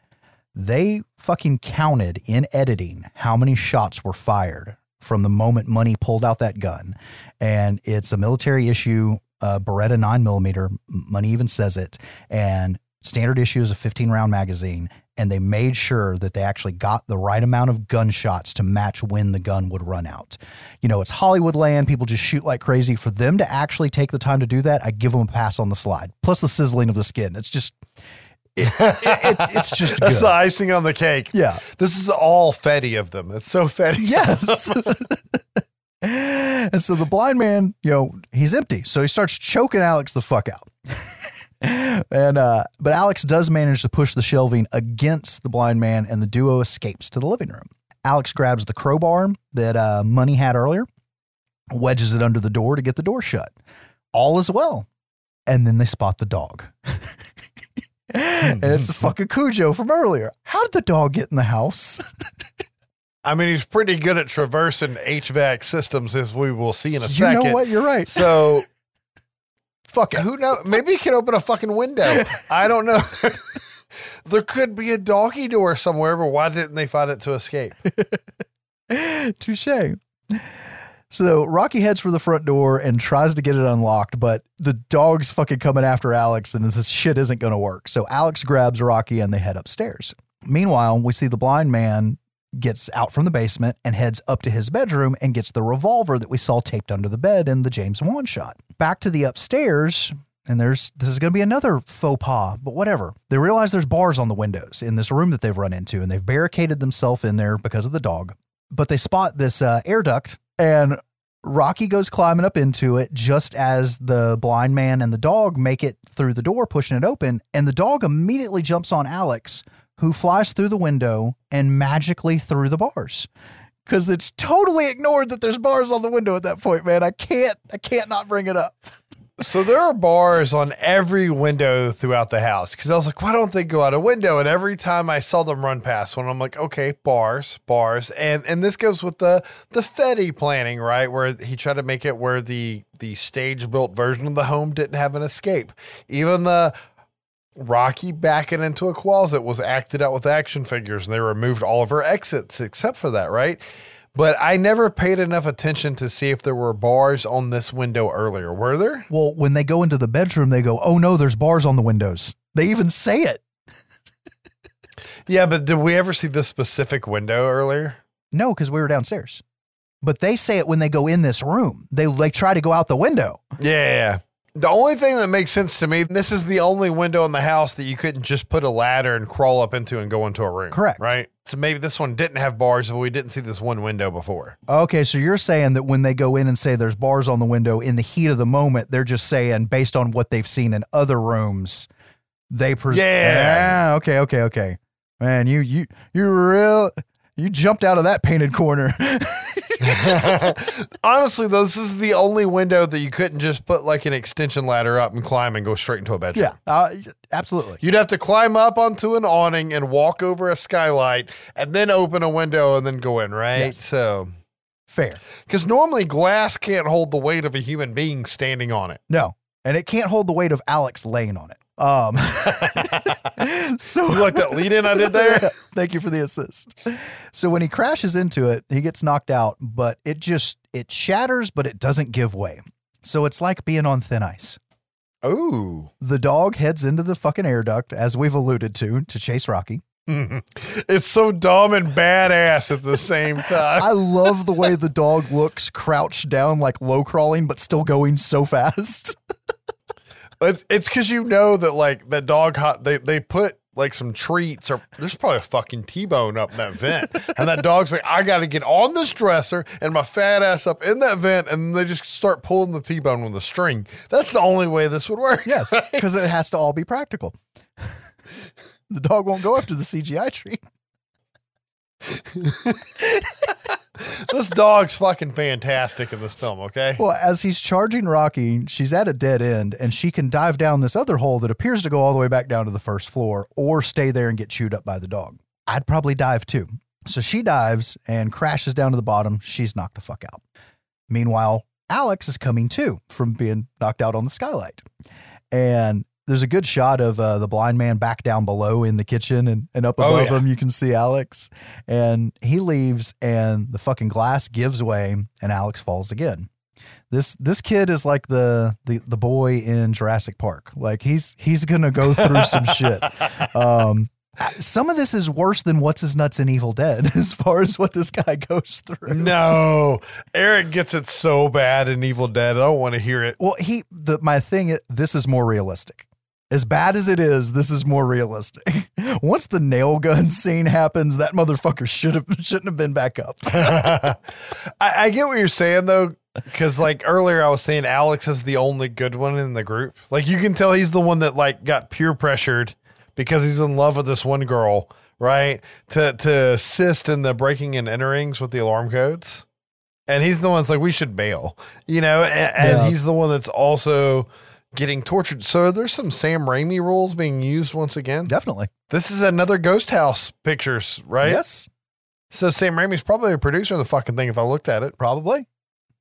they fucking counted in editing how many shots were fired from the moment Money pulled out that gun. And it's a military issue, uh, Beretta 9 millimeter. Money even says it. And standard issue is a 15 round magazine. And they made sure that they actually got the right amount of gunshots to match when the gun would run out. You know, it's Hollywood land. People just shoot like crazy. For them to actually take the time to do that, I give them a pass on the slide. Plus the sizzling of the skin. It's just, it, it, it- it's just That's good. the icing on the cake. Yeah. This is all fede of them. It's so fede. Yes. and so the blind man, you know, he's empty. So he starts choking Alex the fuck out. and uh but Alex does manage to push the shelving against the blind man and the duo escapes to the living room. Alex grabs the crowbar that uh Money had earlier, wedges it under the door to get the door shut. All is well. And then they spot the dog. and it's the mm-hmm. fucking Cujo from earlier. How did the dog get in the house? I mean, he's pretty good at traversing HVAC systems, as we will see in a you second. know what? You're right. So, fuck, it. who knows? Maybe he can open a fucking window. I don't know. there could be a doggy door somewhere, but why didn't they find it to escape? Touche. So Rocky heads for the front door and tries to get it unlocked, but the dog's fucking coming after Alex and this shit isn't going to work. So Alex grabs Rocky and they head upstairs. Meanwhile, we see the blind man gets out from the basement and heads up to his bedroom and gets the revolver that we saw taped under the bed in the James Wan shot. Back to the upstairs, and there's this is going to be another faux pas, but whatever. They realize there's bars on the windows in this room that they've run into, and they've barricaded themselves in there because of the dog. But they spot this uh, air duct, and Rocky goes climbing up into it just as the blind man and the dog make it through the door, pushing it open, and the dog immediately jumps on Alex, who flies through the window and magically through the bars. Because it's totally ignored that there's bars on the window at that point, man. I can't, I can't not bring it up. So there are bars on every window throughout the house because I was like, why don't they go out a window? And every time I saw them run past one, I'm like, okay, bars, bars, and and this goes with the the Fede planning, right? Where he tried to make it where the the stage built version of the home didn't have an escape. Even the Rocky backing into a closet was acted out with action figures, and they removed all of her exits except for that, right? But I never paid enough attention to see if there were bars on this window earlier. Were there? Well, when they go into the bedroom, they go, oh no, there's bars on the windows. They even say it. Yeah, but did we ever see this specific window earlier? No, because we were downstairs. But they say it when they go in this room. They they try to go out the window. Yeah, yeah, yeah. The only thing that makes sense to me, this is the only window in the house that you couldn't just put a ladder and crawl up into and go into a room. Correct. Right? So maybe this one didn't have bars if we didn't see this one window before. Okay, so you're saying that when they go in and say there's bars on the window in the heat of the moment, they're just saying based on what they've seen in other rooms, they pres- Yeah. Okay, okay, okay. Man, you you you real you jumped out of that painted corner. Honestly, though, this is the only window that you couldn't just put like an extension ladder up and climb and go straight into a bedroom. yeah, uh, absolutely. You'd have to climb up onto an awning and walk over a skylight and then open a window and then go in, right? Yes. So, Fair. because normally glass can't hold the weight of a human being standing on it. No, and it can't hold the weight of Alex laying on it. Um, so You like that lead in I did there? Thank you for the assist. So when he crashes into it, he gets knocked out, but it just it shatters, but it doesn't give way. So it's like being on thin ice. Ooh. The dog heads into the fucking air duct, as we've alluded to, to chase Rocky. It's so dumb and badass at the same time. I love the way the dog looks crouched down, like low crawling, but still going so fast. It's it's because you know that like that dog hot they they put like some treats or there's probably a fucking T-bone up in that vent. and that dog's like, I gotta get on this dresser and my fat ass up in that vent, and they just start pulling the T-bone with a string. That's the only way this would work. Yes, because it has to all be practical. the dog won't go after the CGI tree. this dog's fucking fantastic in this film, okay? Well, as he's charging Rocky, she's at a dead end and she can dive down this other hole that appears to go all the way back down to the first floor or stay there and get chewed up by the dog. I'd probably dive too. So she dives and crashes down to the bottom. She's knocked the fuck out. Meanwhile, Alex is coming too from being knocked out on the skylight. And there's a good shot of uh, the blind man back down below in the kitchen and, and up Oh, above yeah. him you can see Alex and he leaves and the fucking glass gives way and Alex falls again. This this kid is like the the the boy in Jurassic Park. Like he's he's gonna go through some shit. Um, some of this is worse than what's his nuts in Evil Dead as far as what this guy goes through. No, Eric gets it so bad in Evil Dead. I don't want to hear it. Well, he the my thing. This is more realistic. As bad as it is, this is more realistic. Once the nail gun scene happens, that motherfucker should have shouldn't have been back up. I, I get what you're saying though, because like earlier I was saying Alex is the only good one in the group. Like you can tell he's the one that like got peer pressured because he's in love with this one girl, right? To to assist in the breaking and enterings with the alarm codes. And he's the one that's like, we should bail, you know, and, and Yeah. he's the one that's also getting tortured. So there's some Sam Raimi rules being used once again. Definitely. This is another Ghost House pictures, right? Yes, So Sam Raimi's probably a producer of the fucking thing if I looked at it. probably.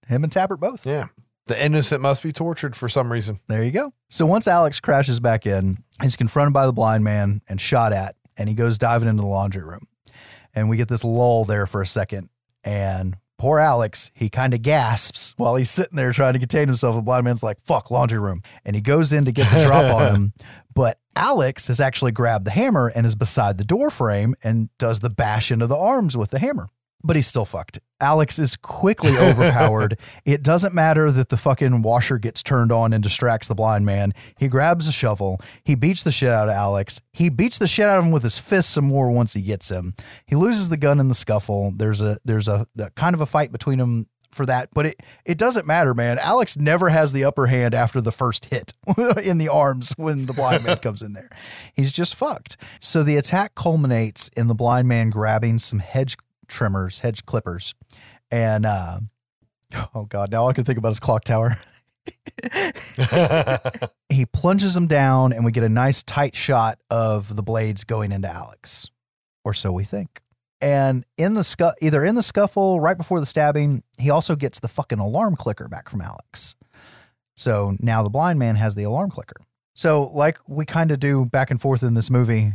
Him and Tapert both. Yeah. The innocent must be tortured for some reason. There you go. So once Alex crashes back in, he's confronted by the blind man and shot at, and he goes diving into the laundry room. And we get this lull there for a second. And poor Alex, he kind of gasps while he's sitting there trying to contain himself. The blind man's like, fuck, laundry room. And he goes in to get the drop on him. But Alex has actually grabbed the hammer and is beside the door frame and does the bash into the arms with the hammer. But he's still fucked. Alex is quickly overpowered. it doesn't matter that the fucking washer gets turned on and distracts the blind man. He grabs a shovel. He beats the shit out of Alex. He beats the shit out of him with his fist some more once he gets him. He loses the gun in the scuffle. There's a there's a, a kind of a fight between them for that, but it it doesn't matter, man. Alex never has the upper hand after the first hit in the arms when the blind man comes in there. He's just fucked. So the attack culminates in the blind man grabbing some hedge trimmers, hedge clippers, and uh, oh god, now all I can think about is clock tower. he plunges them down, and we get a nice tight shot of the blades going into Alex, or so we think. And in the scu- either in the scuffle right before the stabbing, he also gets the fucking alarm clicker back from Alex. So now the blind man has the alarm clicker. So, like we kind of do back and forth in this movie,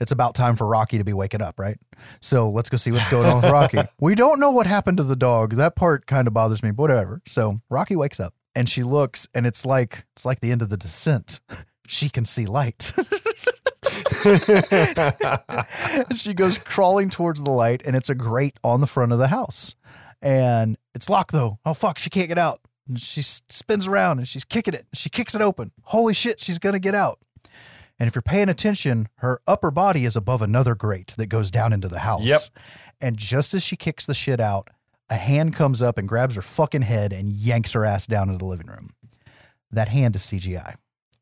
it's about time for Rocky to be waking up, right? So let's go see what's going on with Rocky. We don't know what happened to the dog. That part kind of bothers me, but whatever. So Rocky wakes up and she looks, and it's like it's like the end of the descent. She can see light. and she goes crawling towards the light, and it's a grate on the front of the house. And it's locked though. Oh fuck, she can't get out. And she spins around and she's kicking it. She kicks it open. Holy shit, she's to get out. And if you're paying attention, her upper body is above another grate that goes down into the house. Yep. And just as she kicks the shit out, a hand comes up and grabs her fucking head and yanks her ass down into the living room. That hand is CGI.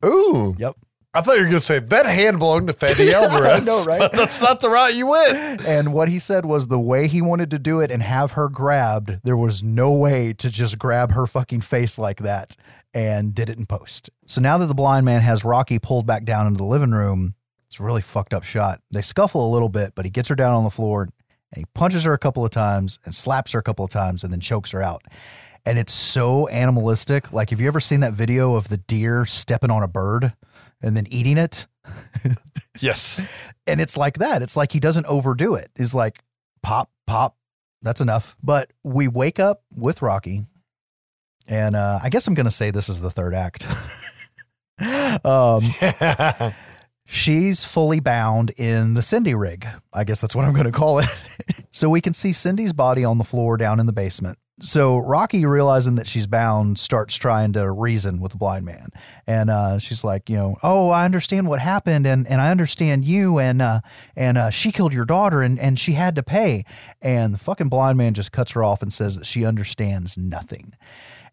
Ooh. Yep. I thought you were going to say that hand belonged to Fede Alvarez. I know, right? But that's not the route you went. And what he said was the way he wanted to do it and have her grabbed, there was no way to just grab her fucking face like that and did it in post. So now that the blind man has Rocky pulled back down into the living room, it's a really fucked up shot. They scuffle a little bit, but he gets her down on the floor and he punches her a couple of times and slaps her a couple of times and then chokes her out. And it's so animalistic. Like, have you ever seen that video of the deer stepping on a bird and then eating it? Yes. and it's like that. It's like he doesn't overdo it. He's like pop, pop. That's enough. But we wake up with Rocky, and uh, I guess I'm gonna say this is the third act. um, she's fully bound in the Cindy rig. I guess that's what I'm gonna call it. so we can see Cindy's body on the floor down in the basement. So Rocky, realizing that she's bound, starts trying to reason with the blind man, and uh, she's like, you know, oh, I understand what happened, and and I understand you, and uh, and uh, she killed your daughter, and and she had to pay, and the fucking blind man just cuts her off and says that she understands nothing,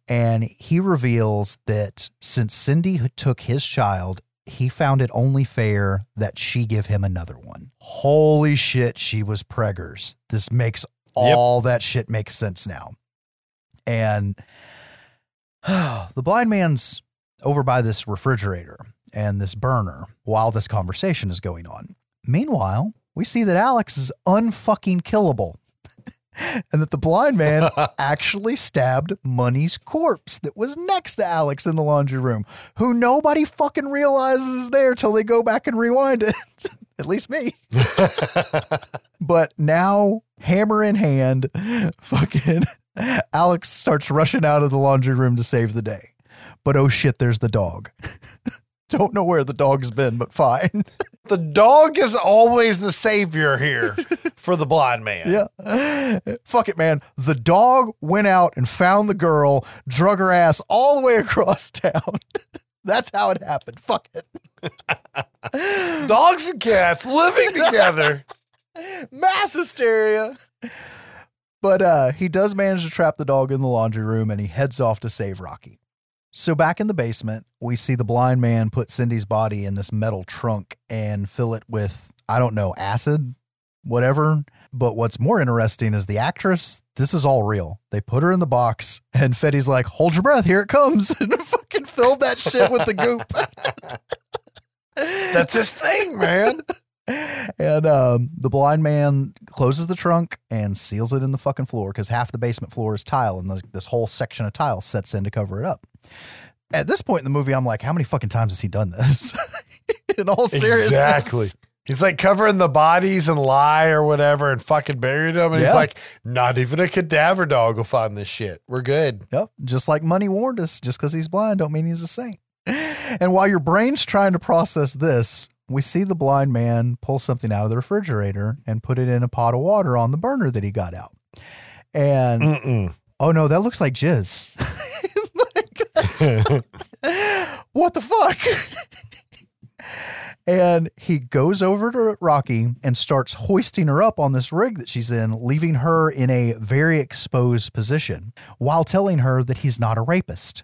and he reveals that since Cindy took his child. He found it only fair that she give him another one. Holy shit, she was preggers. This makes all that shit make sense now. And the blind man's over by this refrigerator and this burner while this conversation is going on. Meanwhile, we see that Alex is unfucking killable. And that the blind man actually stabbed Money's corpse that was next to Alex in the laundry room, who nobody fucking realizes is there till they go back and rewind it. At least me. but now, hammer in hand, fucking Alex starts rushing out of the laundry room to save the day. But oh shit, there's the dog. Don't know where the dog's been, but fine. The dog is always the savior here for the blind man. Yeah. Fuck it, man. The dog went out and found the girl, drug her ass all the way across town. That's how it happened. Fuck it. Dogs and cats living together. Mass hysteria. But uh, he does manage to trap the dog in the laundry room and he heads off to save Rocky. So back in the basement, we see the blind man put Cindy's body in this metal trunk and fill it with, I don't know, acid, whatever. But what's more interesting is the actress, this is all real. They put her in the box and Fede's like, hold your breath, here it comes. And fucking filled that shit with the goop. That's his thing, man. and um, the blind man closes the trunk and seals it in the fucking floor because half the basement floor is tile and this, this whole section of tile sets in to cover it up. At this point in the movie, I'm like, how many fucking times has he done this? in all seriousness. Exactly. He's like covering the bodies and lie or whatever and fucking buried them. And Yeah. he's like, not even a cadaver dog will find this shit. We're good. Yep. Just like Money warned us, just because he's blind don't mean he's a saint. And while your brain's trying to process this, we see the blind man pull something out of the refrigerator and put it in a pot of water on the burner that he got out. And Mm-mm. oh no, that looks like jizz. Like, what the fuck? and he goes over to Rocky and starts hoisting her up on this rig that she's in, leaving her in a very exposed position while telling her that he's not a rapist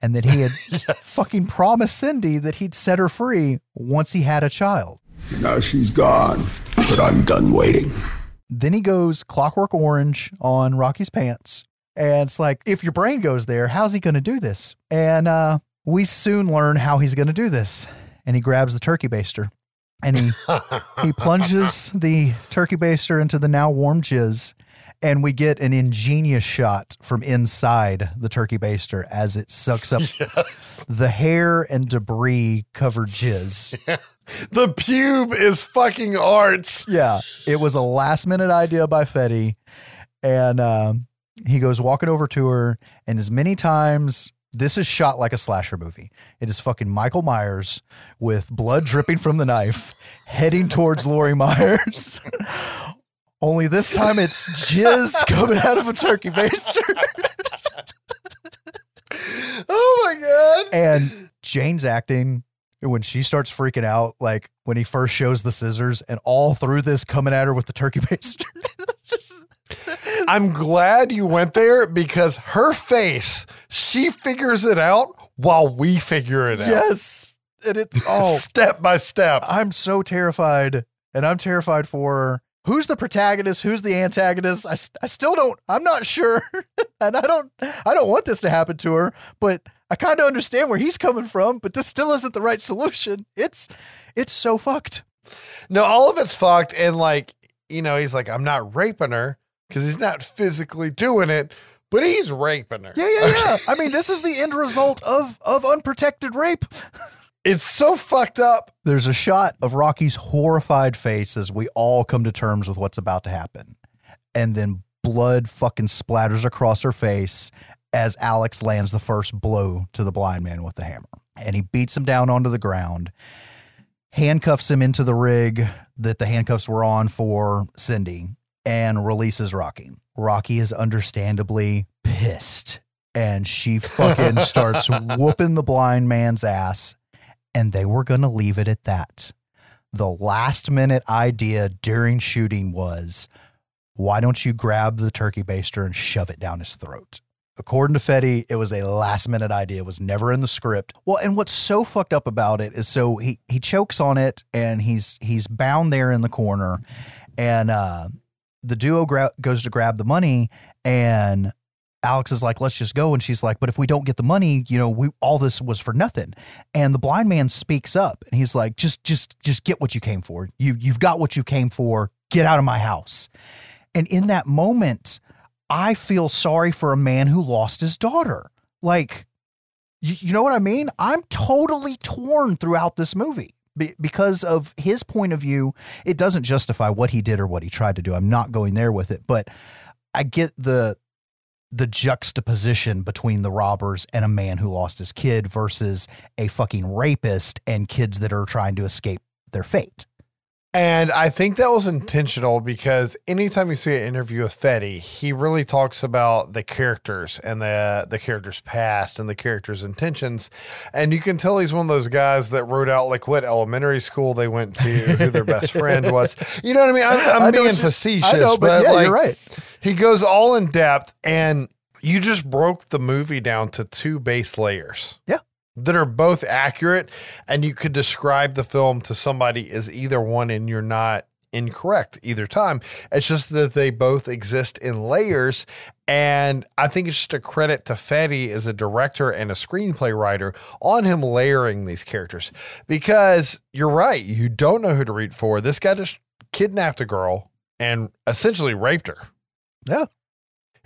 and that he had fucking promised Cindy that he'd set her free once he had a child. Now she's gone, but I'm done waiting. Then he goes clockwork orange on Rocky's pants. And it's like, if your brain goes there, how's he going to do this? And uh, we soon learn how he's going to do this. And he grabs the turkey baster and he, he plunges the turkey baster into the now warm jizz. And we get an ingenious shot from inside the turkey baster as it sucks up the hair and debris covered jizz. The pube is fucking arts. Yeah, it was a last minute idea by Fede, and um, he goes walking over to her, and as many times this is shot like a slasher movie. It is fucking Michael Myers with blood dripping from the knife, heading towards Lori Myers. Only this time it's jizz coming out of a turkey baster. Oh my god. And Jane's acting when she starts freaking out, like when he first shows the scissors and all through this coming at her with the turkey baster. Just I'm glad you went there because her face, she figures it out while we figure it out. yes. And it's oh step by step. I'm so terrified, and I'm terrified for who's the protagonist, who's the antagonist. I, I still don't. I'm not sure, and I don't. I don't want this to happen to her, but I kind of understand where he's coming from. But this still isn't the right solution. It's it's so fucked. No, all of it's fucked. And like, you know, he's like, I'm not raping her because he's not physically doing it, but he's raping her. Yeah, yeah, yeah. I mean, this is the end result of of unprotected rape. It's so fucked up. There's a shot of Rocky's horrified face as we all come to terms with what's about to happen. And then blood fucking splatters across her face as Alex lands the first blow to the blind man with the hammer. And he beats him down onto the ground, handcuffs him into the rig that the handcuffs were on for Cindy, and releases Rocky. Rocky is understandably pissed. And she fucking starts whooping the blind man's ass and they were going to leave it at that. The last minute idea during shooting was why don't you grab the turkey baster and shove it down his throat? According to Fede, it was a last minute idea. It was never in the script. Well, and what's so fucked up about it is so he he chokes on it and he's he's bound there in the corner, and uh, the duo gra- goes to grab the money and Alex is like, let's just go. And she's like, but if we don't get the money, you know, we all this was for nothing. And the blind man speaks up and he's like, just, just, just get what you came for. You, you've got what you came for. Get out of my house. And in that moment, I feel sorry for a man who lost his daughter. Like, you, you know what I mean? I'm totally torn throughout this movie because of his point of view. It doesn't justify what he did or what he tried to do. I'm not going there with it, but I get the the juxtaposition between the robbers and a man who lost his kid versus a fucking rapist and kids that are trying to escape their fate. And I think that was intentional because anytime you see an interview with Fede, he really talks about the characters and the the characters' past and the characters' intentions. And you can tell he's one of those guys that wrote out like what elementary school they went to, who their best friend was. You know what I mean? I'm, I'm I being you- facetious, I know, but yeah, like, you're right. He goes all in depth, and you just broke the movie down to two base layers. Yeah. That are both accurate, and you could describe the film to somebody as either one, and you're not incorrect either time. It's just that they both exist in layers. And I think it's just a credit to Fede as a director and a screenplay writer on him layering these characters. Because you're right, you don't know who to root for. This guy just kidnapped a girl and essentially raped her Yeah.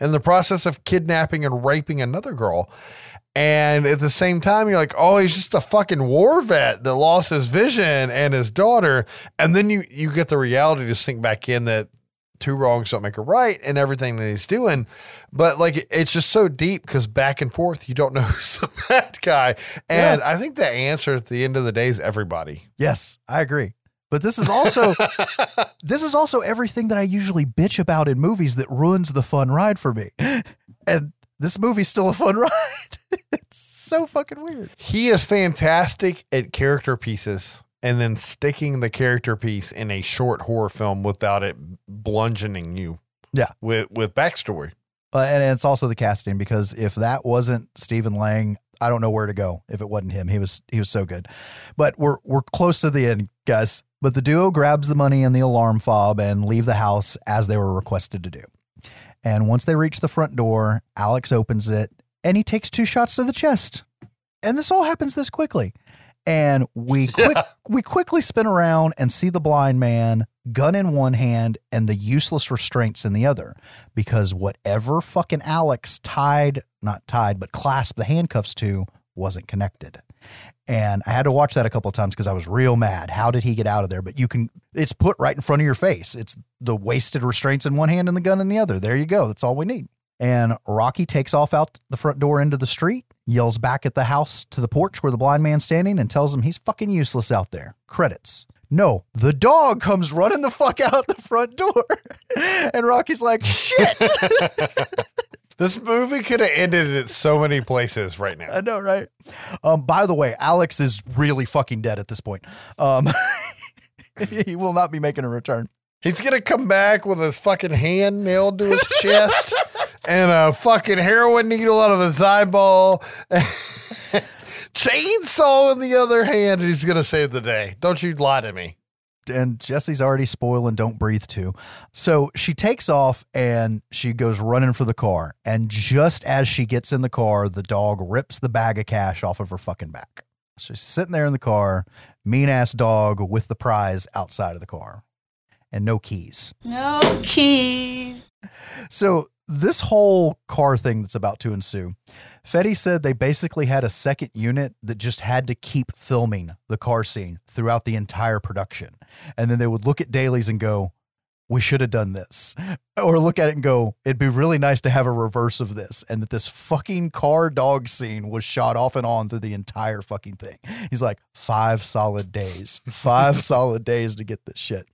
in the process of kidnapping and raping another girl. And at the same time, you're like, oh, he's just a fucking war vet that lost his vision and his daughter. And then you you get the reality to sink back in that two wrongs don't make a right and everything that he's doing. But like it's just so deep because back and forth, you don't know who's the bad guy. And I think the answer at the end of the day is everybody. Yes, I agree. But this is also this is also everything that I usually bitch about in movies that ruins the fun ride for me. And this movie's still a fun ride. it's so fucking weird. He is fantastic at character pieces and then sticking the character piece in a short horror film without it bludgeoning you. Yeah. With with backstory. But and it's also the casting because if that wasn't Stephen Lang, I don't know where to go if it wasn't him. He was he was so good. But we're we're close to the end, guys. But the duo grabs the money and the alarm fob and leave the house as they were requested to do. And once they reach the front door, Alex opens it and he takes two shots to the chest. And this all happens this quickly. And we quick we quickly spin around and see the blind man, gun in one hand and the useless restraints in the other. Because whatever fucking Alex tied, not tied, but clasped the handcuffs to wasn't connected. And I had to watch that a couple times because I was real mad. How did he get out of there? But you can, it's put right in front of your face. It's the wasted restraints in one hand and the gun in the other. There you go. That's all we need. And Rocky takes off out the front door into the street, yells back at the house to the porch where the blind man's standing and tells him he's fucking useless out there. Credits. No, the dog comes running the fuck out the front door. and Rocky's like, shit. This movie could have ended at so many places right now. I know, right? Um, by the way, Alex is really fucking dead at this point. Um, he will not be making a return. He's gonna come back with his fucking hand nailed to his chest and a fucking heroin needle out of his eyeball. Chainsaw in the other hand, and he's gonna save the day. Don't you lie to me. And Jesse's already spoiling Don't Breathe too. So she takes off and she goes running for the car. And just as she gets in the car, the dog rips the bag of cash off of her fucking back. She's sitting there in the car, mean ass dog with the prize outside of the car and no keys. No keys. So this whole car thing that's about to ensue, Fede said they basically had a second unit that just had to keep filming the car scene throughout the entire production. And then they would look at dailies and go, we should have done this. Or look at it and go, it'd be really nice to have a reverse of this. And that this fucking car dog scene was shot off and on through the entire fucking thing. He's like, five solid days, five solid days to get this shit.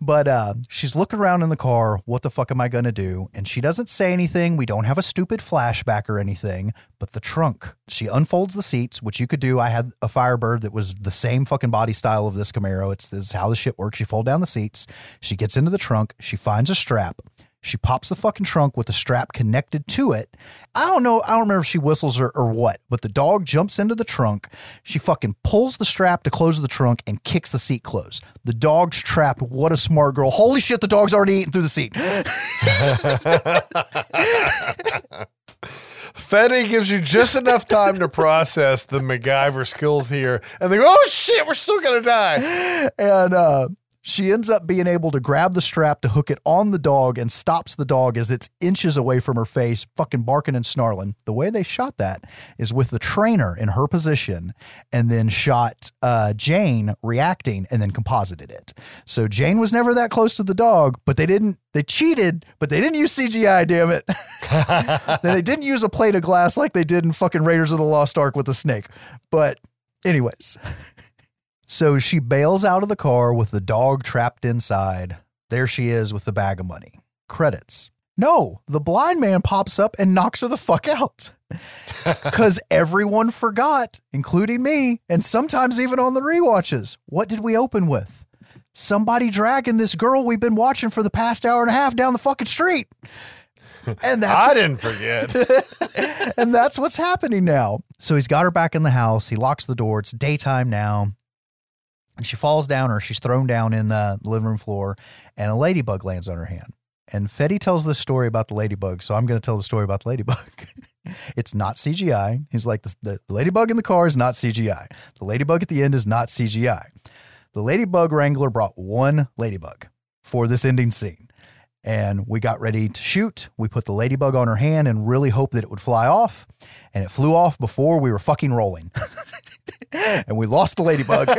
But uh, she's looking around in the car. What the fuck am I going to do? And she doesn't say anything. We don't have a stupid flashback or anything. But the trunk, she unfolds the seats, which you could do. I had a Firebird that was the same fucking body style of this Camaro. It's this is how the shit works. You fold down the seats. She gets into the trunk. She finds a strap. She pops the fucking trunk with a strap connected to it. I don't know. I don't remember if she whistles or, or what, but the dog jumps into the trunk. She fucking pulls the strap to close the trunk and kicks the seat closed. The dog's trapped. What a smart girl. Holy shit, the dog's already eating through the seat. Fede gives you just enough time to process the MacGyver skills here, and they go, "Oh shit, we're still gonna die." and uh, she ends up being able to grab the strap to hook it on the dog and stops the dog as it's inches away from her face, fucking barking and snarling. The way they shot that is with the trainer in her position and then shot uh, Jane reacting and then composited it. So Jane was never that close to the dog, but they didn't, they cheated, but they didn't use CGI, damn it. they didn't use a plate of glass like they did in fucking Raiders of the Lost Ark with the snake. But, anyways. So she bails out of the car with the dog trapped inside. There she is with the bag of money. Credits. No, the blind man pops up and knocks her the fuck out. Because everyone forgot, including me, and sometimes even on the rewatches. What did we open with? Somebody dragging this girl we've been watching for the past hour and a half down the fucking street. And that's I didn't forget. and that's what's happening now. So he's got her back in the house. He locks the door. It's daytime now. And she falls down or she's thrown down in the living room floor and a ladybug lands on her hand. And Fede tells this story about the ladybug. So I'm going to tell the story about the ladybug. it's not CGI. He's like, the, the ladybug in the car is not CGI. The ladybug at the end is not CGI. The ladybug wrangler brought one ladybug for this ending scene. And we got ready to shoot. We put the ladybug on her hand and really hoped that it would fly off. And it flew off before we were fucking rolling. and we lost the ladybug.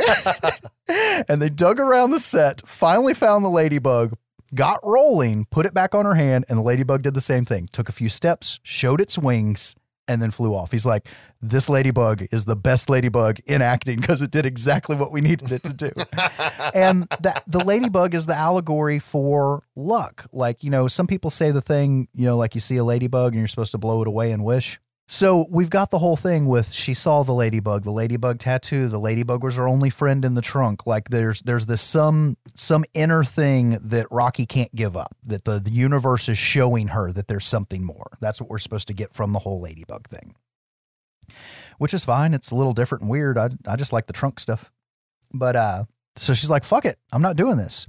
and they dug around the set, finally found the ladybug, got rolling, put it back on her hand, and the ladybug did the same thing. Took a few steps, showed its wings, and then flew off. He's like, This ladybug is the best ladybug in acting because it did exactly what we needed it to do. and that the ladybug is the allegory for luck. Like, you know, some people say the thing, you know, like you see a ladybug and you're supposed to blow it away and wish. So we've got the whole thing with she saw the ladybug, the ladybug tattoo, the ladybug was her only friend in the trunk. Like there's there's this some some inner thing that Rocky can't give up. That the, the universe is showing her that there's something more. That's what we're supposed to get from the whole ladybug thing. Which is fine. It's a little different and weird. I I just like the trunk stuff. But uh so she's like, fuck it, I'm not doing this.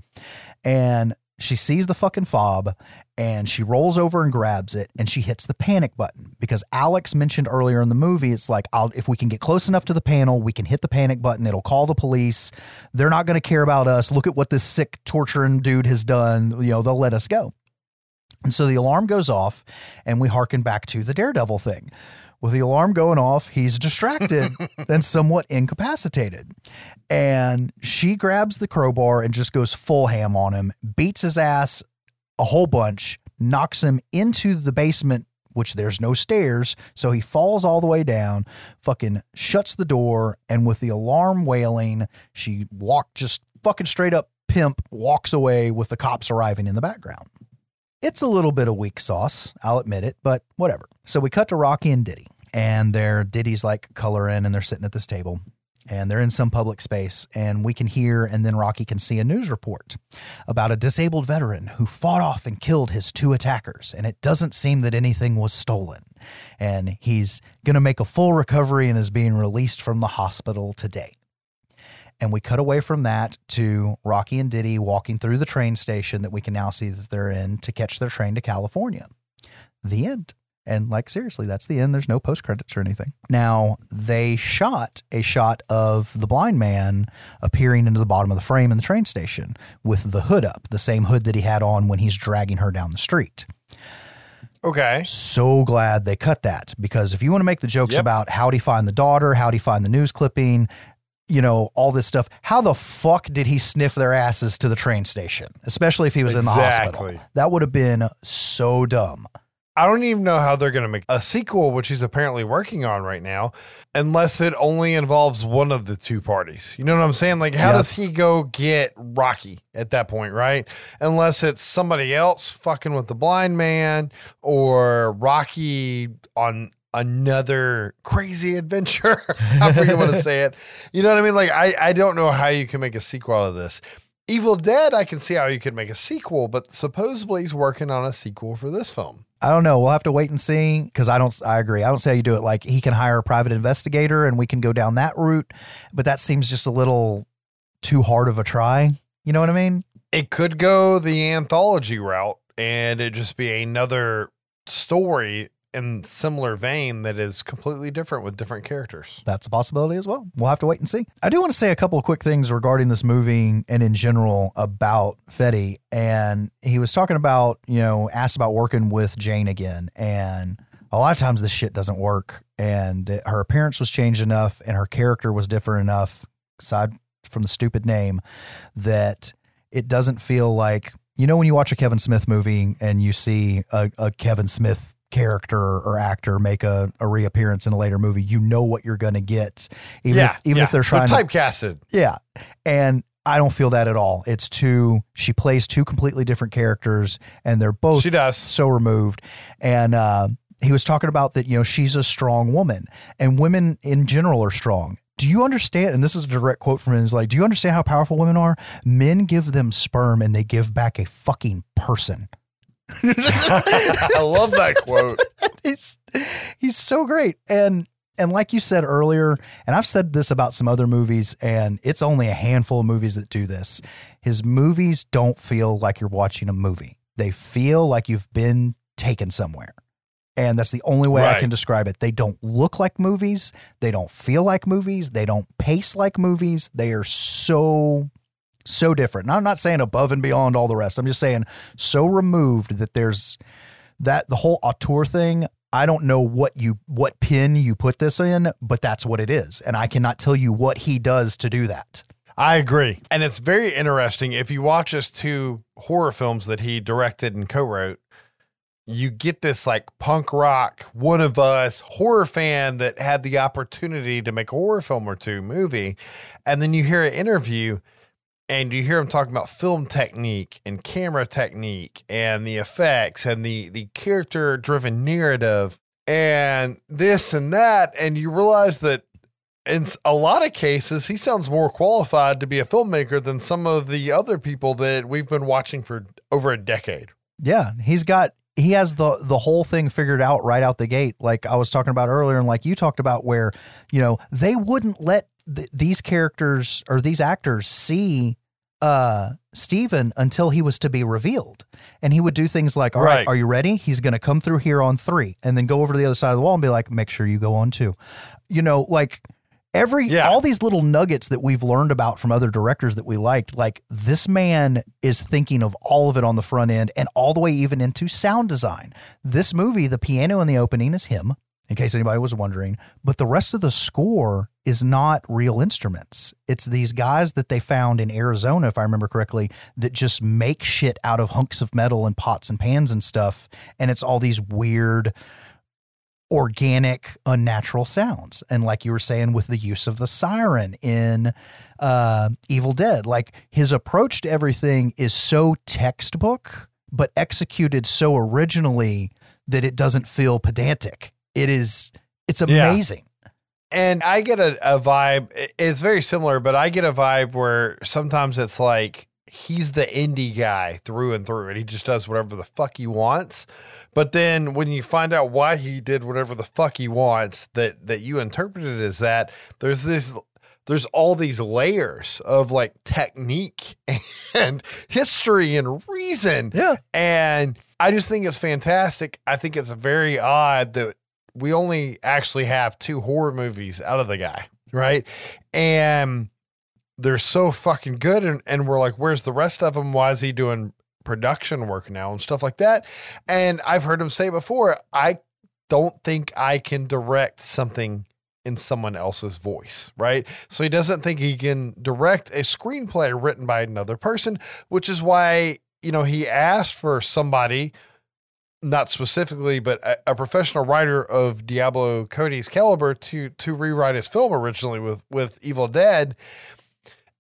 And she sees the fucking fob and she rolls over and grabs it and she hits the panic button. Because Alex mentioned earlier in the movie it's like I'll if we can get close enough to the panel we can hit the panic button. It'll call the police. They're not going to care about us. Look at what this sick torturing dude has done. You know they'll let us go. And so the alarm goes off and we harken back to the daredevil thing. With the alarm going off, he's distracted and somewhat incapacitated. And she grabs the crowbar and just goes full ham on him, beats his ass a whole bunch, knocks him into the basement, which there's no stairs. So he falls all the way down, fucking shuts the door. And with the alarm wailing, she walked just fucking straight up pimp, walks away with the cops arriving in the background. It's a little bit of weak sauce, I'll admit it, but whatever. So we cut to Rocky and Diddy, and they're Diddy's like coloring and they're sitting at this table and they're in some public space and we can hear and then Rocky can see a news report about a disabled veteran who fought off and killed his two attackers and it doesn't seem that anything was stolen and he's going to make a full recovery and is being released from the hospital today. And we cut away from that to Rocky and Diddy walking through the train station that we can now see that they're in to catch their train to California. The end. And like seriously, that's the end. There's no post credits or anything. Now they shot a shot of the blind man appearing into the bottom of the frame in the train station with the hood up, the same hood that he had on when he's dragging her down the street. Okay. So glad they cut that because if you want to make the jokes Yep. about how'd he find the daughter, how'd he find the news clipping, you know, all this stuff, how the fuck did he sniff their asses to the train station, especially if he was in the hospital? That would have been so dumb. I don't even know how they're going to make a sequel, which he's apparently working on right now, unless it only involves one of the two parties. You know what I'm saying? Like, how Yeah. does he go get Rocky at that point, right? Unless it's somebody else fucking with the blind man or Rocky on another crazy adventure. I forget what to say it. You know what I mean? Like, I, I don't know how you can make a sequel out of this. Evil Dead, I can see how you could make a sequel, but supposedly he's working on a sequel for this film. I don't know. We'll have to wait and see because I don't. I agree. I don't see how you do it. Like he can hire a private investigator and we can go down that route, but that seems just a little too hard of a try. You know what I mean? it could go the anthology route and it just be another story in similar vein that is completely different with different characters. That's a possibility as well. We'll have to wait and see. I do want to say a couple of quick things regarding this movie and in general about Fede. And he was talking about, you know, asked about working with Jane again. And a lot of times this shit doesn't work. And her appearance was changed enough and her character was different enough, aside from the stupid name, that it doesn't feel like, you know, when you watch a Kevin Smith movie and you see a, a Kevin Smith character or actor make a, a reappearance in a later movie, you know what you're going to get. Even yeah, if, even yeah. if they're trying to typecasted. yeah. And I don't feel that at all. It's two, she plays two completely different characters and they're both She does. so removed. And uh, he was talking about that, you know, she's a strong woman and women in general are strong. Do you understand? And this is a direct quote from him. Is like, do you understand how powerful women are? Men give them sperm and they give back a fucking person. I love that quote. he's he's so great. And and like you said earlier and i've said this about some other movies and it's only a handful of movies that do this. His movies don't feel like you're watching a movie. They feel like you've been taken somewhere. And that's the only way i can describe it. They don't look like movies. They don't feel like movies. They don't pace like movies. They are so so different and i'm not saying above and beyond all the rest i'm just saying so removed that there's that the whole auteur thing i don't know what you what pin you put this in but that's what it is and i cannot tell you what he does to do that I agree. And it's very interesting. If you watch his two horror films that he directed and co wrote, you get this like punk rock, one of us horror fan that had the opportunity to make a horror film or two movie. And then you hear an interview and you hear him talking about film technique and camera technique and the effects and the, the character driven narrative and this and that. And you realize that in a lot of cases, he sounds more qualified to be a filmmaker than some of the other people that we've been watching for over a decade. yeah he's got he has the the whole thing figured out right out the gate like i was talking about earlier and like you talked about where you know they wouldn't let th- these characters or these actors see uh Stephen until he was to be revealed. And he would do things like, "All right, Right. are you ready? He's going to come through here on 3." And then go over to the other side of the wall and be like, "Make sure you go on 2." You know, like every Yeah. all these little nuggets that we've learned about from other directors that we liked, like this man is thinking of all of it on the front end and all the way even into sound design. This movie, the piano in the opening is him, in case anybody was wondering, but the rest of the score is not real instruments. It's these guys that they found in Arizona, if I remember correctly, that just make shit out of hunks of metal and pots and pans and stuff. And it's all these weird, organic, unnatural sounds. And like you were saying, with the use of the siren in uh, Evil Dead, like his approach to everything is so textbook, but executed so originally that it doesn't feel pedantic. It is it's Yeah. And I get a, a vibe, it's very similar, but I get a vibe where sometimes it's like he's the indie guy through and through and he just does whatever the fuck he wants. But then when you find out why he did whatever the fuck he wants, that that you interpreted as that, there's this there's all these layers of like technique and history and reason. Yeah. And I just think it's fantastic. I think it's very odd that we only actually have two horror movies out of the guy, right? And they're so fucking good. And, and we're like, where's the rest of them? Why is he doing production work now and stuff like that? And I've heard him say before, I don't think I can direct something in someone else's voice, right? So he doesn't think he can direct a screenplay written by another person, which is why, you know, he asked for somebody not specifically, but a, a professional writer of Diablo Cody's caliber to to rewrite his film originally with with Evil Dead.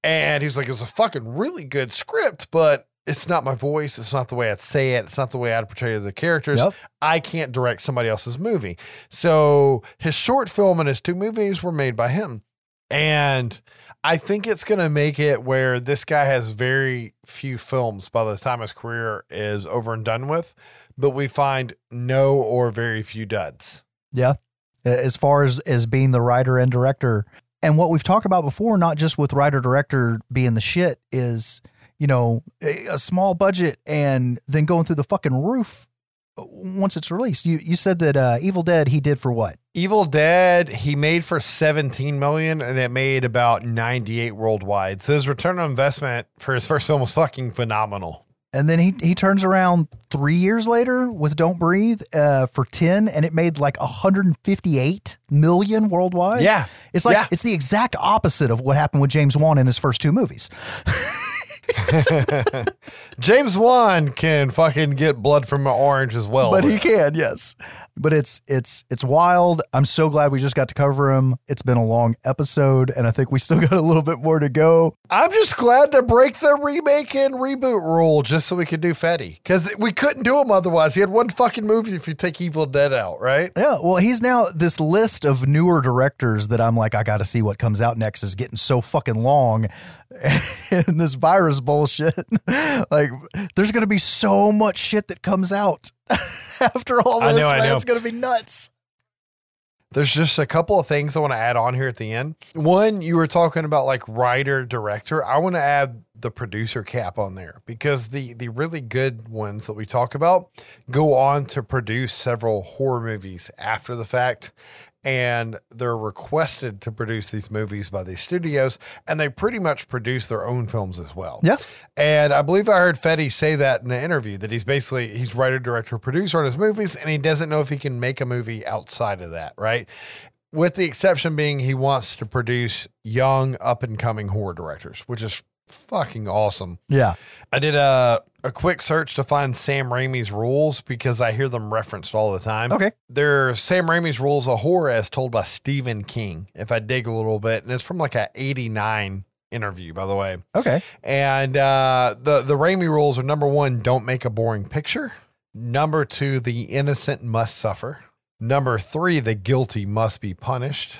And he was like, it's a fucking really good script, but it's not my voice. It's not the way I'd say it. It's not the way I'd portray the characters. I can't direct somebody else's movie. So his short film and his two movies were made by him. And I think it's going to make it where this guy has very few films by the time his career is over and done with, but we find no or very few duds. Yeah. As far as as being the writer and director. And what we've talked about before, not just with writer director being the shit, is, you know, a, small budget and then going through the fucking roof once it's released. You you said that uh, Evil Dead he did for what? Evil Dead, he made for 17 million and it made about 98 worldwide. So his return on investment for his first film was fucking phenomenal. And then he he turns around three years later with Don't Breathe uh, for ten, and it made like 158 million worldwide. Yeah. it's like Yeah. it's the exact opposite of what happened with James Wan in his first two movies. James Wan can fucking get blood from an orange as well. but he can, yes. But it's it's it's wild. I'm so glad we just got to cover him. It's been a long episode, and I think we still got a little bit more to go. I'm just glad to break the remake and reboot rule just so we could do Fede. Because we couldn't do him otherwise. He had one fucking movie if you take Evil Dead out, right? Yeah, well, he's now this list of newer directors that I'm like, I got to see what comes out next is getting so fucking long. And this virus bullshit, like, there's going to be so much shit that comes out after all this, I know, I know. It's going to be nuts. There's just a couple of things I want to add on here at the end. One, you were talking about like writer, director. I want to add the producer cap on there because the the really good ones that we talk about go on to produce several horror movies after the fact. And they're requested to produce these movies by these studios, and they pretty much produce their own films as well. Yeah. And I believe I heard Fede say that in an interview that he's basically he's writer, director, producer on his movies, and he doesn't know if he can make a movie outside of that, right? With the exception being he wants to produce young, up and coming horror directors, which is fucking awesome. Yeah. I did a a quick search to find Sam Raimi's rules because I hear them referenced all the time. Okay. They're Sam Raimi's rules of horror as told by Stephen King. If I dig a little bit, and it's from like a '89 interview, by the way. Okay. And uh, the the Raimi rules are number one: don't make a boring picture. Number two: the innocent must suffer. Number three: the guilty must be punished.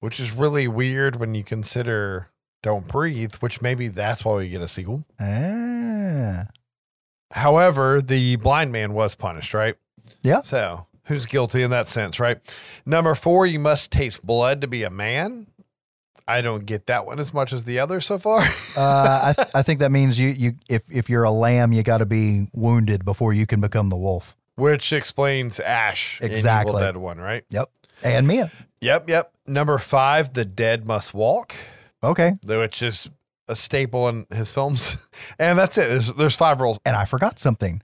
Which is really weird when you consider "Don't Breathe," which maybe that's why we get a sequel. Ah. However, the blind man was punished, right? Yeah. So who's guilty in that sense, right? Number four: you must taste blood to be a man. I don't get that one as much as the other so far. Uh, I, th- I think that means you, you if, if you're a lamb, you got to be wounded before you can become the wolf. Which explains Ash Exactly. Dead 1, right? Yep. And Mia. Yep, yep. Number five, The Dead Must Walk, Okay. which is a staple in his films. and that's it. There's, there's five roles. And I forgot something.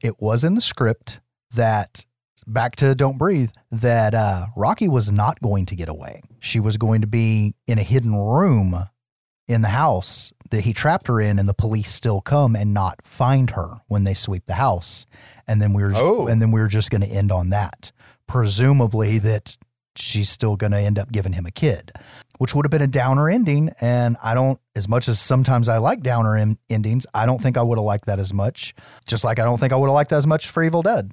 It was in the script that back to Don't Breathe that uh, Rocky was not going to get away. She was going to be in a hidden room in the house that he trapped her in, and the police still come and not find her when they sweep the house. And then we were, Oh. and then we were just going to end on that, presumably that she's still going to end up giving him a kid. Which would have been a downer ending. And I don't, as much as sometimes I like downer en- endings, I don't think I would have liked that as much. Just like I don't think I would have liked that as much for Evil Dead.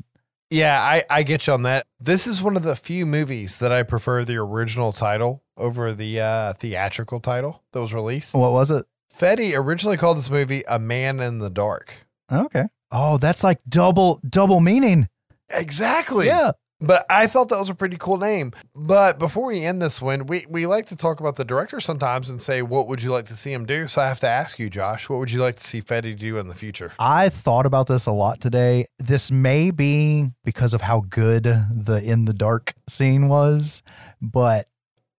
Yeah, I, I get you on that. This is one of the few movies that I prefer the original title over the uh, theatrical title that was released. What was it? Fede originally called this movie A Man in the Dark. Okay. Oh, that's like double double meaning. Exactly. Yeah. But I thought that was a pretty cool name. But before we end this one, we, we like to talk about the director sometimes and say, what would you like to see him do? So I have to ask you, Josh, what would you like to see Fede do in the future? I thought about this a lot today. This may be because of how good the in the dark scene was, but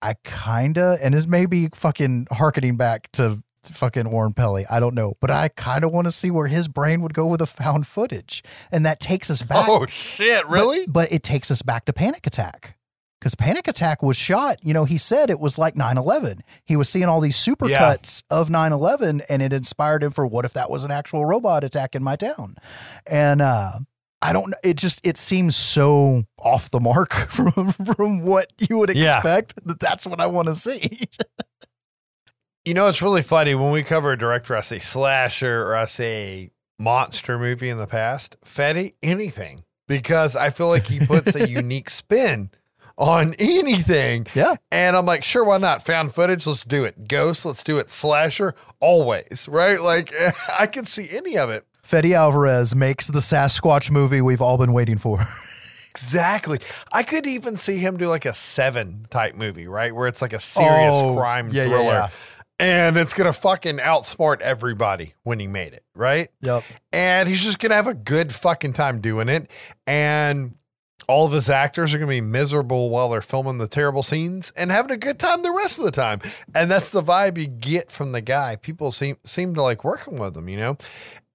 I kind of, and this may be fucking harkening back to fucking Oren Peli. I don't know, but I kind of want to see where his brain would go with the found footage. And that takes us back. Oh, shit. Really? But, but it takes us back to Panic Attack. Because Panic Attack was shot, you know, he said it was like 9 11. He was seeing all these supercuts of 9 11, and it inspired him for what if that was an actual robot attack in my town? And, uh, I don't know. It just it seems so off the mark from from what you would Yeah. expect that that's what I want to see. You know, it's really funny when we cover a director, I say slasher or I say monster movie in the past, Fede, anything, because I feel like he puts a unique spin on anything. Yeah. And I'm like, sure, why not? Found footage, let's do it. Ghost, let's do it. Slasher, always, right? Like, I can see any of it. Fede Alvarez makes the Sasquatch movie we've all been waiting for. Exactly. I could even see him do like a seven type movie, right? Where it's like a serious Oh, crime yeah, yeah, thriller. yeah. And it's going to fucking outsmart everybody when he made it, right? Yep. and he's just gonna have a good fucking time doing it. And all of his actors are gonna be miserable while they're filming the terrible scenes and having a good time the rest of the time. And that's the vibe you get from the guy. People seem seem to like working with him, you know?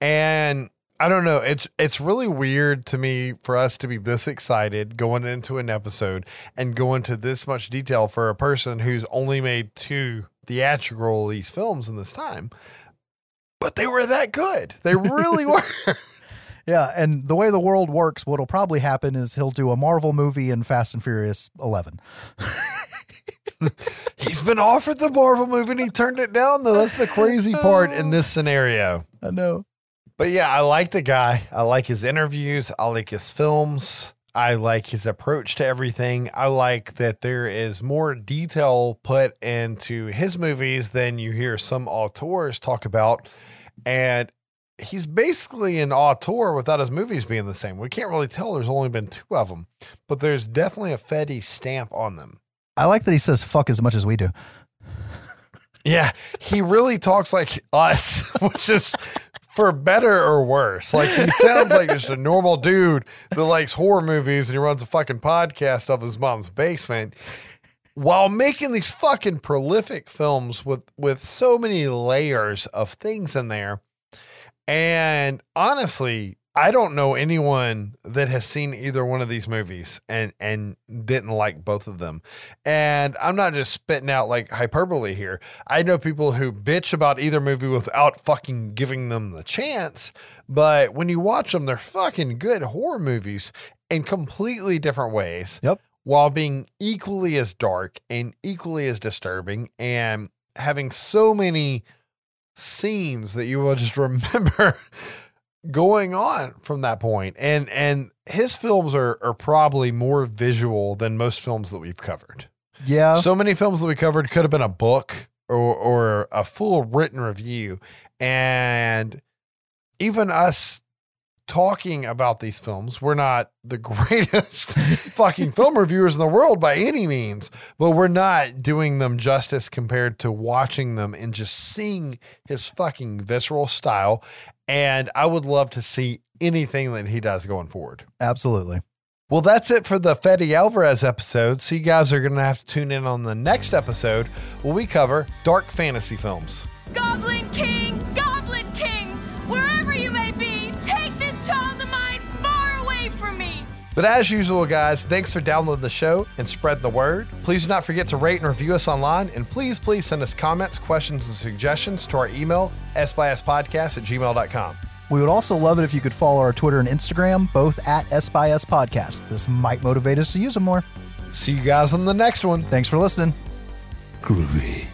And I don't know. It's it's really weird to me for us to be this excited going into an episode and go into this much detail for a person who's only made two theatrical release films in this time. But they were that good. They really were. Yeah, and the way the world works, what'll probably happen is he'll do a Marvel movie in Fast and Furious 11. He's been offered the Marvel movie and he turned it down, though. That's the crazy part in this scenario. I know. But yeah, I like the guy. I like his interviews. I like his films. I like his approach to everything. I like that there is more detail put into his movies than you hear some auteurs talk about. And he's basically an auteur without his movies being the same. We can't really tell. There's only been two of them, but there's definitely a Fede stamp on them. I like that he says fuck as much as we do. Yeah, he really talks like us, which is for better or worse. Like he sounds like just a normal dude that likes horror movies and he runs a fucking podcast of his mom's basement while making these fucking prolific films with with so many layers of things in there. And honestly, I don't know anyone that has seen either one of these movies and and didn't like both of them. And I'm not just spitting out like hyperbole here. I know people who bitch about either movie without fucking giving them the chance, but when you watch them, they're fucking good horror movies in completely different ways. Yep. While being equally as dark and equally as disturbing and having so many scenes that you will just remember going on from that point. And and his films are are probably more visual than most films that we've covered. Yeah. so many films that we covered could have been a book or or a full written review. And even us talking about these films we're not the greatest fucking film reviewers in the world by any means but we're not doing them justice compared to watching them and just seeing his fucking visceral style and i would love to see anything that he does going forward Absolutely. well, that's it for the Fede Alvarez episode. So you guys are going to have to tune in on the next episode where we cover dark fantasy films. Goblin King, But as usual, guys, thanks for downloading the show and spread the word. Please do not forget to rate and review us online. And please, please send us comments, questions, and suggestions to our email, sbspodcast at gmail.com. We would also love it if you could follow our Twitter and Instagram, both at S Podcast. This might motivate us to use them more. See you guys on the next one. Thanks for listening. Groovy.